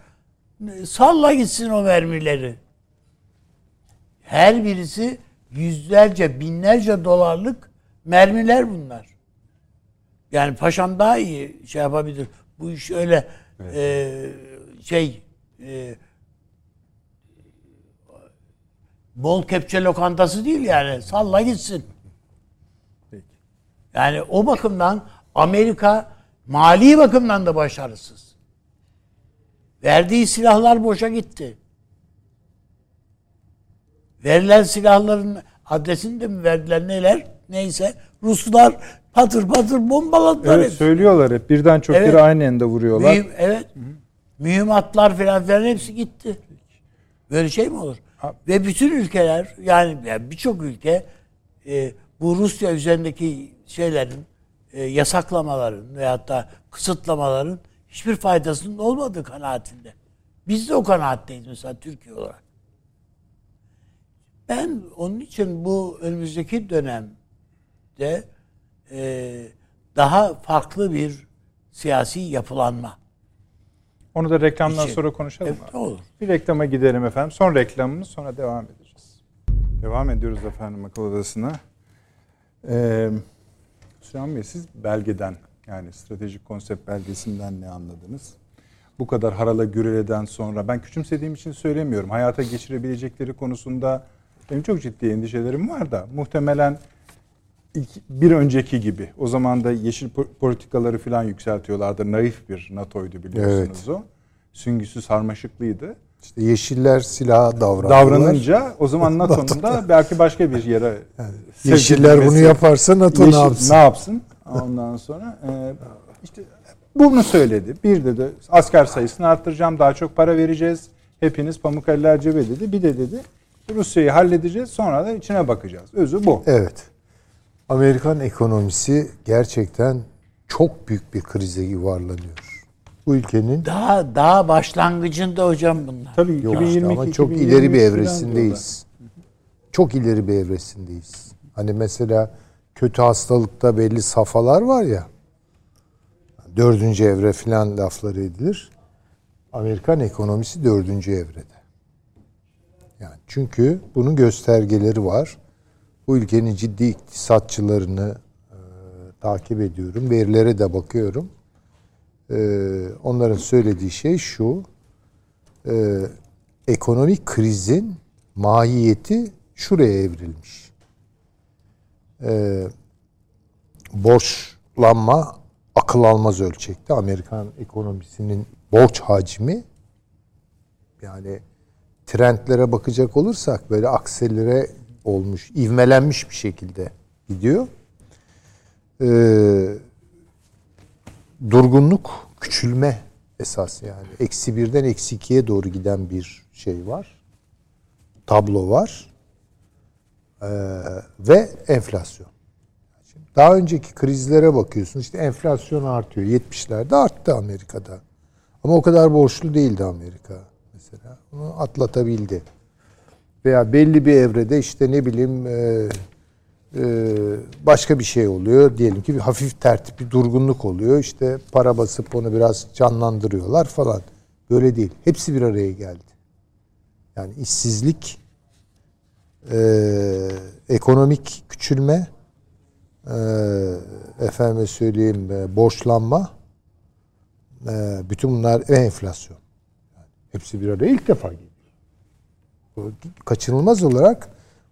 Salla gitsin o mermileri. Her birisi yüzlerce, binlerce dolarlık mermiler bunlar. Yani paşam daha iyi şey yapabilir. Bu iş öyle evet. e, şey e, bol kepçe lokantası değil yani. Salla gitsin. Yani o bakımdan Amerika mali bakımdan da başarısız. Verdiği silahlar boşa gitti. Verilen silahların adresini de mi verdiler neler? Neyse Ruslar patır patır bombaladılar. Evet hep. söylüyorlar hep. Birden çok evet. aynı anda vuruyorlar. Mühim, evet. Hı-hı. Mühimmatlar falan falan hepsi gitti. Böyle şey mi olur? Ve bütün ülkeler yani birçok ülke e, bu Rusya üzerindeki şeylerin e, yasaklamaların veyahut da kısıtlamaların hiçbir faydasının olmadığı kanaatinde. Biz de o kanaatteyiz mesela Türkiye olarak. Ben onun için bu önümüzdeki dönemde e, daha farklı bir siyasi yapılanma. Onu da reklamdan için. sonra konuşalım. Evet, olur. Bir reklama gidelim efendim. Son reklamımız sonra devam edeceğiz. Devam ediyoruz efendim akıl odasına. Ee, Süleyman Bey siz belgeden yani stratejik konsept belgesinden ne anladınız? Bu kadar harala güreleden sonra ben küçümsediğim için söylemiyorum. Hayata geçirebilecekleri konusunda benim çok ciddi endişelerim var da muhtemelen ilk, bir önceki gibi o zaman da yeşil politikaları falan yükseltiyorlardı. Naif bir NATO'ydu biliyorsunuz evet. o. Süngüsü sarmaşıklıydı. İşte yeşiller silah davrandılar. Davranınca o zaman NATO'nun da belki başka bir yere yani, Yeşiller bunu yaparsa NATO yeşil, ne yapsın? Ne yapsın? Ondan sonra e, işte bunu söyledi. Bir dedi asker sayısını arttıracağım, daha çok para vereceğiz. Hepiniz pamuk eller cebe dedi. Bir de dedi Rusya'yı halledeceğiz sonra da içine bakacağız. Özü bu. Evet. Amerikan ekonomisi gerçekten çok büyük bir krize yuvarlanıyor. Bu ülkenin daha daha başlangıcında hocam bunlar. Tabii Yok 2022 işte ama çok ileri bir evresindeyiz. Çok ileri bir evresindeyiz. Hani mesela kötü hastalıkta belli safalar var ya. Dördüncü evre filan lafları edilir. Amerikan ekonomisi dördüncü evrede. Yani çünkü bunun göstergeleri var. Bu ülkenin ciddi iktisatçılarını e, takip ediyorum. Verilere de bakıyorum. E, onların söylediği şey şu. E, ekonomik krizin mahiyeti şuraya evrilmiş. E, borçlanma akıl almaz ölçekte. Amerikan ekonomisinin borç hacmi yani trendlere bakacak olursak böyle akselere olmuş, ivmelenmiş bir şekilde gidiyor. Ee, durgunluk, küçülme esas yani. Eksi birden eksi ikiye doğru giden bir şey var. Tablo var. Ee, ve enflasyon. Daha önceki krizlere bakıyorsun. İşte enflasyon artıyor. 70'lerde arttı Amerika'da. Ama o kadar borçlu değildi Amerika mesela. Onu atlatabildi. Veya belli bir evrede işte ne bileyim e, e, başka bir şey oluyor. Diyelim ki bir hafif tertip bir durgunluk oluyor. İşte para basıp onu biraz canlandırıyorlar falan. Böyle değil. Hepsi bir araya geldi. Yani işsizlik, e, ekonomik küçülme, e, efendime söyleyeyim e, borçlanma, e, bütün bunlar enflasyon. Hepsi bir araya ilk defa geliyor. Kaçınılmaz olarak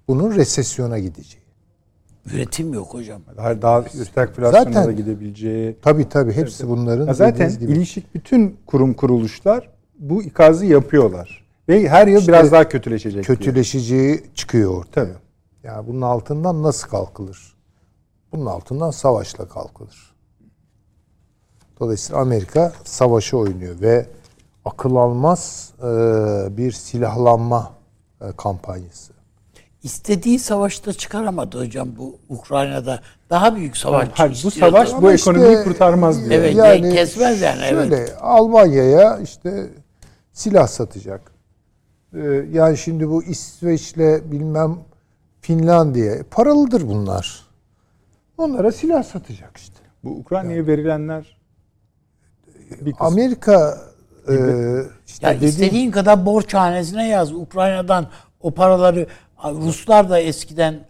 bunun resesyona gideceği. Üretim yok hocam. Daha, daha stagflasyona da gidebileceği. Tabii tabii hepsi bunların. Ya zaten gibi. ilişik bütün kurum kuruluşlar bu ikazı yapıyorlar. Ve her yıl işte biraz daha kötüleşecek. Kötüleşeceği diye. çıkıyor ortaya. Tabii. Yani bunun altından nasıl kalkılır? Bunun altından savaşla kalkılır. Dolayısıyla Amerika savaşı oynuyor ve akıl almaz bir silahlanma kampanyası. İstediği savaşta çıkaramadı hocam bu Ukrayna'da. Daha büyük savaş Hayır, Bu savaş bu işte, ekonomiyi kurtarmaz diyor. Evet, yani kesmez yani. Şöyle evet. Almanya'ya işte silah satacak. Ee, yani şimdi bu İsveç'le bilmem Finlandiya paralıdır bunlar. Onlara silah satacak işte. Bu Ukrayna'ya yani. verilenler bir Amerika e, işte ya dediğim, istediğin kadar borç hanesine yaz. Ukrayna'dan o paraları Ruslar da eskiden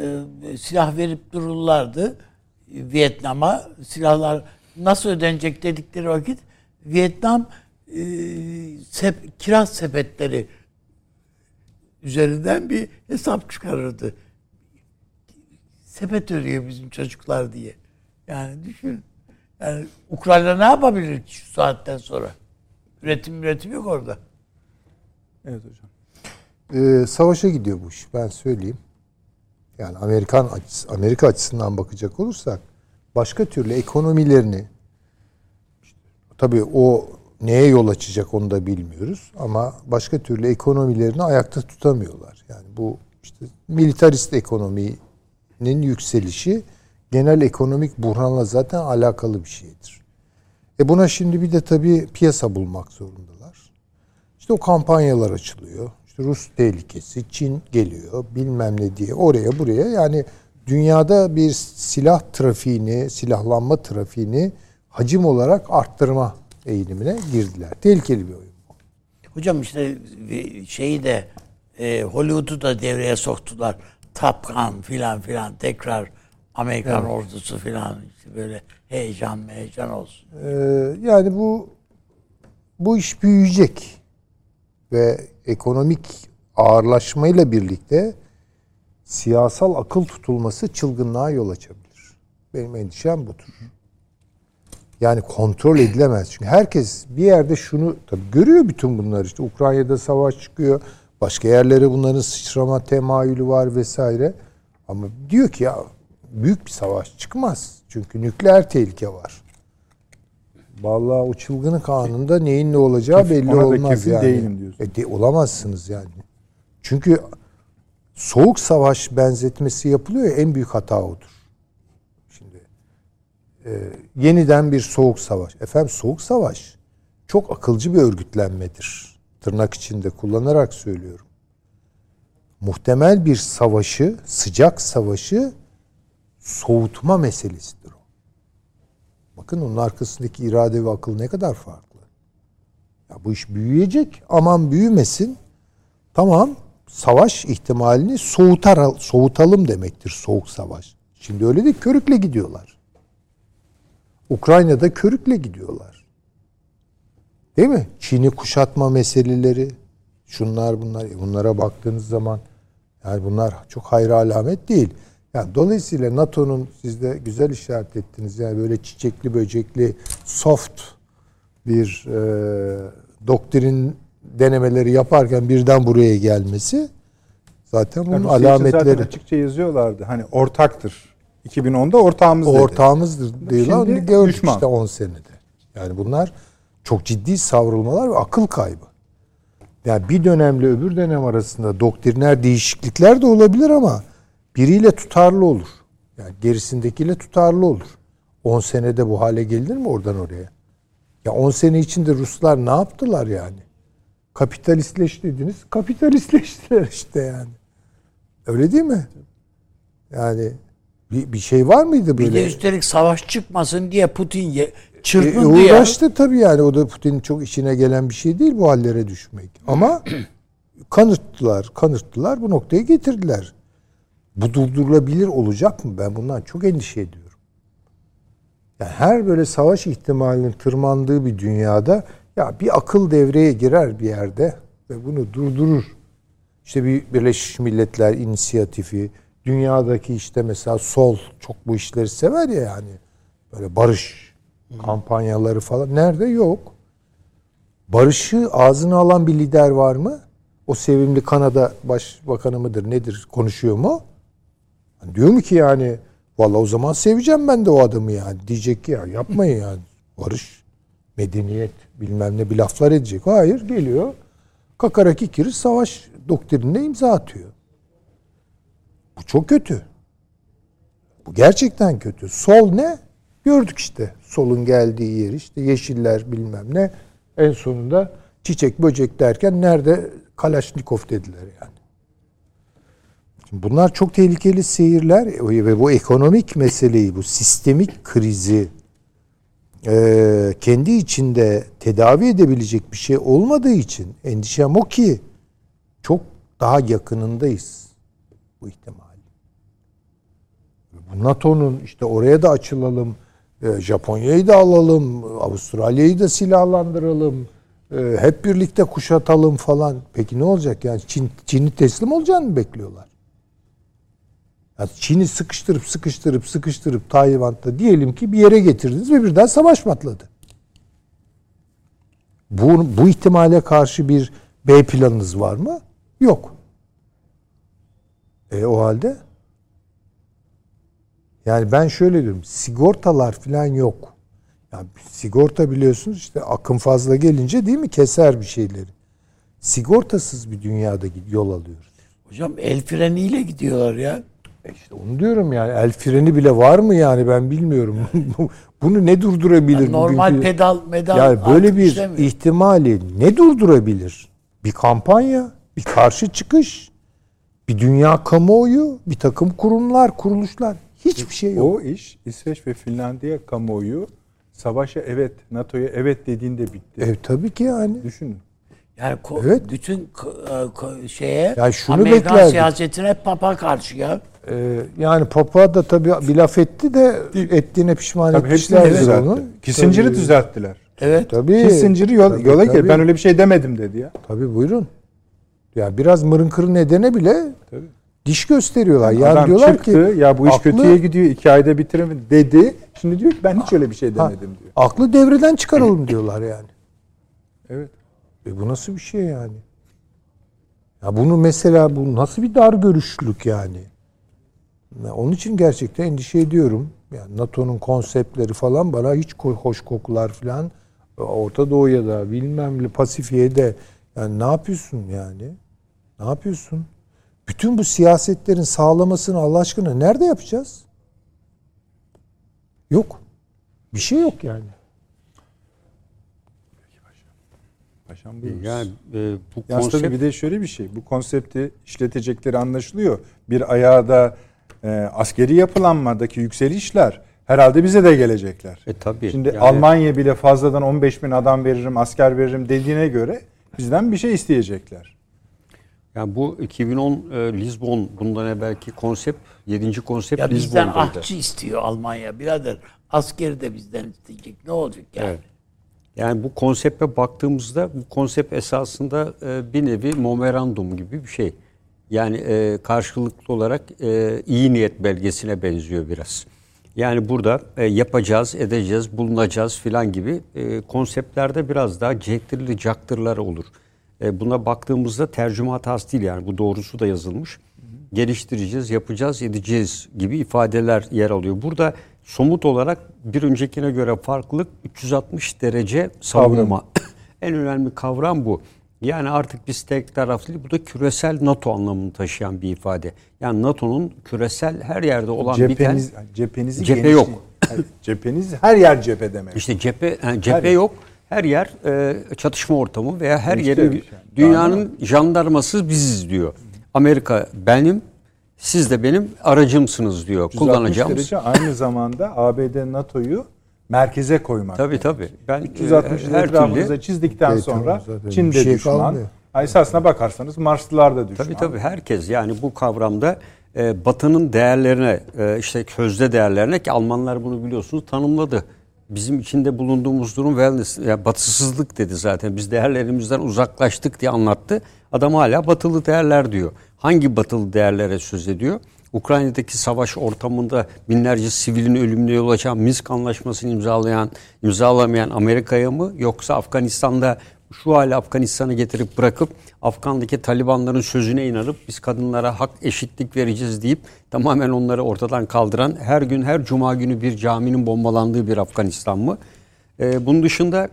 e, silah verip dururlardı Vietnam'a. Silahlar nasıl ödenecek dedikleri vakit Vietnam e, sep, kiraz sepetleri üzerinden bir hesap çıkarırdı. Sepet örüyor bizim çocuklar diye. Yani düşün. Yani Ukrayna ne yapabilir ki şu saatten sonra? Üretim üretim yok orada. Evet hocam. Ee, savaşa gidiyor bu iş. Ben söyleyeyim. Yani Amerikan açısı, Amerika açısından bakacak olursak başka türlü ekonomilerini tabii o neye yol açacak onu da bilmiyoruz ama başka türlü ekonomilerini ayakta tutamıyorlar. Yani bu işte militarist ekonominin yükselişi genel ekonomik buhranla zaten alakalı bir şeydir. E buna şimdi bir de tabii piyasa bulmak zorundalar. İşte o kampanyalar açılıyor. İşte Rus tehlikesi, Çin geliyor bilmem ne diye oraya buraya yani dünyada bir silah trafiğini, silahlanma trafiğini hacim olarak arttırma eğilimine girdiler. Tehlikeli bir oyun bu. Hocam işte şeyi de e, Hollywood'u da devreye soktular. Top Gun filan filan tekrar Amerikan evet. ordusu filan işte böyle heyecan heyecan olsun. Ee, yani bu bu iş büyüyecek ve ekonomik ağırlaşmayla birlikte siyasal akıl tutulması çılgınlığa yol açabilir. Benim endişem budur. Yani kontrol edilemez. Çünkü herkes bir yerde şunu tabii görüyor bütün bunlar işte Ukrayna'da savaş çıkıyor. Başka yerlere bunların sıçrama temayülü var vesaire. Ama diyor ki ya büyük bir savaş çıkmaz. Çünkü nükleer tehlike var. Vallahi o çılgınlık anında neyin ne olacağı belli olmaz yani. değilim diyorsun. E, de, olamazsınız yani. Çünkü soğuk savaş benzetmesi yapılıyor ya en büyük hata odur. Şimdi e, yeniden bir soğuk savaş. Efendim soğuk savaş çok akılcı bir örgütlenmedir. Tırnak içinde kullanarak söylüyorum. Muhtemel bir savaşı, sıcak savaşı soğutma meselesidir o. Bakın onun arkasındaki irade ve akıl ne kadar farklı. Ya bu iş büyüyecek. Aman büyümesin. Tamam savaş ihtimalini soğutar, soğutalım demektir soğuk savaş. Şimdi öyle değil körükle gidiyorlar. Ukrayna'da körükle gidiyorlar. Değil mi? Çin'i kuşatma meseleleri, şunlar bunlar. E, bunlara baktığınız zaman yani bunlar çok hayra alamet değil. Yani dolayısıyla NATO'nun siz de güzel işaret ettiniz. Yani böyle çiçekli böcekli soft bir e, doktrin denemeleri yaparken birden buraya gelmesi zaten bunun yani alametleri. Zaten açıkça yazıyorlardı. Hani ortaktır. 2010'da ortağımız dedi. Ortağımızdır diyorlar. Şimdi gördük düşman. işte 10 senede. Yani bunlar çok ciddi savrulmalar ve akıl kaybı. Yani bir dönemle öbür dönem arasında doktriner değişiklikler de olabilir ama biriyle tutarlı olur. Yani gerisindekiyle tutarlı olur. 10 senede bu hale gelir mi oradan oraya? Ya 10 sene içinde Ruslar ne yaptılar yani? Kapitalistleş dediniz. Kapitalistleştiler işte yani. Öyle değil mi? Yani bir, bir şey var mıydı böyle? Bir de üstelik savaş çıkmasın diye Putin ye, çırpındı e, uğraştı ya. tabii yani. O da Putin'in çok işine gelen bir şey değil bu hallere düşmek. Ama kanırttılar, kanırttılar. Bu noktaya getirdiler. Bu durdurulabilir olacak mı? Ben bundan çok endişe ediyorum. Yani her böyle savaş ihtimalinin tırmandığı bir dünyada ya bir akıl devreye girer bir yerde ve bunu durdurur. İşte bir Birleşmiş Milletler inisiyatifi, dünyadaki işte mesela sol çok bu işleri sever ya yani. Böyle barış kampanyaları falan. Nerede? Yok. Barışı ağzına alan bir lider var mı? O sevimli Kanada başbakanı mıdır nedir konuşuyor mu? Diyor mu ki yani valla o zaman seveceğim ben de o adamı yani. Diyecek ki ya yapmayın yani. Barış, medeniyet bilmem ne bir laflar edecek. Hayır geliyor. Kakara kikiri savaş doktrinine imza atıyor. Bu çok kötü. Bu gerçekten kötü. Sol ne? Gördük işte. Solun geldiği yer işte yeşiller bilmem ne. En sonunda çiçek böcek derken nerede Kalaşnikov dediler yani. Bunlar çok tehlikeli seyirler ve bu ekonomik meseleyi, bu sistemik krizi e, kendi içinde tedavi edebilecek bir şey olmadığı için endişem o ki çok daha yakınındayız bu ihtimal. Bu NATO'nun işte oraya da açılalım, e, Japonya'yı da alalım, Avustralya'yı da silahlandıralım, e, hep birlikte kuşatalım falan. Peki ne olacak yani Çin Çin'i teslim olacağını mı bekliyorlar? Yani Çin'i sıkıştırıp sıkıştırıp sıkıştırıp Tayvan'da diyelim ki bir yere getirdiniz ve birden savaş patladı. Bu, bu ihtimale karşı bir B planınız var mı? Yok. E o halde yani ben şöyle diyorum sigortalar falan yok. Yani sigorta biliyorsunuz işte akım fazla gelince değil mi keser bir şeyleri. Sigortasız bir dünyada yol alıyoruz. Hocam el freniyle gidiyorlar ya. E işte onu diyorum yani el freni bile var mı yani ben bilmiyorum. Bunu ne durdurabilir? Yani normal bugünkü... pedal medal yani böyle bir ihtimali ne durdurabilir? Bir kampanya, bir karşı çıkış, bir dünya kamuoyu, bir takım kurumlar, kuruluşlar. Hiçbir şey yok. O iş İsveç ve Finlandiya kamuoyu savaşa evet, NATO'ya evet dediğinde bitti. Evet tabii ki yani. Düşünün. Yani ko- evet. bütün ko- şeye yani şunu Amerikan beklerdik. siyasetine Papa karşı ya. Ee, yani Papa da tabii bir laf etti de ettiğine pişman tabii etmişler onu. Kissinger'ı düzelttiler. Evet. Tabii. Kissinger'ı yol, tabii, yola tabii. ben öyle bir şey demedim dedi ya. Tabii buyurun. Ya biraz mırın kırın nedene bile tabii. diş gösteriyorlar. Yani Adam diyorlar çıktı, ki ya bu iş aklı, kötüye gidiyor iki ayda bitirelim dedi. Şimdi diyor ki ben hiç öyle bir şey demedim ha, diyor. Aklı devreden çıkaralım diyorlar yani. Evet. E bu nasıl bir şey yani? Ya bunu mesela bu nasıl bir dar görüşlülük yani? Onun için gerçekten endişe ediyorum. Yani NATO'nun konseptleri falan bana hiç hoş kokular falan Orta Doğu'ya da bilmem Pasifik'e de yani ne yapıyorsun yani? Ne yapıyorsun? Bütün bu siyasetlerin sağlamasını Allah aşkına nerede yapacağız? Yok. Bir şey yok yani. Paşam buyurunuz. Yani e, bu Yalnız konsept... tabii bir de şöyle bir şey. Bu konsepti işletecekleri anlaşılıyor. Bir ayağı da e, askeri yapılanmadaki yükselişler herhalde bize de gelecekler. E tabii. Şimdi yani... Almanya bile fazladan 15 bin adam veririm, asker veririm dediğine göre bizden bir şey isteyecekler. Yani bu 2010 e, Lisbon bundan evvelki konsept 7. konsept ya Bizden ahçı istiyor Almanya birader. Askeri de bizden isteyecek. Ne olacak yani? Evet. Yani bu konsepte baktığımızda bu konsept esasında e, bir nevi memorandum gibi bir şey. Yani e, karşılıklı olarak e, iyi niyet belgesine benziyor biraz. Yani burada e, yapacağız, edeceğiz, bulunacağız filan gibi e, konseptlerde biraz daha cektirli caktırlar olur. E, buna baktığımızda tercüme hatası değil yani bu doğrusu da yazılmış. Geliştireceğiz, yapacağız, edeceğiz gibi ifadeler yer alıyor. Burada somut olarak bir öncekine göre farklılık 360 derece savunma. en önemli kavram bu. Yani artık biz tek taraflı değil, bu da küresel NATO anlamını taşıyan bir ifade. Yani NATO'nun küresel her yerde olan Cepheniz, biten cephenizi cephe yok. cepheniz her yer cephe demek. İşte cephe yani cephe her yok. Her yer e, çatışma ortamı veya her işte yerin yani. dünyanın jandarması biziz diyor. Amerika benim, siz de benim aracımsınız diyor. Kullanacağımız. derece aynı zamanda ABD NATO'yu merkeze koymak. Tabii tabii. Ben 360 e, her etrafımıza çizdikten evet, sonra Çin de şey düşman. Kalmıyor. Esasına bakarsanız Marslılar da düşman. Tabii tabii herkes yani bu kavramda e, Batı'nın değerlerine e, işte közde değerlerine ki Almanlar bunu biliyorsunuz tanımladı. Bizim içinde bulunduğumuz durum wellness, yani batısızlık dedi zaten. Biz değerlerimizden uzaklaştık diye anlattı. Adam hala batılı değerler diyor. Hangi batılı değerlere söz ediyor? Ukrayna'daki savaş ortamında binlerce sivilin ölümüne yol açan Minsk anlaşmasını imzalayan, imzalamayan Amerika'ya mı yoksa Afganistan'da şu hale Afganistan'ı getirip bırakıp Afgan'daki Talibanların sözüne inanıp biz kadınlara hak eşitlik vereceğiz deyip tamamen onları ortadan kaldıran her gün her cuma günü bir caminin bombalandığı bir Afganistan mı? Ee, bunun dışında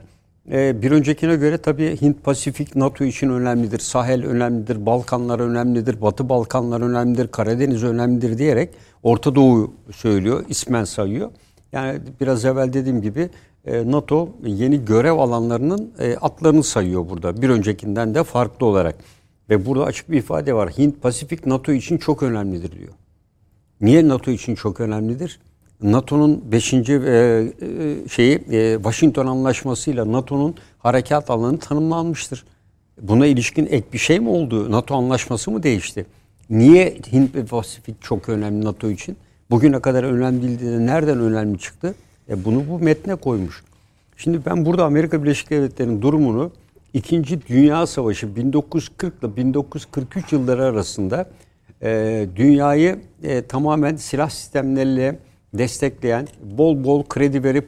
ee, bir öncekine göre tabii Hint Pasifik NATO için önemlidir, Sahel önemlidir, Balkanlar önemlidir, Batı Balkanlar önemlidir, Karadeniz önemlidir diyerek Orta Doğu söylüyor, ismen sayıyor. Yani biraz evvel dediğim gibi e, NATO yeni görev alanlarının e, atlarını sayıyor burada. Bir öncekinden de farklı olarak. Ve burada açık bir ifade var. Hint Pasifik NATO için çok önemlidir diyor. Niye NATO için çok önemlidir? NATO'nun 5. E, e, şeyi e, Washington Anlaşması'yla NATO'nun harekat alanı tanımlanmıştır. Buna ilişkin ek bir şey mi oldu? NATO anlaşması mı değişti? Niye Hint ve Pasifik çok önemli NATO için? Bugüne kadar önemli değildi nereden önemli çıktı? E bunu bu metne koymuş. Şimdi ben burada Amerika Birleşik Devletleri'nin durumunu İkinci Dünya Savaşı 1940 ile 1943 yılları arasında e, dünyayı e, tamamen silah sistemleriyle destekleyen, bol bol kredi verip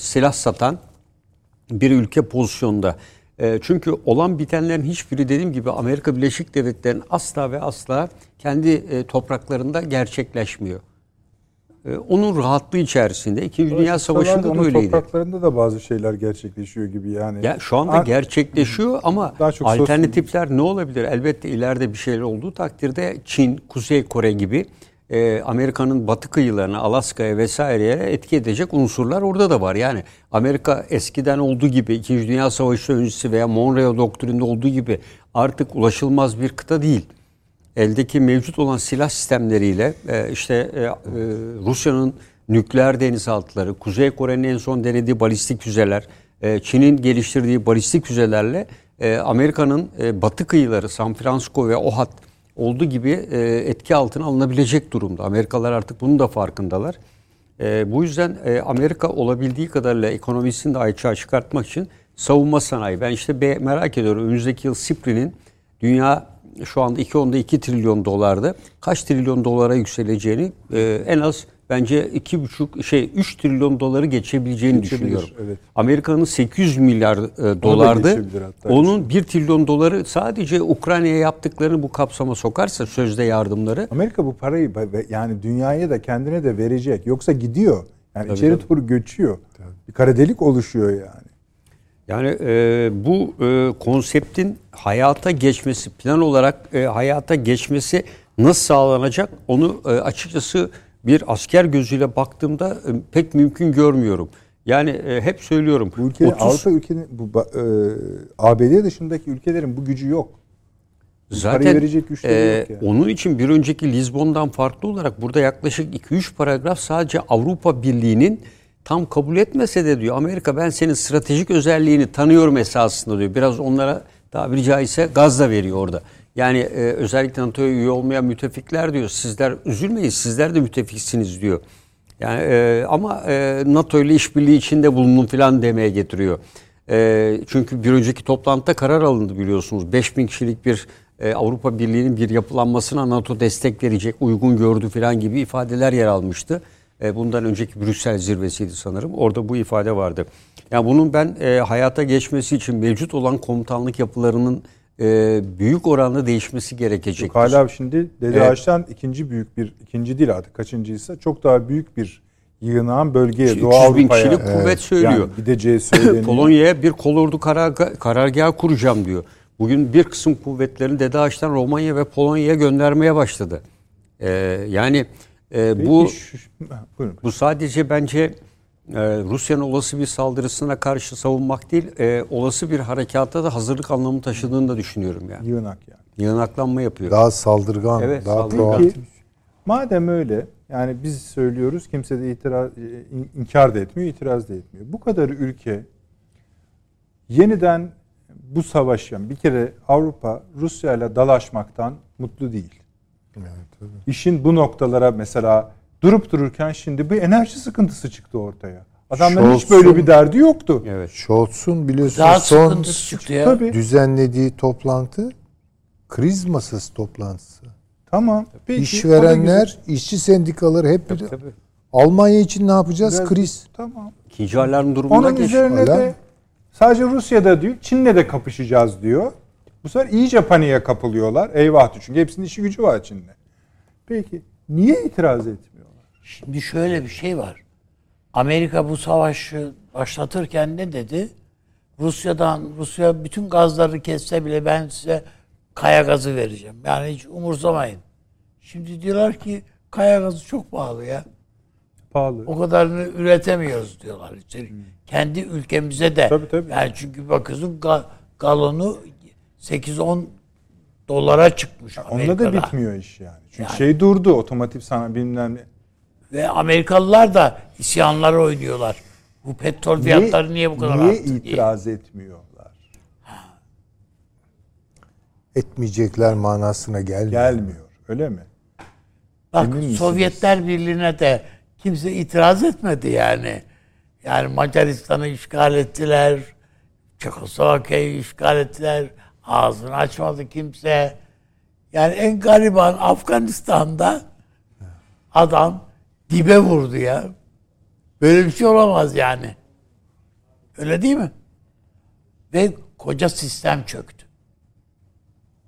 silah satan bir ülke pozisyonda. E, çünkü olan bitenlerin hiçbiri dediğim gibi Amerika Birleşik Devletleri'nin asla ve asla kendi e, topraklarında gerçekleşmiyor. E, onun rahatlığı içerisinde. İkinci Dünya Savaşı'nda da öyleydi. topraklarında da bazı şeyler gerçekleşiyor gibi yani. Ya şu anda An- gerçekleşiyor ama daha çok alternatifler sosyal... ne olabilir? Elbette ileride bir şeyler olduğu takdirde Çin, Kuzey Kore gibi e, Amerika'nın batı kıyılarına, Alaska'ya vesaireye etki edecek unsurlar orada da var. Yani Amerika eskiden olduğu gibi, İkinci Dünya Savaşı öncesi veya Monroe doktrinde olduğu gibi artık ulaşılmaz bir kıta değil. Eldeki mevcut olan silah sistemleriyle e, işte e, e, Rusya'nın nükleer denizaltıları, Kuzey Kore'nin en son denediği balistik füzeler, Çin'in geliştirdiği balistik füzelerle Amerika'nın batı kıyıları, San Francisco ve OHAT olduğu gibi etki altına alınabilecek durumda. Amerikalılar artık bunun da farkındalar. Bu yüzden Amerika olabildiği kadarıyla ekonomisini de açığa çıkartmak için savunma sanayi. Ben işte merak ediyorum önümüzdeki yıl SIPRI'nin dünya şu anda 2.2 trilyon dolarda kaç trilyon dolara yükseleceğini e, en az bence iki buçuk şey 3 trilyon doları geçebileceğini Geçebilir, düşünüyorum. Evet. Amerika'nın 800 milyar e, dolardı. Onun 1 trilyon doları sadece Ukrayna'ya yaptıklarını bu kapsama sokarsa sözde yardımları. Amerika bu parayı yani dünyaya da kendine de verecek. Yoksa gidiyor. Yani tabii, içeri tabii. doğru göçüyor. Tabii. Bir kara delik oluşuyor yani. Yani e, bu e, konseptin hayata geçmesi, plan olarak e, hayata geçmesi nasıl sağlanacak onu e, açıkçası bir asker gözüyle baktığımda e, pek mümkün görmüyorum. Yani e, hep söylüyorum. Bu ülke 30... Avrupa ülkenin bu e, ABD dışındaki ülkelerin bu gücü yok. Zaten verecek e, yok yani. onun için bir önceki Lizbon'dan farklı olarak burada yaklaşık 2-3 paragraf sadece Avrupa Birliği'nin tam kabul etmese de diyor Amerika ben senin stratejik özelliğini tanıyorum esasında diyor. Biraz onlara tabiri caizse gaz da veriyor orada. Yani e, özellikle NATO'ya üye olmayan müttefikler diyor. Sizler üzülmeyin sizler de müttefiksiniz diyor. Yani e, ama e, NATO ile işbirliği içinde bulunun falan demeye getiriyor. E, çünkü bir önceki toplantıda karar alındı biliyorsunuz. 5000 kişilik bir e, Avrupa Birliği'nin bir yapılanmasına NATO destek verecek, uygun gördü falan gibi ifadeler yer almıştı. E, bundan önceki Brüksel zirvesiydi sanırım. Orada bu ifade vardı. Yani bunun ben e, hayata geçmesi için mevcut olan komutanlık yapılarının e, büyük oranda değişmesi gerekecek. Hala şimdi DDH'den evet. ikinci büyük bir, ikinci değil artık kaçıncıysa çok daha büyük bir yığınağın bölgeye, Doğu Avrupa'ya. kişilik evet. kuvvet söylüyor. Yani gideceği söyleniyor. Polonya'ya bir kolordu karar, karargahı kuracağım diyor. Bugün bir kısım kuvvetlerini DDH'den Romanya ve Polonya'ya göndermeye başladı. Ee, yani e, bu bu sadece bence e, Rusya'nın olası bir saldırısına karşı savunmak değil, e, olası bir harekata da hazırlık anlamı taşıdığını da düşünüyorum yani. Yığınak yani. Yığınaklanma yapıyor. Daha saldırgan, evet, daha proaktif. Madem öyle, yani biz söylüyoruz, kimse de itiraz, e, inkar da etmiyor, itiraz da etmiyor. Bu kadar ülke yeniden bu savaş yani bir kere Avrupa Rusya ile dalaşmaktan mutlu değil. Evet, tabii. İşin bu noktalara mesela durup dururken şimdi bir enerji sıkıntısı çıktı ortaya. Adamların hiç böyle bir derdi yoktu. Evet. Scholz'un biliyorsunuz Daha son çıktı ya. Tabii. düzenlediği toplantı kriz masası toplantısı. Tamam. Peki, İşverenler, işçi sendikaları hep tabii, tabii. Almanya için ne yapacağız? Biraz, kriz. Tamam. İkinci alarm durumunda Onun üzerine alarm. de sadece Rusya'da değil, Çin'le de kapışacağız diyor. Bu sefer iyice paniğe kapılıyorlar. Eyvah çünkü hepsinin işi gücü var Çin'de. Peki niye itiraz etmiyorlar? Şimdi şöyle bir şey var. Amerika bu savaşı başlatırken ne dedi? Rusya'dan Rusya bütün gazları kesse bile ben size kaya gazı vereceğim. Yani hiç umursamayın. Şimdi diyorlar ki kaya gazı çok pahalı ya. Pahalı. O kadarını üretemiyoruz diyorlar. Hmm. Kendi ülkemize de. Tabii, tabii. Yani çünkü bakıyorsun ga, galonu 8-10 dolara çıkmış yani Onda da bitmiyor iş yani. Çünkü yani, şey durdu otomotiv sana bilmem ne. Ve Amerikalılar da isyanlar oynuyorlar. Bu petrol niye, fiyatları niye bu kadar niye arttı? Niye itiraz diye. etmiyorlar? Etmeyecekler manasına gelmiyor. Gelmiyor. Öyle mi? Bak Emin Sovyetler misiniz? Birliği'ne de kimse itiraz etmedi yani. Yani Macaristan'ı işgal ettiler. Çekoslovakya'yı işgal ettiler. Ağzını açmadı kimse. Yani en gariban Afganistan'da adam dibe vurdu ya. Böyle bir şey olamaz yani. Öyle değil mi? Ve koca sistem çöktü.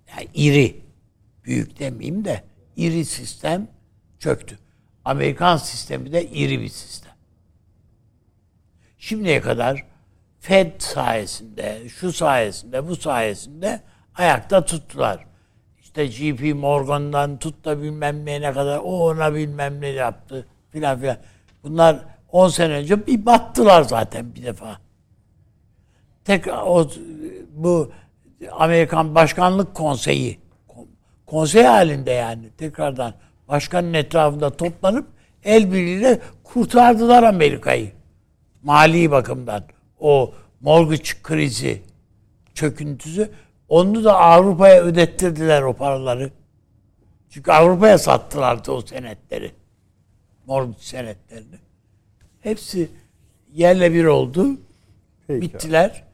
Yani iri, büyük demeyeyim de iri sistem çöktü. Amerikan sistemi de iri bir sistem. Şimdiye kadar Fed sayesinde, şu sayesinde, bu sayesinde ayakta tuttular. İşte JP Morgan'dan tut da bilmem ne kadar o ona bilmem ne yaptı filan filan. Bunlar 10 sene önce bir battılar zaten bir defa. Tek o bu Amerikan Başkanlık Konseyi konsey halinde yani tekrardan başkanın etrafında toplanıp el birliğiyle kurtardılar Amerika'yı. Mali bakımdan o mortgage krizi çöküntüsü onu da Avrupa'ya ödettirdiler o paraları. Çünkü Avrupa'ya sattılardı o senetleri. Mortgage senetlerini. Hepsi yerle bir oldu. Peki. Bittiler.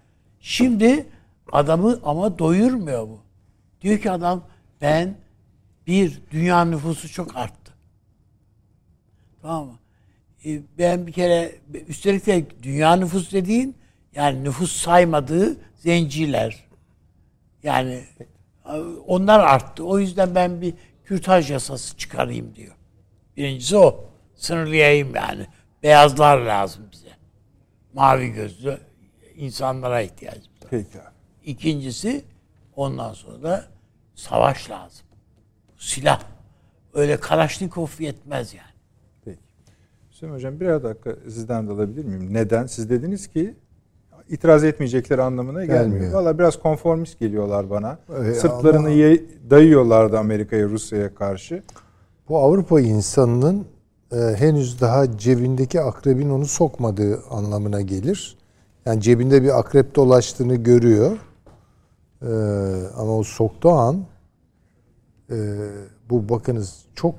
Şimdi adamı ama doyurmuyor bu. Diyor ki adam ben bir dünya nüfusu çok arttı. Tamam mı? E, ben bir kere üstelik de dünya nüfusu dediğin yani nüfus saymadığı zenciler. Yani onlar arttı. O yüzden ben bir kürtaj yasası çıkarayım diyor. Birincisi o. Sınırlayayım yani. Beyazlar lazım bize. Mavi gözlü insanlara ihtiyacımız var. Peki İkincisi ondan sonra da savaş lazım. Silah. Öyle Kalaşnikov yetmez yani. Hüseyin Hocam birer dakika sizden de alabilir miyim? Neden? Siz dediniz ki itiraz etmeyecekleri anlamına gelmiyor. gelmiyor. Valla biraz konformist geliyorlar bana. Ee, Sırtlarını ama... dayıyorlardı Amerika'ya, Rusya'ya karşı. Bu Avrupa insanının e, henüz daha cebindeki akrebin onu sokmadığı anlamına gelir. Yani cebinde bir akrep dolaştığını görüyor. E, ama o soktuğu an e, bu bakınız çok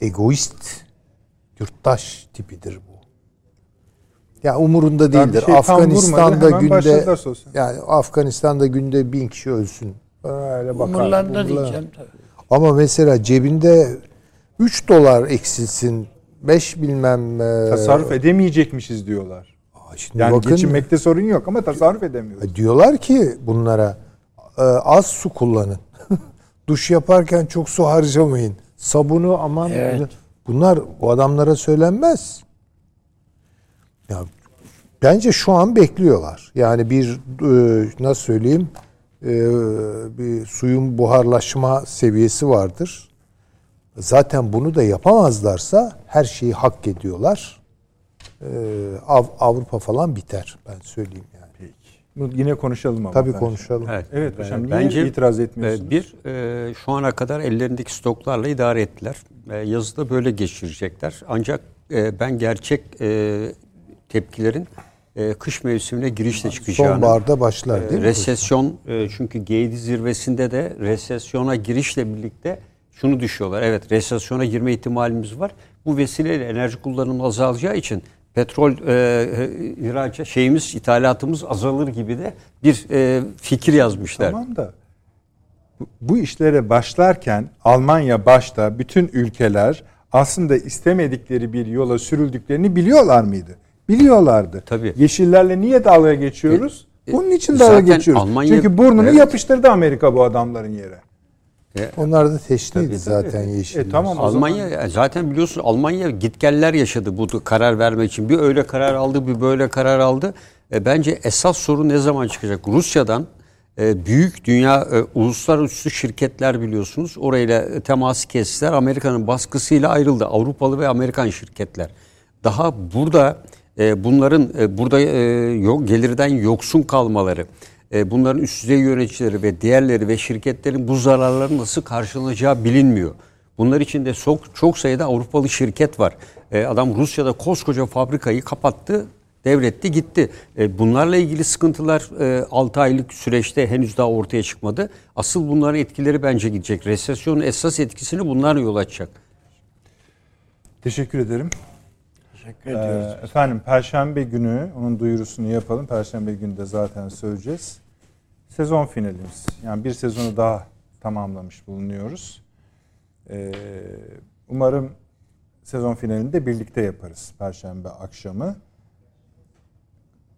egoist yurttaş tipidir bu. Ya umurunda değildir. Şey Afganistan'da günde yani Afganistan'da günde bin kişi ölsün. Öyle bakar. Umurlarında diyeceğim tabii. Ama mesela cebinde 3 dolar eksilsin 5 bilmem e, tasarruf edemeyecekmişiz diyorlar. Şimdi yani bakın, geçinmekte sorun yok ama tasarruf edemiyoruz. E, diyorlar ki bunlara e, az su kullanın. Duş yaparken çok su harcamayın. Sabunu aman evet. Bunlar o adamlara söylenmez. Ya bence şu an bekliyorlar. Yani bir e, nasıl söyleyeyim e, bir suyun buharlaşma seviyesi vardır. Zaten bunu da yapamazlarsa her şeyi hak ediyorlar. E, Avrupa falan biter ben söyleyeyim yani. Peki. Yine konuşalım ama. Tabii konuşalım. Evet, evet hocam. Niye Bence itiraz etmiyorsunuz? Bir, şu ana kadar ellerindeki stoklarla idare ettiler. Yazıda böyle geçirecekler. Ancak ben gerçek tepkilerin e, kış mevsimine girişle çıkacağını. Sonbaharda başlar değil e, mi? Resesyon e, çünkü G7 zirvesinde de resesyona girişle birlikte şunu düşüyorlar. Evet resesyona girme ihtimalimiz var. Bu vesileyle enerji kullanımı azalacağı için petrol e, ihracat şeyimiz ithalatımız azalır gibi de bir e, fikir yazmışlar. Tamam da bu işlere başlarken Almanya başta bütün ülkeler aslında istemedikleri bir yola sürüldüklerini biliyorlar mıydı? Biliyorlardı. Tabii. Yeşillerle niye dalga geçiyoruz? E, e, Bunun için dalga geçiyoruz. Almanya, Çünkü burnunu evet. yapıştırdı Amerika bu adamların yere. E, Onlar da teşniydi zaten yeşiller. E, tamam, Almanya zaman... zaten biliyorsun Almanya gitgeller yaşadı bu karar vermek için. Bir öyle karar aldı, bir böyle karar aldı. E, bence esas soru ne zaman çıkacak? Rusya'dan e, büyük dünya e, uluslararası şirketler biliyorsunuz. Orayla teması kestiler. Amerika'nın baskısıyla ayrıldı. Avrupalı ve Amerikan şirketler. Daha burada e, bunların e, burada e, gelirden yoksun kalmaları, bunların üst düzey yöneticileri ve diğerleri ve şirketlerin bu zararların nasıl karşılanacağı bilinmiyor. Bunlar içinde çok, çok sayıda Avrupalı şirket var. Adam Rusya'da koskoca fabrikayı kapattı, devretti gitti. Bunlarla ilgili sıkıntılar 6 aylık süreçte henüz daha ortaya çıkmadı. Asıl bunların etkileri bence gidecek. Resesyonun esas etkisini bunlar yol açacak. Teşekkür ederim. Teşekkür ediyoruz. Ee, efendim Perşembe günü onun duyurusunu yapalım. Perşembe günü de zaten söyleyeceğiz. Sezon finalimiz. Yani bir sezonu daha tamamlamış bulunuyoruz. Ee, umarım sezon finalinde birlikte yaparız Perşembe akşamı.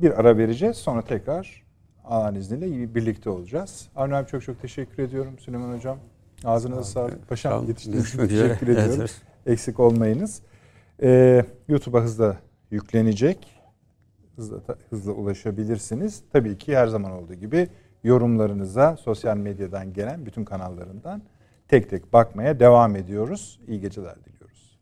Bir ara vereceğiz sonra tekrar Allah'ın izniyle birlikte olacağız. Avni abi çok çok teşekkür ediyorum Süleyman Hocam. Ağzınıza sağlık. Paşam yetiştiğiniz için teşekkür ediyorum. Evet. Eksik olmayınız. Ee, YouTube'a hızla yüklenecek. Hızla, hızla ulaşabilirsiniz. Tabii ki her zaman olduğu gibi yorumlarınıza sosyal medyadan gelen bütün kanallarından tek tek bakmaya devam ediyoruz. İyi geceler diliyoruz.